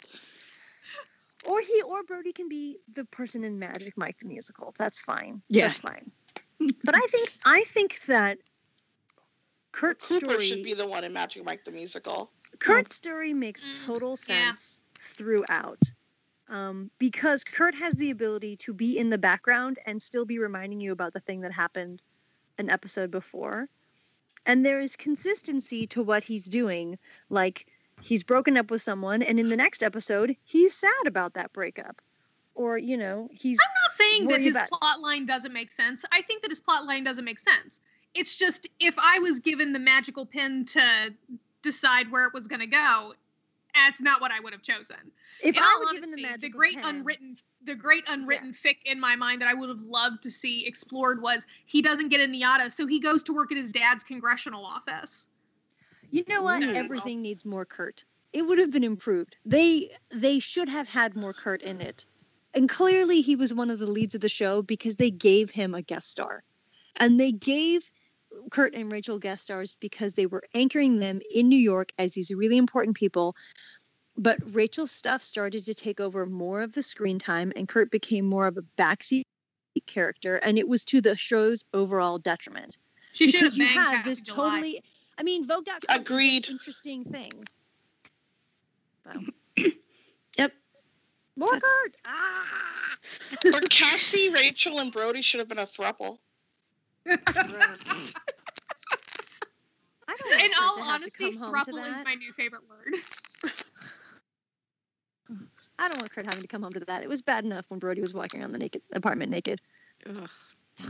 Speaker 3: God.
Speaker 5: Or he or Brody can be the person in Magic Mike the musical. That's fine.
Speaker 3: Yeah.
Speaker 5: That's fine. but I think I think that Kurt's
Speaker 6: Cooper
Speaker 5: story
Speaker 6: should be the one in Magic Mike the musical.
Speaker 5: Kurt's story makes
Speaker 4: Mm,
Speaker 5: total
Speaker 4: yeah.
Speaker 5: sense throughout. Um, because Kurt has the ability to be in the background and still be reminding you about the thing that happened an episode before. And there is consistency to what he's doing. Like he's broken up with someone, and in the next episode, he's sad about that breakup. or you know he's
Speaker 4: I'm not saying that his
Speaker 5: about-
Speaker 4: plot line doesn't make sense. I think that his plot line doesn't make sense. It's just if I was given the magical pin to decide where it was going to go, that's not what I would have chosen.
Speaker 5: if
Speaker 4: In
Speaker 5: I were given the magical
Speaker 4: the great
Speaker 5: pen,
Speaker 4: unwritten the great unwritten fic in my mind that I would have loved to see explored was he doesn't get a NYADA, so he goes to work at his dad's congressional office.
Speaker 5: You know what?
Speaker 6: Ooh.
Speaker 5: Everything needs more Kurt. It would have been improved. They they should have had more Kurt in it. And clearly he was one of the leads of the show because they gave him a guest star. And they gave Kurt and Rachel guest stars because they were anchoring them in New York as these really important people. But Rachel's stuff started to take over more of the screen time and Kurt became more of a backseat character and it was to the show's overall detriment
Speaker 4: She should
Speaker 5: because you have this
Speaker 4: July.
Speaker 5: totally i mean vogue.com is an
Speaker 6: Agreed.
Speaker 5: interesting thing so.
Speaker 3: Yep.
Speaker 5: more
Speaker 3: That's-
Speaker 5: ah
Speaker 6: Or Cassie, Rachel, and Brody should have been a thruple.
Speaker 5: i don't
Speaker 4: In all
Speaker 5: to have to
Speaker 4: honesty,
Speaker 5: come home to
Speaker 4: thruple is my new favorite word.
Speaker 5: i don't want kurt having to come home to that it was bad enough when brody was walking around the naked apartment naked
Speaker 3: Ugh.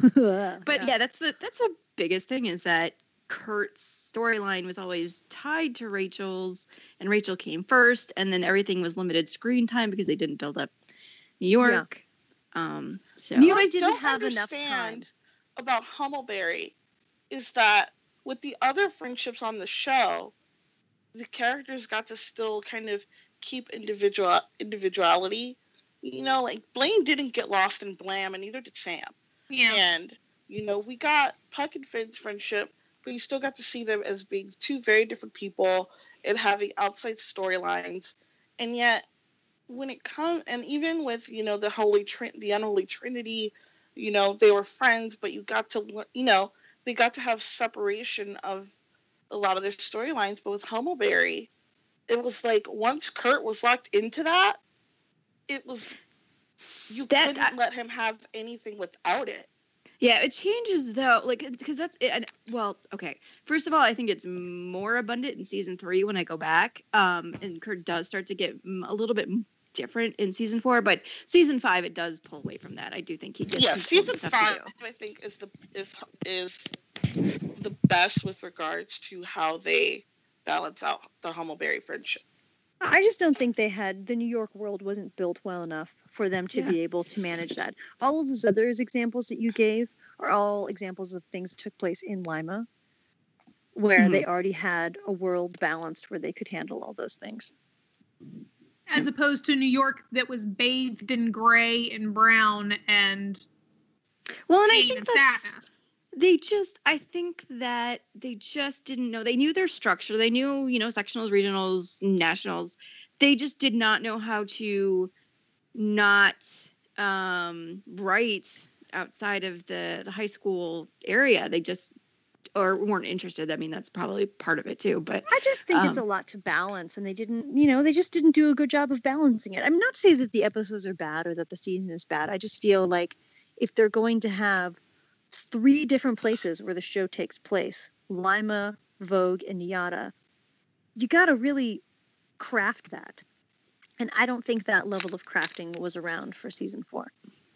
Speaker 5: but
Speaker 3: But yeah. that's the that's the biggest thing is that Kurt's storyline was always tied to Rachel's, and Rachel came first, and then everything was limited screen time because they didn't build up New York. Um, so
Speaker 5: New
Speaker 6: What I
Speaker 5: York didn't
Speaker 6: don't
Speaker 5: have enough time.
Speaker 6: about Hummelberry is that with the other friendships on the show, the characters got to still kind of keep individual individuality. You know, like Blaine didn't get lost in Blam, and neither did Sam.
Speaker 4: Yeah.
Speaker 6: And you know, we got Puck and Finn's friendship, but you still got to see them as being two very different people and having outside storylines. And yet, when it comes, and even with you know the holy trin- the unholy trinity, you know they were friends, but you got to you know they got to have separation of a lot of their storylines. But with Hummelberry, it was like once Kurt was locked into that, it was you
Speaker 3: that,
Speaker 6: couldn't let him have anything without it.
Speaker 3: Yeah, it changes though, like because that's it. And, well, okay. First of all, I think it's more abundant in season three when I go back. Um, and Kurt does start to get a little bit different in season four, but season five it does pull away from that. I do think he gets
Speaker 6: yeah, season five. I think is the is is the best with regards to how they balance out the Hummelberry friendship.
Speaker 5: I just don't think they had the New York world wasn't built well enough for them to
Speaker 3: Yeah.
Speaker 5: be able to manage that. All of those other examples that you gave are all examples of things that took place in Lima, where
Speaker 3: Mhm.
Speaker 5: they already had a world balanced where they could handle all those things.
Speaker 4: As opposed to New York that was bathed in gray and brown and
Speaker 3: Well, and I think
Speaker 4: and
Speaker 3: that's
Speaker 4: sadness.
Speaker 3: They just i think that they just didn't know. They knew their structure. They knew you know sectionals regionals nationals. They just did not know how to not um write outside of the, the high school area. They just or weren't interested. I mean that's probably part of it too but
Speaker 5: I just think it's a
Speaker 3: Um,
Speaker 5: lot to balance, and they didn't, you know, they just didn't do a good job of balancing it. I'm not saying that the episodes are bad or that the season is bad. I just feel like if they're going to have three different places where the show takes place Lima, Vogue, and NYADA you got to really craft that. And I don't think that level of crafting was around for season four.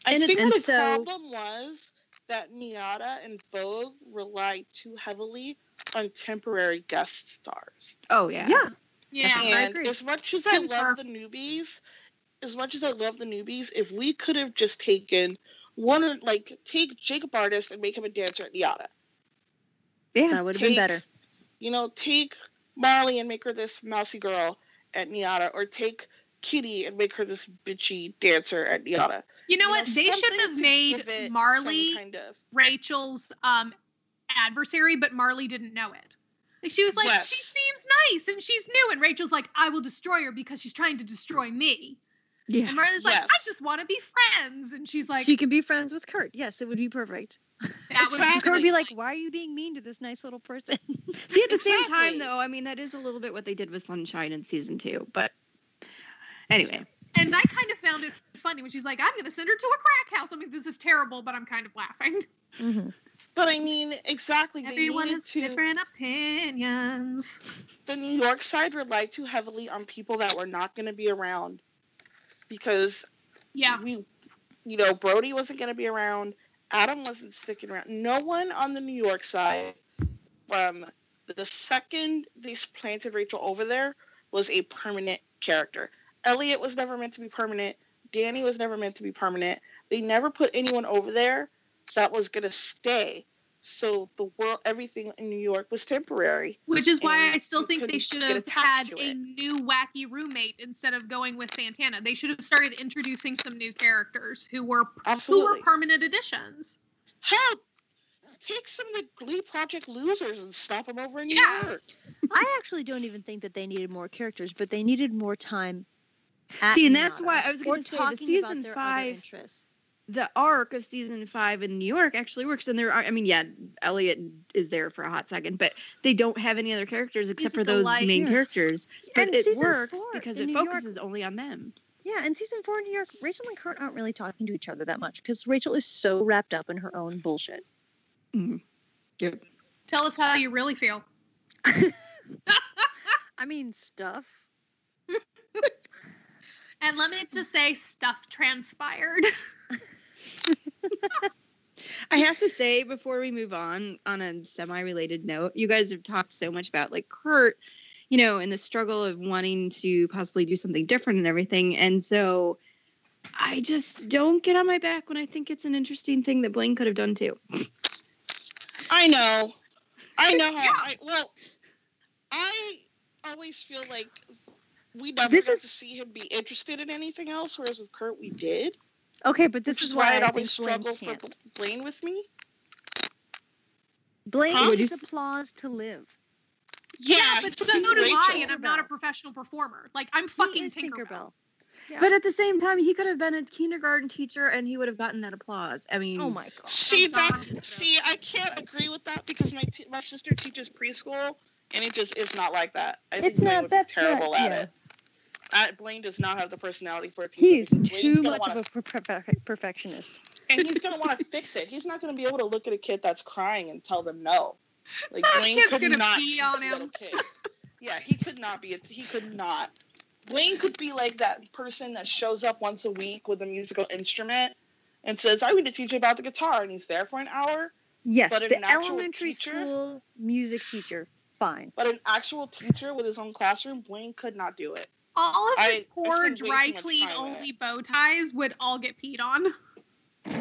Speaker 6: I
Speaker 3: And it's-
Speaker 6: think
Speaker 5: and
Speaker 6: the
Speaker 5: so-
Speaker 6: problem was that NYADA and Vogue relied too heavily on temporary guest stars.
Speaker 3: oh yeah
Speaker 5: Yeah.
Speaker 4: Yeah.
Speaker 5: I
Speaker 6: and
Speaker 5: agree.
Speaker 6: as much as I love the newbies, as much as I love the newbies, if we could have just taken one, of- like take Jacob Artist and make him a dancer at NYADA,
Speaker 3: yeah
Speaker 5: That would have been better.
Speaker 6: you know, take Marley and make her this mousy girl at NYADA, or take Kitty and make her this bitchy dancer at NYADA.
Speaker 4: You know
Speaker 6: You
Speaker 4: what? They should have made
Speaker 6: give it some
Speaker 4: Marley
Speaker 6: kind of
Speaker 4: Rachel's um adversary, but Marley didn't know it. Like she was like,
Speaker 6: Yes.
Speaker 4: she seems nice and she's new, and Rachel's like, I will destroy her because she's trying to destroy me.
Speaker 3: Yeah
Speaker 4: And Marley's like, I just want to be friends, and she's like,
Speaker 5: she can be friends with Kurt. Yes, it would be perfect.
Speaker 4: that would
Speaker 6: Exactly.
Speaker 5: Kurt would
Speaker 4: be
Speaker 5: be like, why are you being mean to this nice little person?
Speaker 3: see at the same time though i mean that is a little bit what they did with sunshine in season two but anyway
Speaker 4: And I kind of found it funny when she's like, I'm going to send her to a crack house. I mean, this is terrible, but I'm kind of laughing.
Speaker 5: Mhm.
Speaker 6: But I mean, exactly.
Speaker 4: Everyone has
Speaker 6: to.
Speaker 4: different opinions.
Speaker 6: The New York side relied too heavily on people that were not going to be around, because
Speaker 4: Yeah.
Speaker 6: we, you know, Brody wasn't going to be around. Adam wasn't sticking around. No one on the New York side, from the second they planted Rachel over there, was a permanent character. Elliot was never meant to be permanent. Danny was never meant to be permanent. They never put anyone over there that was going to stay. So the world, everything in New York was temporary.
Speaker 4: Which is why I still think they should have had a new wacky roommate instead of going with Santana. They should have started introducing some new characters who were who were permanent additions.
Speaker 6: Hell, take some of the Glee Project losers and stop them over in New
Speaker 4: Yeah.
Speaker 6: York.
Speaker 5: I actually don't even think that they needed more characters, but they needed more time. at
Speaker 3: See, and that's
Speaker 5: Nada,
Speaker 3: why I was gonna say the
Speaker 5: talking
Speaker 3: season
Speaker 5: about their other
Speaker 3: five-
Speaker 5: interests.
Speaker 3: The arc of season five in New York actually works. And there are, I mean, yeah, Elliot is there for a hot second, but they don't have any other characters except for those
Speaker 4: delight.
Speaker 3: main
Speaker 5: Yeah.
Speaker 3: characters. But
Speaker 5: And
Speaker 3: it
Speaker 5: season
Speaker 3: works
Speaker 5: four
Speaker 3: because
Speaker 5: in
Speaker 3: it
Speaker 5: New York-
Speaker 3: focuses only on them.
Speaker 5: Yeah, and season four in New York, Rachel and Kurt aren't really talking to each other that much because Rachel is so wrapped up in her own bullshit. Mm-hmm.
Speaker 3: Yep.
Speaker 4: Tell us how you really feel.
Speaker 5: I mean, stuff.
Speaker 4: And let me just say, stuff transpired.
Speaker 3: I have to say before we move on, on a semi-related note, you guys have talked so much about like Kurt, you know, and the struggle of wanting to possibly do something different and everything. And so I just don't get on my back when I think it's an interesting thing that Blaine could have done too.
Speaker 6: I know. I know how. I, well, I always feel like we never
Speaker 5: This
Speaker 6: got
Speaker 5: is-
Speaker 6: to see him be interested in anything else, whereas with Kurt we did.
Speaker 5: Okay, but this
Speaker 6: Which
Speaker 5: is
Speaker 6: is
Speaker 5: why
Speaker 6: why
Speaker 5: I
Speaker 6: I'd
Speaker 5: think
Speaker 6: always
Speaker 5: Blaine
Speaker 6: struggle for
Speaker 5: can't.
Speaker 6: Bl- Blaine with me.
Speaker 5: Blaine
Speaker 6: Huh?
Speaker 5: Needs applause to live.
Speaker 6: Yeah,
Speaker 4: but
Speaker 6: he's
Speaker 4: so do
Speaker 6: Rachel.
Speaker 4: I, and I'm not a professional performer. Like I'm
Speaker 5: He
Speaker 4: fucking
Speaker 5: is
Speaker 4: Tinkerbell.
Speaker 5: Yeah.
Speaker 3: But at the same time, he could have been a kindergarten teacher and he would have gotten that applause. I mean,
Speaker 5: Oh my god.
Speaker 6: See that?
Speaker 4: sorry.
Speaker 6: See, I can't agree with that because my t- my sister teaches preschool, and it just is not like that. I
Speaker 5: It's
Speaker 6: Blaine
Speaker 5: not-
Speaker 6: would
Speaker 5: that's
Speaker 6: be
Speaker 5: not-
Speaker 6: terrible at
Speaker 5: yeah.
Speaker 6: it. I, Blaine does not have the personality for a teacher.
Speaker 5: He's too much
Speaker 6: wanna
Speaker 5: of a per- per- perfectionist.
Speaker 6: and he's gonna want to fix it. He's not gonna be able to look at a kid that's crying and tell them no. Like
Speaker 4: Some
Speaker 6: Blaine
Speaker 4: kid's
Speaker 6: could
Speaker 4: gonna
Speaker 6: not
Speaker 4: pee on him.
Speaker 6: Yeah, he could not be. A, he could not. Blaine could be like that person that shows up once a week with a musical instrument and says, "I want to teach you about the guitar," and he's there for an hour.
Speaker 5: Yes,
Speaker 6: But an
Speaker 5: the
Speaker 6: actual
Speaker 5: elementary
Speaker 6: teacher?
Speaker 5: school music teacher, fine.
Speaker 6: But an actual teacher with his own classroom, Blaine could not do it.
Speaker 4: All of
Speaker 6: I- I
Speaker 4: his poor dry clean only bow ties would all get peed on.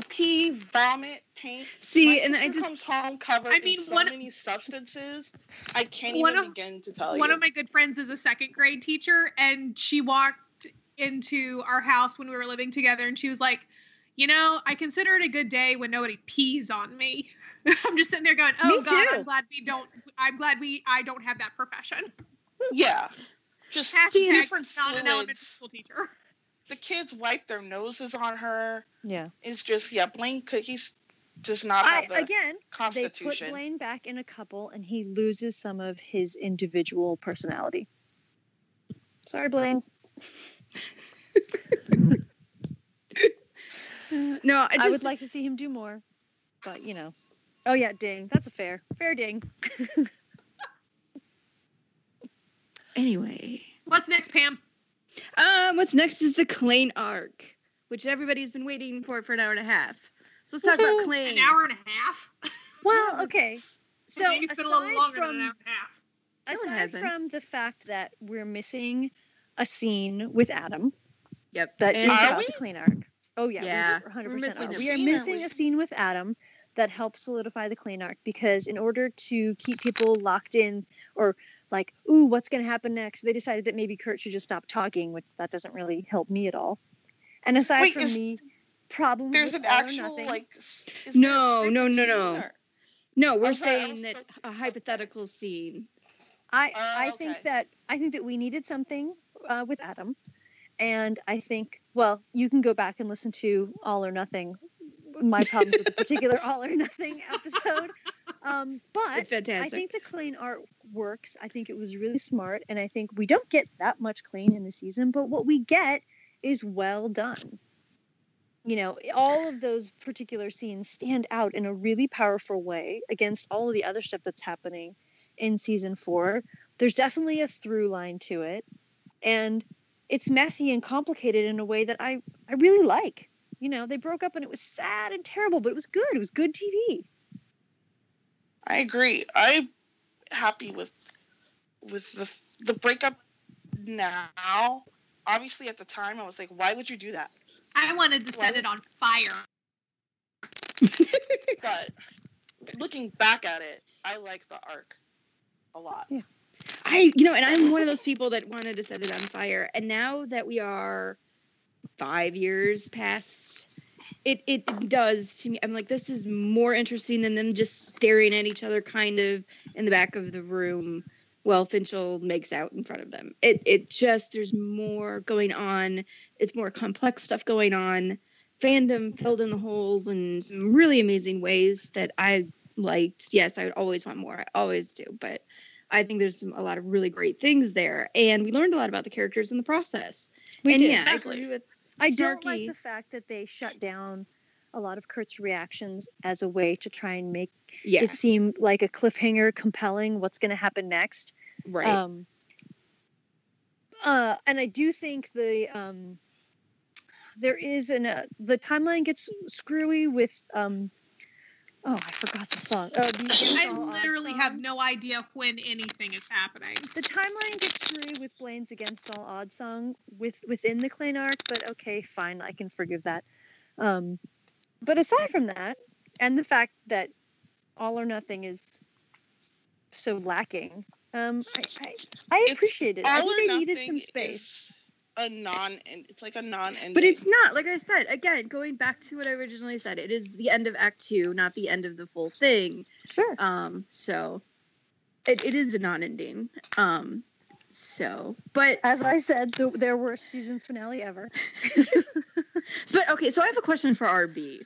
Speaker 6: Pee, vomit, paint.
Speaker 3: see,
Speaker 6: My
Speaker 3: and I just
Speaker 6: comes home covered
Speaker 4: I mean,
Speaker 6: in so
Speaker 4: one-
Speaker 6: many substances. I can't even
Speaker 4: of-
Speaker 6: begin to tell
Speaker 4: One
Speaker 6: you.
Speaker 4: One of my good friends is a second grade teacher, and she walked into our house when we were living together, and she was like, "You know, I consider it a good day when nobody pees on me." I'm just sitting there going, "Oh
Speaker 5: Me
Speaker 4: God,
Speaker 5: too.
Speaker 4: I'm glad we don't. I'm glad we. I don't have that profession."
Speaker 6: yeah, just
Speaker 4: Hashtag
Speaker 6: different
Speaker 4: not an elementary
Speaker 6: fluids.
Speaker 4: school teacher.
Speaker 6: The kids wipe their noses on her.
Speaker 5: Yeah.
Speaker 6: It's just yeah, Blaine could he's does not
Speaker 5: I,
Speaker 6: the
Speaker 5: again, they put. Blaine back in a couple and he loses some of his individual personality. Sorry, Blaine.
Speaker 3: no, I
Speaker 5: I,
Speaker 3: just
Speaker 5: would like to see him do more, but you know. Oh yeah, ding. That's a fair, fair ding.
Speaker 3: anyway.
Speaker 4: What's next, Pam?
Speaker 3: Um, what's next is the Klaine arc, which everybody's been waiting for for an hour and a half. So let's talk about
Speaker 5: Woohoo!
Speaker 3: Klaine.
Speaker 4: An hour and a half.
Speaker 5: Well, okay. So
Speaker 4: I it's been a little
Speaker 5: aside
Speaker 4: longer than
Speaker 5: from-
Speaker 4: an hour and a half.
Speaker 5: Aside
Speaker 3: hasn't.
Speaker 5: from the fact that we're missing a scene with Adam
Speaker 3: Yep.
Speaker 5: that is
Speaker 3: and,
Speaker 6: Are
Speaker 5: about
Speaker 6: we?
Speaker 5: the Klaine arc. Oh yeah,
Speaker 3: Yeah,
Speaker 5: we 100%
Speaker 3: we're missing
Speaker 6: a
Speaker 5: We are
Speaker 6: scene,
Speaker 5: missing a scene with Adam that helps solidify the Klaine arc because in order to keep people locked in or like, ooh, what's going to happen next? They decided that maybe Kurt should just stop talking, which that doesn't really help me at all. And aside
Speaker 6: Wait,
Speaker 5: from
Speaker 6: is-
Speaker 5: the problem
Speaker 6: There's an actual
Speaker 5: nothing,
Speaker 6: like is there a
Speaker 3: No, no, no, no. no, we're
Speaker 6: I'm I
Speaker 3: saying that
Speaker 6: so-
Speaker 3: a hypothetical scene.
Speaker 5: I
Speaker 6: Oh,
Speaker 5: I think
Speaker 6: okay.
Speaker 5: that I think that we needed something uh, with Adam, and I think well you can go back and listen to All or Nothing, my problems with the particular All or Nothing episode. Um, but
Speaker 3: It's fantastic.
Speaker 5: I think the Klaine art works. I think it was really smart, and I think we don't get that much Klaine in the season, but what we get is well done. You know, all of those particular scenes stand out in a really powerful way against all of the other stuff that's happening in season four. There's definitely a through line to it. And it's messy and complicated in a way that I I really like. You know, they broke up and it was sad and terrible, but it was good. It was good TV.
Speaker 6: I agree. I'm happy with with the the breakup now. Obviously, at the time, I was like, "Why would you do that?"
Speaker 4: I wanted to set it on fire.
Speaker 6: But looking back at it, I like the arc a lot.
Speaker 5: Yeah.
Speaker 3: I, you know, and I'm one of those people that wanted to set it on fire. And now that we are five years past, it it does to me. I'm like, this is more interesting than them just staring at each other, kind of in the back of the room. While Finchel makes out in front of them. It it just there's more going on. It's more complex stuff going on. Fandom filled in the holes in some really amazing ways that I liked. Yes, I would always want more. I always do, but I think there's some, a lot of really great things there, and we learned a lot about the characters in the process.
Speaker 5: We
Speaker 3: and
Speaker 5: did.
Speaker 3: yeah,
Speaker 6: exactly.
Speaker 3: I agree with
Speaker 5: I don't like the fact that they shut down a lot of Kurt's reactions as a way to try and make
Speaker 3: yeah,
Speaker 5: it seem like a cliffhanger, compelling. What's going to happen next?
Speaker 3: right.
Speaker 5: Um, uh, and I do think the um, there is an uh, the timeline gets screwy with um, oh I forgot the song. The
Speaker 4: I literally have no idea when anything is happening.
Speaker 5: The timeline gets screwy with Blaine's Against All Odds song with within the Klaine arc, but okay, fine, I can forgive that. Um, but aside from that, and the fact that All or Nothing is so lacking, um, I, I, I appreciate it. I think needed some space.
Speaker 6: is A non, and it's like a non-ending.
Speaker 3: but it's not like I said again. Going back to what I originally said, it is the end of Act Two, not the end of the full thing.
Speaker 5: Sure.
Speaker 3: Um, so it, it is a non-ending. Um, so but
Speaker 5: As I said, the, their worst season finale ever.
Speaker 3: but okay. So I have a question for RB.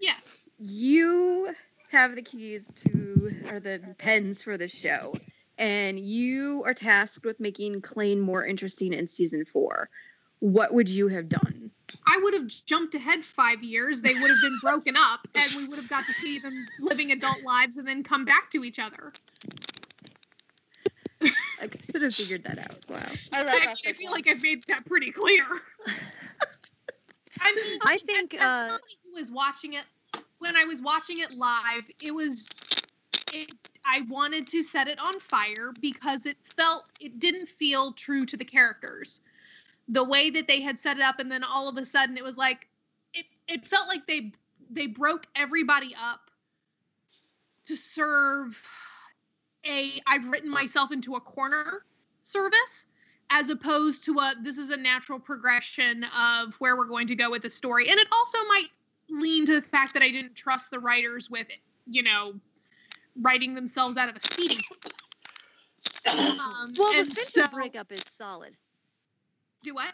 Speaker 4: Yes.
Speaker 3: you have the keys to or the pens for the show and you are tasked with making Klaine more interesting in season four what would you have done
Speaker 4: I would have jumped ahead five years. They would have been broken up, and we would have got to see them living adult lives and then come back to each other.
Speaker 3: i could have figured that out wow
Speaker 6: I
Speaker 4: I,
Speaker 6: read that
Speaker 4: I feel
Speaker 6: once.
Speaker 4: like I've made that pretty clear. I mean,
Speaker 5: I
Speaker 4: as-
Speaker 5: think,
Speaker 4: as,
Speaker 5: uh,
Speaker 4: somebody who was watching it when I was watching it live, it was. It, I wanted to set it on fire because it felt it didn't feel true to the characters. The way that they had set it up, and then all of a sudden it was like it. It felt like they they broke everybody up to serve a I've written myself into a corner service as opposed to a this is a natural progression of where we're going to go with the story. And it also might lean to the fact that I didn't trust the writers with you know writing themselves out of a speeding. Um,
Speaker 5: Well, the
Speaker 4: and
Speaker 5: Finchel
Speaker 4: so-
Speaker 5: breakup is solid.
Speaker 4: Do what?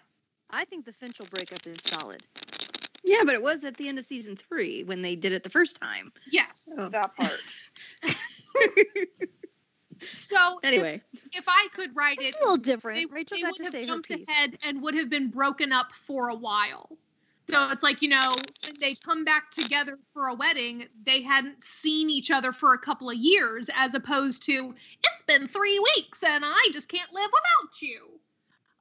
Speaker 5: I think the Finchel breakup is solid.
Speaker 3: yeah but it was at the end of season three when they did it the first time
Speaker 4: Yes.
Speaker 3: Oh.
Speaker 6: that part.
Speaker 4: So
Speaker 3: anyway
Speaker 4: if, if I could write
Speaker 5: It's
Speaker 4: it,
Speaker 5: a little different.
Speaker 4: they,
Speaker 5: Rachel
Speaker 4: they
Speaker 5: got
Speaker 4: would
Speaker 5: to
Speaker 4: have
Speaker 5: say her
Speaker 4: jumped
Speaker 5: piece.
Speaker 4: ahead and would have been broken up for a while. So it's like, you know, when they come back together for a wedding, they hadn't seen each other for a couple of years, as opposed to, it's been three weeks and I just can't live without you.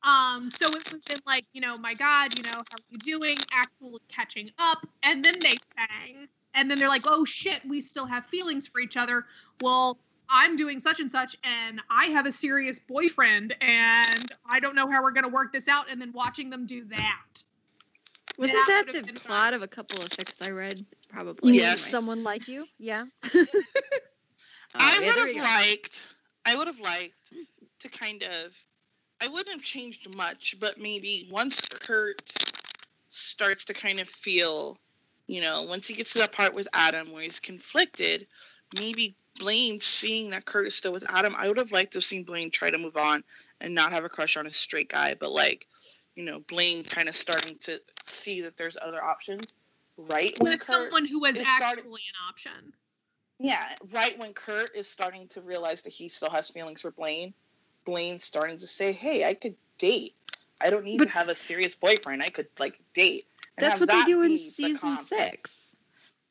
Speaker 4: Um, so it was been like, you know, my God, you know, how are you doing? Actually catching up. And then they bang. And then they're like, oh shit, we still have feelings for each other. Well, I'm doing such and such, and I have a serious boyfriend, and I don't know how we're gonna work this out. And then watching them do that.
Speaker 3: Wasn't
Speaker 4: That
Speaker 3: that the plot
Speaker 4: fun.
Speaker 3: of a couple of fics i read
Speaker 5: You
Speaker 3: probably
Speaker 5: mean
Speaker 6: Yes.
Speaker 5: someone like you? Yeah.
Speaker 3: Oh, oh,
Speaker 6: I
Speaker 3: yeah,
Speaker 6: would have
Speaker 3: you go.
Speaker 6: liked. I would have liked to kind of. I wouldn't have changed much, but maybe once Kurt starts to kind of feel, you know, once he gets to that part with Adam where he's conflicted, maybe Blaine seeing that Kurt is still with Adam, I would have liked to have seen Blaine try to move on and not have a crush on a straight guy, but like, you know, Blaine kind of starting to see that there's other options. Right when
Speaker 4: With someone who was
Speaker 6: started-
Speaker 4: actually an option.
Speaker 6: yeah, right when Kurt is starting to realize that he still has feelings for Blaine, Blaine's starting to say, "Hey, I could date. I don't need
Speaker 3: But-
Speaker 6: to have a serious boyfriend. I could like date." and
Speaker 3: that's what they do in season six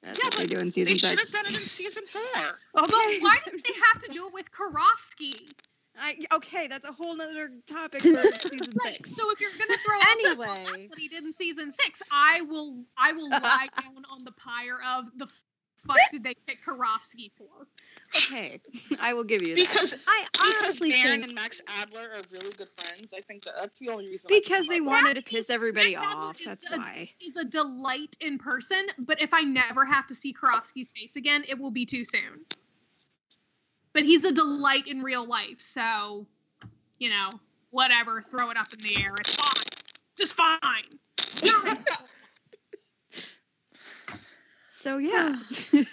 Speaker 3: that's
Speaker 6: Yeah,
Speaker 3: what they do in season
Speaker 6: They
Speaker 3: season
Speaker 6: should have done it in season four.
Speaker 4: But why did they have to do it with Karofsky?
Speaker 3: I, okay, that's a whole nother topic for season
Speaker 4: Right.
Speaker 3: six.
Speaker 4: So if you're gonna throw out the, well, that's what he did in season six, I will I will lie down on the pyre of the fuck did they pick Karofsky for?
Speaker 3: Okay, I will give you that.
Speaker 6: Because
Speaker 5: I
Speaker 6: because
Speaker 5: honestly
Speaker 6: Darren
Speaker 5: think
Speaker 6: and Max Adler are really good friends. I think that that's the only reason.
Speaker 3: Because they
Speaker 6: about
Speaker 3: wanted to piss everybody
Speaker 4: Max
Speaker 3: off.
Speaker 4: is
Speaker 3: That's
Speaker 4: a-
Speaker 3: why.
Speaker 4: He's a delight in person, but if I never have to see Karofsky's face again, it will be too soon. But he's a delight in real life, so you know, whatever, throw it up in the air. It's fine. Just fine.
Speaker 3: So yeah.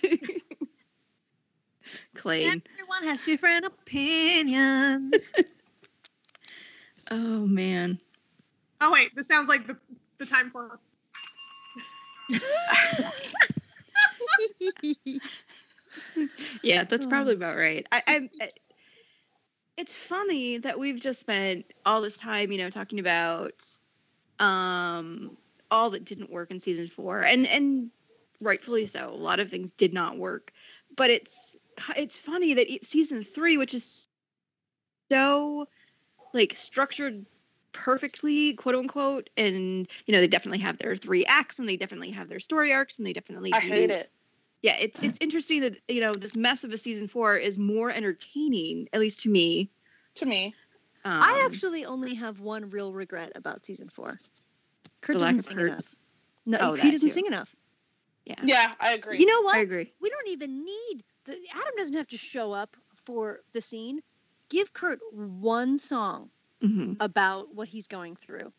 Speaker 3: Clayton.
Speaker 4: Everyone has different opinions.
Speaker 3: Oh man.
Speaker 4: oh wait, this sounds like the the time for
Speaker 3: Yeah, that's
Speaker 5: Oh.
Speaker 3: probably about right. I, I, I- it's funny that we've just spent all this time, you know, talking about um all that didn't work in season four, and and rightfully so. A lot of things did not work, but it's it's funny that it, season three, which is so like structured perfectly, quote unquote, and you know they definitely have their three acts, and they definitely have their story arcs, and they definitely
Speaker 6: I hate it.
Speaker 3: Yeah, it's it's interesting that you know this mess of a season four is more entertaining, at least to me.
Speaker 6: To me,
Speaker 3: Um,
Speaker 5: I actually only have one real regret about season four. Kurt
Speaker 3: The lack
Speaker 5: doesn't
Speaker 3: of
Speaker 5: sing
Speaker 3: Kurt.
Speaker 5: enough. No,
Speaker 3: Oh,
Speaker 5: he
Speaker 3: that
Speaker 5: doesn't
Speaker 3: too.
Speaker 5: sing enough.
Speaker 3: yeah,
Speaker 6: yeah, I agree.
Speaker 5: You know what?
Speaker 3: I agree.
Speaker 5: We don't even need the Adam doesn't have to show up for the scene. Give Kurt one song
Speaker 3: hmm
Speaker 5: about what he's going through.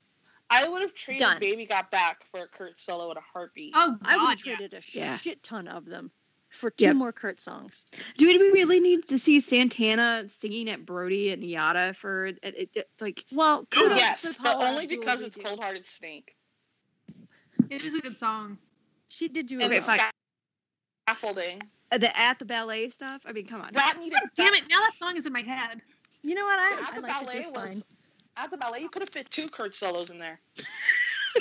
Speaker 6: I would have traded
Speaker 5: Done.
Speaker 6: "Baby Got Back" for a Kurt solo in a heartbeat.
Speaker 4: Oh
Speaker 5: I would have
Speaker 4: God, yeah.
Speaker 5: traded a
Speaker 3: Yeah.
Speaker 5: shit ton of them for two
Speaker 3: Yep.
Speaker 5: more Kurt songs.
Speaker 3: Do we really need to see Santana singing at Brody and Yada for it? it, it- like?
Speaker 5: Well,
Speaker 6: Oh, yes, but only because it's Cold Hearted Snake.
Speaker 4: It is a good song.
Speaker 5: She did do a
Speaker 6: And
Speaker 3: Okay,
Speaker 6: the scaffolding.
Speaker 3: uh, The at the ballet stuff. I mean, come on.
Speaker 6: That needed.
Speaker 4: Damn it! Now that song is in my head.
Speaker 5: You know what? I,
Speaker 6: At
Speaker 5: I
Speaker 6: the
Speaker 5: liked it
Speaker 6: ballet
Speaker 5: just
Speaker 6: was.
Speaker 5: fine.
Speaker 6: At the ballet, you could have fit two Kurt solos in there.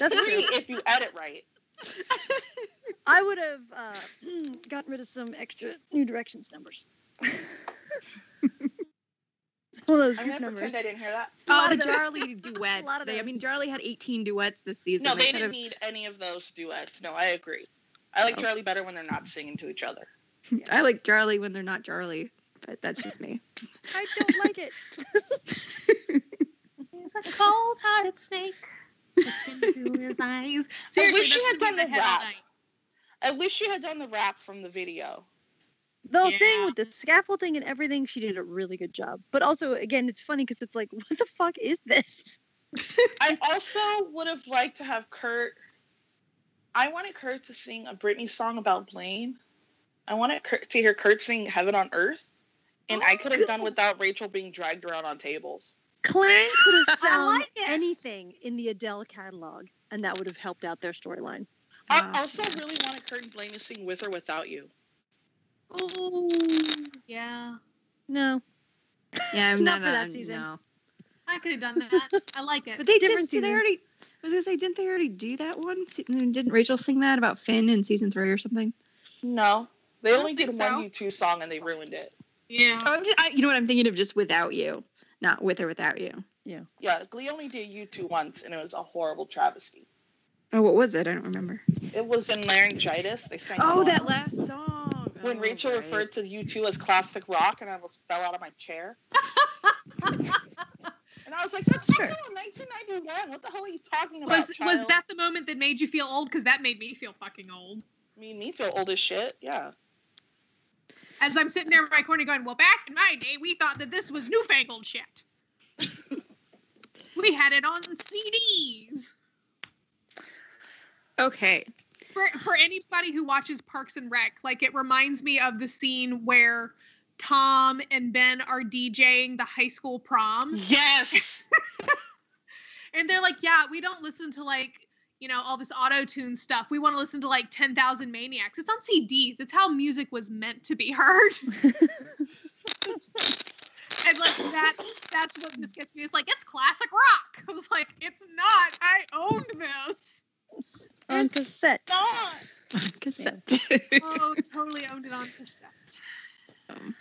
Speaker 5: That's
Speaker 6: Three
Speaker 5: true.
Speaker 6: if you edit right.
Speaker 5: I would have uh, gotten rid of some extra New Directions numbers. Some of those
Speaker 6: I'm
Speaker 5: group
Speaker 6: gonna
Speaker 5: numbers.
Speaker 6: pretend I didn't hear that.
Speaker 5: A lot
Speaker 3: Oh,
Speaker 5: of
Speaker 3: the
Speaker 5: those.
Speaker 3: Charlie duets.
Speaker 5: lot of
Speaker 3: They, I mean, Charlie had 18 duets this season.
Speaker 6: No, they
Speaker 3: could've-
Speaker 6: didn't need any of those duets. No, I agree. I like
Speaker 3: Oh.
Speaker 6: Charlie better when they're not singing to each other.
Speaker 3: I like Charlie when they're not Charlie, but that's just me.
Speaker 5: I don't like it.
Speaker 4: He's a cold-hearted snake. Look into his eyes. Seriously,
Speaker 6: wish she had done the
Speaker 4: my head all
Speaker 6: rap.
Speaker 4: night.
Speaker 6: I wish she had done the rap from the video.
Speaker 5: The
Speaker 4: Yeah.
Speaker 5: thing with the scaffolding and everything, she did a really good job. But also, again, it's funny because it's like, what the fuck is this?
Speaker 6: I also would have liked to have Kurt. I wanted Kurt to sing a Britney song about Blaine. I wanted Kurt to hear Kurt sing "Heaven on Earth," and I oh, could have done without Rachel being dragged around on tables.
Speaker 5: Klaine could have sung
Speaker 4: like
Speaker 5: anything in the Adele catalog, and that would have helped out their storyline.
Speaker 6: I also really wanted Kurt and Blaine to sing "With or Without You."
Speaker 4: Oh, yeah.
Speaker 5: No,
Speaker 3: Yeah, I'm
Speaker 5: Not
Speaker 3: not,
Speaker 5: for that
Speaker 3: I'm-
Speaker 5: season.
Speaker 3: No.
Speaker 4: I could have done that. I like it.
Speaker 3: But they
Speaker 5: Different
Speaker 3: did. They already. I was gonna say, didn't they already do that one? Didn't Rachel sing that about Finn in season three or something?
Speaker 6: No, they only did
Speaker 4: think
Speaker 6: one
Speaker 4: so.
Speaker 6: U two song and they ruined it.
Speaker 4: yeah.
Speaker 3: Oh, I'm just, I, you know what I'm thinking of? Just without you, not with or without you.
Speaker 6: Yeah, Yeah. Glee only did U two once, and it was a horrible travesty.
Speaker 3: Oh, what was it? I don't remember.
Speaker 6: It was in laryngitis. They sang.
Speaker 3: Oh, that
Speaker 6: wrong.
Speaker 3: last song.
Speaker 6: when
Speaker 3: Oh,
Speaker 6: Rachel
Speaker 3: right.
Speaker 6: referred to U two as classic rock, and I almost fell out of my chair. and I was like, "That's
Speaker 3: Sure.
Speaker 6: sure. 1991. What the hell are you talking about?"
Speaker 4: Was was that the moment that made you feel old? Because that made me feel fucking old.
Speaker 6: made me feel old as shit? Yeah.
Speaker 4: As I'm sitting there in my corner going, "Well, back in my day, we thought that this was newfangled shit. we had it on CDs."
Speaker 3: Okay.
Speaker 4: For for anybody who watches Parks and Rec, like it reminds me of the scene where Tom and Ben are DJing the high school prom.
Speaker 6: Yes.
Speaker 4: and they're like, yeah, we don't listen to like, you know, all this auto tune stuff. We want to listen to like 10,000 Maniacs. It's on CDs. It's how music was meant to be heard. and like that, that's what this gets me. It's like, it's classic rock. I was like, it's not. I owned this.
Speaker 5: on cassette.
Speaker 6: Not.
Speaker 3: Cassette.
Speaker 4: Oh, totally owned it on cassette.
Speaker 3: Um,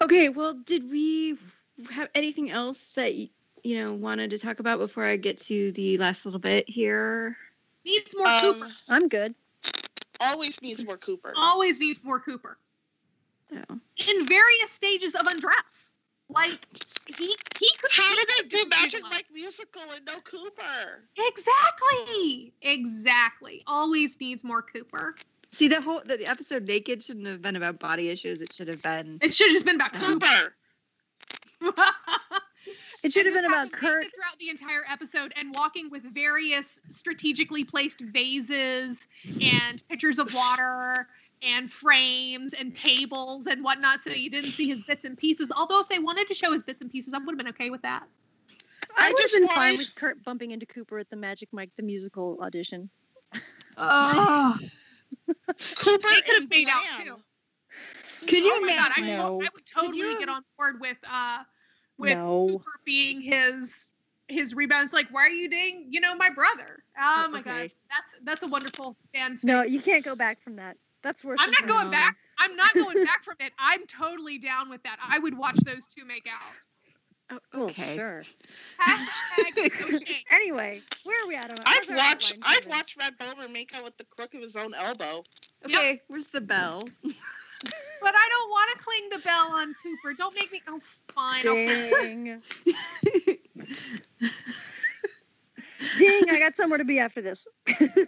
Speaker 3: Okay, well, did we have anything else that y- you know wanted to talk about before I get to the last little bit here?
Speaker 4: Needs more
Speaker 6: Um,
Speaker 4: Cooper.
Speaker 5: I'm good.
Speaker 6: always needs more Cooper.
Speaker 4: Always needs more Cooper.
Speaker 3: Oh.
Speaker 4: In various stages of undress. Like he he could
Speaker 6: How did they do Magic
Speaker 4: visualized.
Speaker 6: Mike musical and no Cooper?
Speaker 4: Exactly. Exactly. Always needs more Cooper.
Speaker 3: See, the whole the episode naked shouldn't have been about body issues. It should have been.
Speaker 4: It should have just been about Cooper.
Speaker 6: Cooper.
Speaker 5: It should have been about Kurt.
Speaker 4: Throughout the entire episode and walking with various strategically placed vases and pitchers of water and frames and tables and whatnot so you didn't see his bits and pieces. Although if they wanted to show his bits and pieces, I would have been okay with that.
Speaker 5: I
Speaker 6: I
Speaker 5: would have
Speaker 6: just
Speaker 5: been fine with Kurt bumping into Cooper at the Magic Mike the musical audition.
Speaker 4: Oh,
Speaker 6: Cooper
Speaker 4: They could have made out, too.
Speaker 3: Could you
Speaker 4: oh my god, I,
Speaker 3: imagine?
Speaker 5: No.
Speaker 4: would, I would totally
Speaker 3: you-
Speaker 4: get on board with uh with
Speaker 5: no.
Speaker 4: Cooper being his his rebounds. Like, why are you dating, you know, my brother? Oh my god,
Speaker 3: Okay.
Speaker 4: that's that's a wonderful fan.
Speaker 5: No, you can't go back from that. That's worse.
Speaker 4: I'm
Speaker 5: than
Speaker 4: not going
Speaker 5: Kurt.
Speaker 4: back. I'm not going back from it. I'm totally down with that. I would watch those two make out.
Speaker 3: Oh,
Speaker 5: Well,
Speaker 3: okay.
Speaker 5: sure.
Speaker 4: Hashtag no shame.
Speaker 5: Anyway, where are we at on
Speaker 6: I've watched I've watched Red Bomer make out with the crook of his own elbow.
Speaker 3: Okay, where's the bell?
Speaker 4: But I don't want to cling the bell on Cooper. Don't make me. Oh, fine.
Speaker 5: Ding. Ding, I got somewhere to be after this.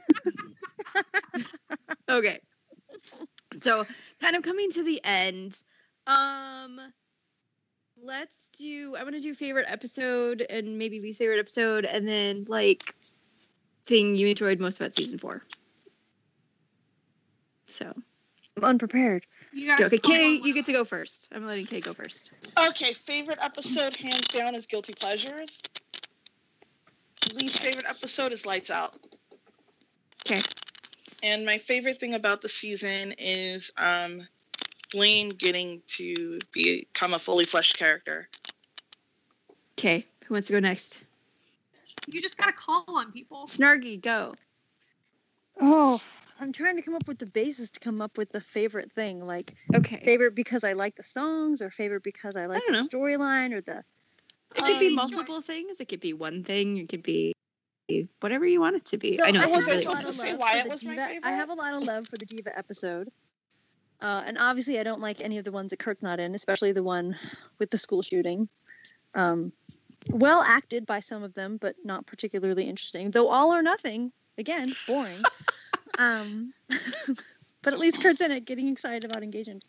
Speaker 3: okay. So, kind of coming to the end. Um let's do I want to do favorite episode and maybe least favorite episode and then like thing you enjoyed most about season 4. So,
Speaker 5: I'm unprepared.
Speaker 4: You gotta
Speaker 3: okay, Kay, you get to go first. I'm letting Kay go first.
Speaker 6: Okay, favorite episode hands down is Guilty Pleasures. Least favorite episode is Lights Out.
Speaker 3: Okay.
Speaker 6: And my favorite thing about the season is um, Blaine getting to become a fully fleshed character.
Speaker 3: Okay, who wants to go next?
Speaker 4: You just gotta call on people.
Speaker 3: Snargy, go.
Speaker 5: Oh, I'm trying to come up with the basis to come up with the favorite thing. Like
Speaker 3: Okay.
Speaker 5: favorite because I like the songs, or favorite because I like
Speaker 3: don't
Speaker 5: the storyline, or the
Speaker 3: It could be
Speaker 4: Um,
Speaker 3: multiple
Speaker 4: choice.
Speaker 3: things. It could be one thing. It could be whatever you want it to be.
Speaker 5: So
Speaker 3: I know
Speaker 5: I
Speaker 3: it's
Speaker 5: have
Speaker 3: really
Speaker 5: a lot of
Speaker 6: to say
Speaker 5: love
Speaker 6: why
Speaker 5: for
Speaker 6: it
Speaker 5: the
Speaker 6: was my
Speaker 5: diva. I have a lot of love for the diva episode. Uh, and obviously, I don't like any of the ones that Kurt's not in, especially the one with the school shooting. Um, well acted by some of them, but not particularly interesting. Though all or nothing, again, boring. um, but at least Kurt's in it, getting excited about engagement.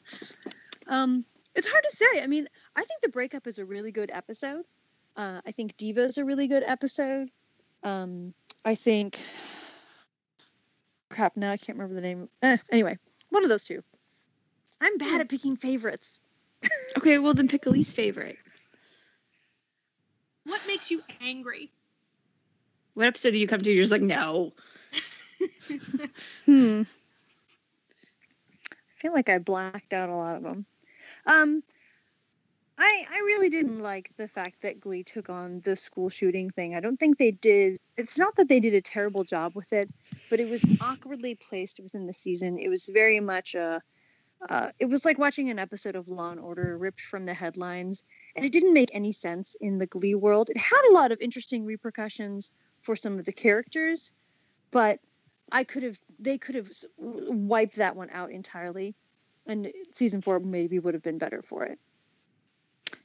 Speaker 5: Um, it's hard to say. I mean, I think the breakup is a really good episode. Uh, I think Diva is a really good episode. Um, I think. Crap, now I can't remember the name. Eh, anyway, one of those two. I'm bad at picking favorites.
Speaker 3: Okay, well then pick a least favorite.
Speaker 4: What makes you angry?
Speaker 3: What episode do you come to? You're just like, no.
Speaker 5: Hmm. I feel like I blacked out a lot of them. Um, I I really didn't like the fact that Glee took on the school shooting thing. I don't think they did. It's not that they did a terrible job with it, but it was awkwardly placed within the season. It was very much a. Uh, it was like watching an episode of Law and Order ripped from the headlines, and it didn't make any sense in the Glee world. It had a lot of interesting repercussions for some of the characters, but I could have they could have wiped that one out entirely, and season four maybe would have been better for it.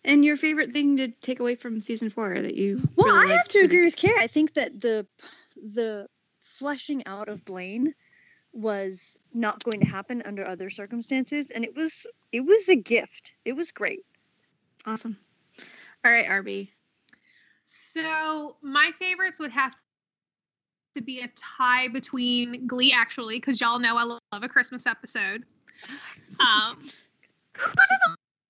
Speaker 3: And your favorite thing to take away from season four that you
Speaker 5: Well,
Speaker 3: really
Speaker 5: I have to agree with Carrie. I think that the the fleshing out of Blaine was not going to happen under other circumstances, and it was it was a gift. It was great.
Speaker 3: Awesome. All right, RB.
Speaker 4: So my favorites would have to be a tie between Glee, actually, because y'all know I lo- love a Christmas episode. Um, who doesn't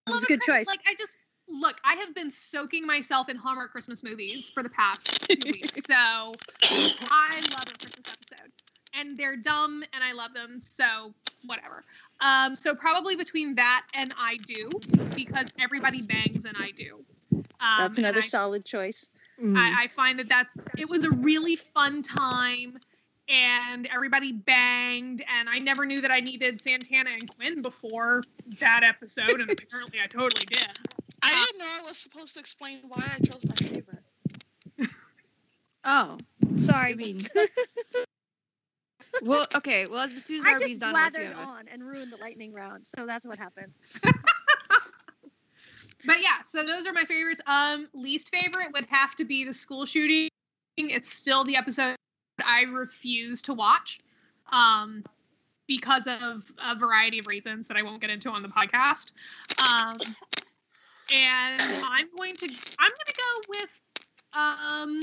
Speaker 4: love
Speaker 5: a good
Speaker 4: Christmas-
Speaker 5: choice.
Speaker 4: Like I just look, I have been soaking myself in Hallmark Christmas movies for the past two weeks, so I love a Christmas episode, and they're dumb, and I love them, so whatever. Um, so probably between that and I do, because everybody bangs and I do. Um,
Speaker 5: That's another
Speaker 4: I
Speaker 5: solid choice.
Speaker 3: Mm.
Speaker 4: I, I find that that's it was a really fun time and everybody banged, and I never knew that I needed Santana and Quinn before that episode, and apparently I totally did.
Speaker 6: I didn't know I was supposed to explain why I chose my favorite.
Speaker 3: Oh,
Speaker 5: Sorry,
Speaker 3: I mean. well, okay. Well, as soon as
Speaker 5: I
Speaker 3: RB's
Speaker 5: just
Speaker 3: done, let's
Speaker 5: blathered on and ruined the lightning round. So that's what happened.
Speaker 4: But yeah, so those are my favorites. Um, least favorite would have to be the school shooting. It's still the episode I refuse to watch, um, because of a variety of reasons that I won't get into on the podcast. Um, and I'm going to I'm going to go with um,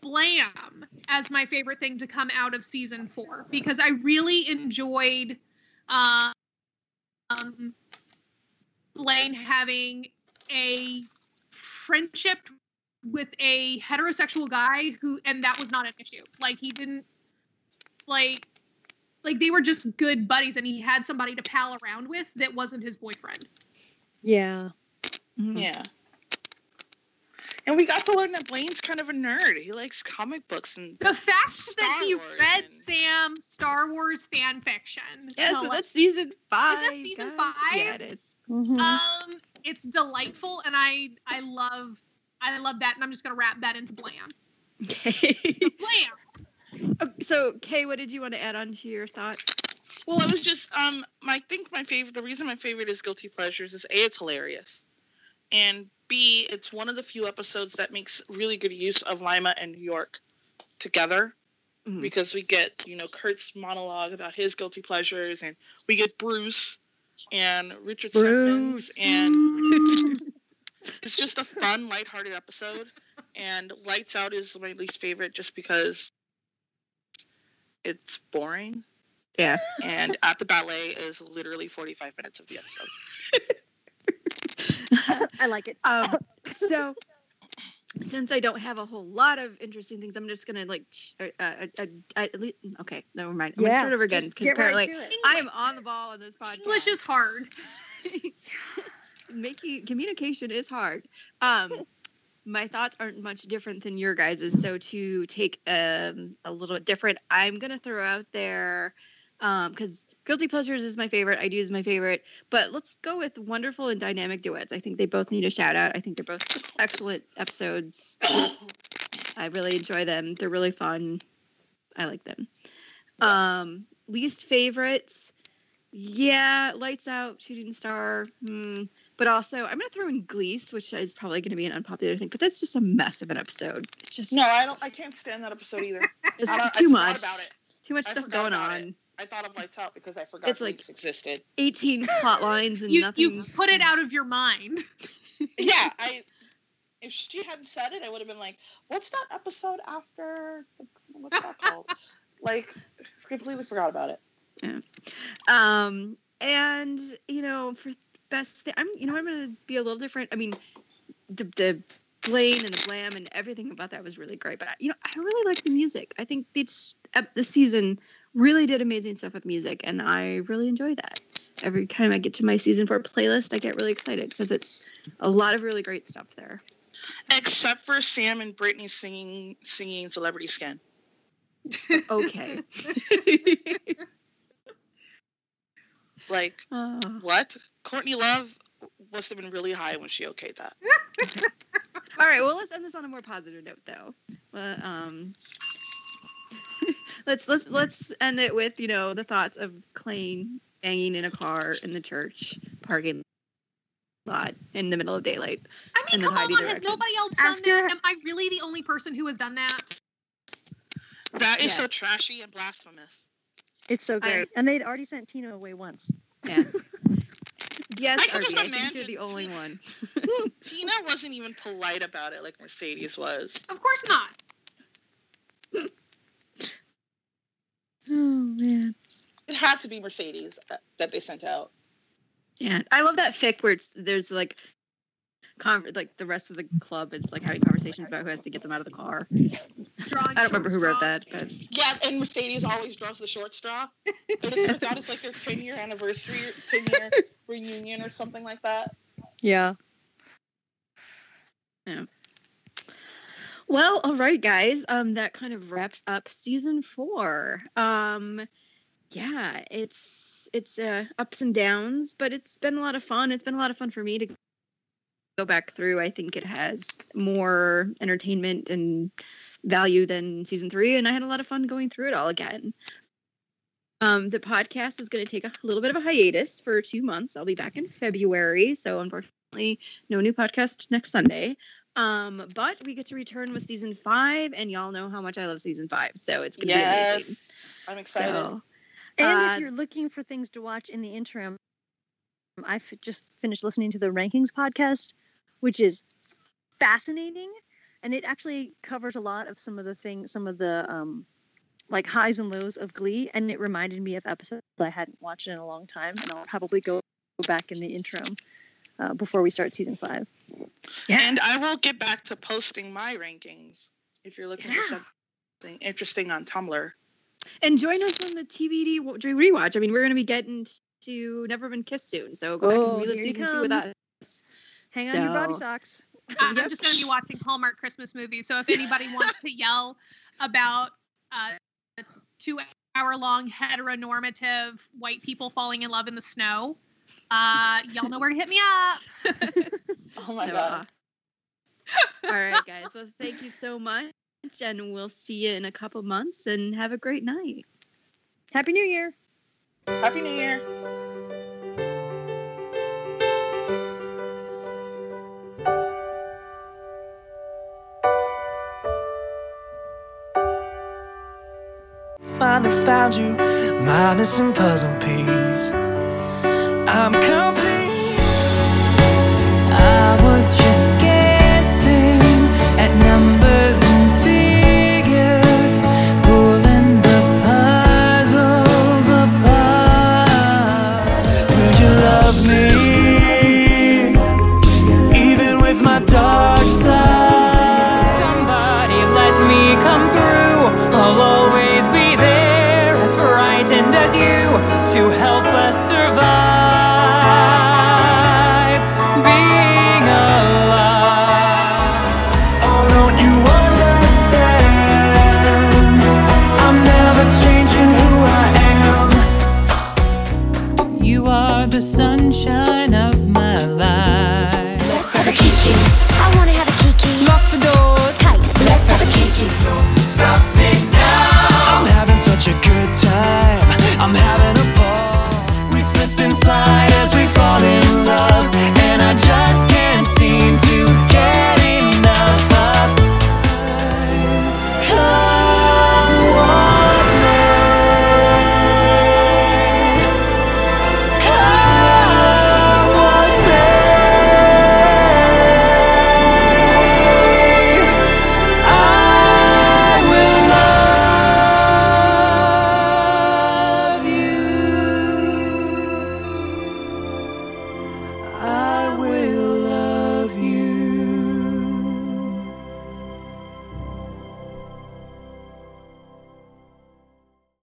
Speaker 4: Blam as my favorite thing to come out of season four because I really enjoyed. Um, Blaine having a friendship with a heterosexual guy who and that was not an issue like he didn't like like they were just good buddies and he had somebody to pal around with that wasn't his boyfriend
Speaker 5: Yeah.
Speaker 3: Mhm.
Speaker 6: Yeah. And we got to learn that Blaine's kind of a nerd. He likes comic books and
Speaker 4: the fact
Speaker 6: Star
Speaker 4: that he
Speaker 6: Wars
Speaker 4: read
Speaker 6: and-
Speaker 4: sam star wars fan fiction
Speaker 3: Yes,
Speaker 4: Hell,
Speaker 3: but that's season five.
Speaker 4: Is that season
Speaker 3: guys.
Speaker 4: five?
Speaker 3: Yeah, it is.
Speaker 5: Mhm.
Speaker 4: um it's delightful and i i love i love that and i'm just gonna wrap that into blam
Speaker 3: Okay.
Speaker 4: blam
Speaker 3: Um, so, Kay, what did you want to add on to your thoughts?
Speaker 6: Well, I was just um I think my favorite the reason my favorite is Guilty Pleasures is A, it's hilarious. And B, it's one of the few episodes that makes really good use of Lima and New York together.
Speaker 3: Mhm.
Speaker 6: Because we get, you know, Kurt's monologue about his guilty pleasures and we get Bruce and Richard Simmons and it's just a fun, lighthearted episode. And Lights Out is my least favorite just because it's boring.
Speaker 3: Yeah.
Speaker 6: And At the Ballet is literally 45 minutes of the episode.
Speaker 5: I like it.
Speaker 3: Um, so, since I don't have a whole lot of interesting things, I'm just gonna like, uh, uh, uh, at least, okay, never mind. I'm gonna start over again
Speaker 5: just
Speaker 3: because
Speaker 5: get right
Speaker 3: apparently
Speaker 5: to it.
Speaker 3: I am on the ball on this podcast.
Speaker 4: english is hard
Speaker 3: making communication is hard. Um, my thoughts aren't much different than your guys's. So to take um, a little bit different, I'm gonna throw out there because guilty pleasures is my favorite. I do is my favorite, but let's go with wonderful and dynamic duets. I think they both need a shout out. I think they're both excellent episodes. I really enjoy them. They're really fun. I like them. Um, least favorites. Yeah, Lights Out, Shooting Star. Hmm. But also, I'm gonna throw in Glease, which is probably gonna be an unpopular thing. But that's just a mess of an episode. It's just
Speaker 6: No, I don't. I can't stand that episode either.
Speaker 3: it's
Speaker 6: I don't-
Speaker 3: just
Speaker 6: I
Speaker 3: too much.
Speaker 6: about it.
Speaker 3: Too much
Speaker 6: I
Speaker 3: stuff going on.
Speaker 6: it. I thought of Lights Out because I forgot
Speaker 3: It's like-
Speaker 6: existed.
Speaker 3: 18 plot lines and
Speaker 4: you,
Speaker 3: nothing.
Speaker 4: you put it out of your mind
Speaker 6: Yeah, I. If she hadn't said it, I would have been like, "What's that episode after? The, what's that called?" like, completely forgot about it. Yeah.
Speaker 3: Um, and you know, for best, thing, I'm you know I'm gonna be a little different. I mean, the the Blaine and the Blam and everything about that was really great. But you know, I really like the music. I think it's uh, the season really did amazing stuff with music, and I really enjoy that. Every time I get to my season four playlist, I get really excited because it's a lot of really great stuff there.
Speaker 6: Except for Sam and Brittany singing singing "Celebrity Skin."
Speaker 3: Okay.
Speaker 6: Like,
Speaker 3: Oh.
Speaker 6: what? Courtney Love must have been really high when she okayed that.
Speaker 3: All right, well, let's end this on a more positive note, though. Uh, um, let's let's let's end it with you know the thoughts of Klaine banging in a car in the church parking lot in the middle of daylight.
Speaker 4: I mean, come on,
Speaker 3: Heidi
Speaker 4: has nobody else done
Speaker 5: After-
Speaker 4: that? Am I really the only person who has done that?
Speaker 6: That is
Speaker 3: Yeah.
Speaker 6: so trashy and blasphemous.
Speaker 5: It's so
Speaker 3: I-
Speaker 5: great. and they'd already sent Tina away once.
Speaker 3: Yeah. yes,
Speaker 6: I can
Speaker 3: Arby,
Speaker 6: just
Speaker 3: I think you're the only
Speaker 6: Tina-
Speaker 3: one.
Speaker 6: Tina wasn't even polite about it like Mercedes was.
Speaker 4: Of course not.
Speaker 5: Oh man.
Speaker 6: It had to be Mercedes that- that they sent out.
Speaker 3: Yeah, I love that fic where it's, there's like. Con- like the rest of the club is like having conversations about who has to get them out of the car.
Speaker 4: Drawing
Speaker 3: I don't remember who wrote
Speaker 4: straws.
Speaker 3: that, but
Speaker 6: Yeah, and Mercedes always draws the short straw. And it turns out it's like their 10 year anniversary, 10 year reunion or something like that.
Speaker 5: Yeah. Yeah.
Speaker 3: Well, all right, guys. Um, that kind of wraps up season four. Um, yeah, it's it's uh, ups and downs, but it's been a lot of fun. It's been a lot of fun for me to go back through. I think it has more entertainment and value than season three, and I had a lot of fun going through it all again. Um, the podcast is going to take a little bit of a hiatus for two months. I'll be back in February, so unfortunately, no new podcast next Sunday. Um, but we get to return with season five, and y'all know how much I love season five, so it's going to be amazing.
Speaker 6: I'm excited.
Speaker 3: So,
Speaker 5: And
Speaker 3: Uh,
Speaker 5: if you're looking for things to watch in the interim, I f- just finished listening to the Rankings podcast, which is fascinating, and it actually covers a lot of some of the things, some of the um, like highs and lows of Glee, and it reminded me of episodes I hadn't watched in a long time, and I'll probably go back in the interim uh, before we start season five. Yeah.
Speaker 6: And I will get back to posting my rankings if you're looking
Speaker 3: Yeah.
Speaker 6: for something interesting on Tumblr.
Speaker 3: And join us on the TBD wa- rewatch. I mean, we're going to be getting to Never Been Kissed soon, so go back
Speaker 5: Oh,
Speaker 3: and relive
Speaker 5: here he
Speaker 3: season two with us.
Speaker 5: Hang on to your bobby socks.
Speaker 4: I-
Speaker 3: Yep.
Speaker 4: I'm just going to be watching Hallmark Christmas movies. So if anybody wants to yell about uh, a two hour long heteronormative white people falling in love in the snow, uh, y'all know where to hit me up.
Speaker 6: Oh my
Speaker 3: So,
Speaker 6: god.
Speaker 3: uh, all right, guys. Well, thank you so much, and we'll see you in a couple months and have a great night.
Speaker 5: Happy New Year.
Speaker 6: Happy New Year.
Speaker 1: Finally found you, my missing puzzle piece. I'm complete. I was just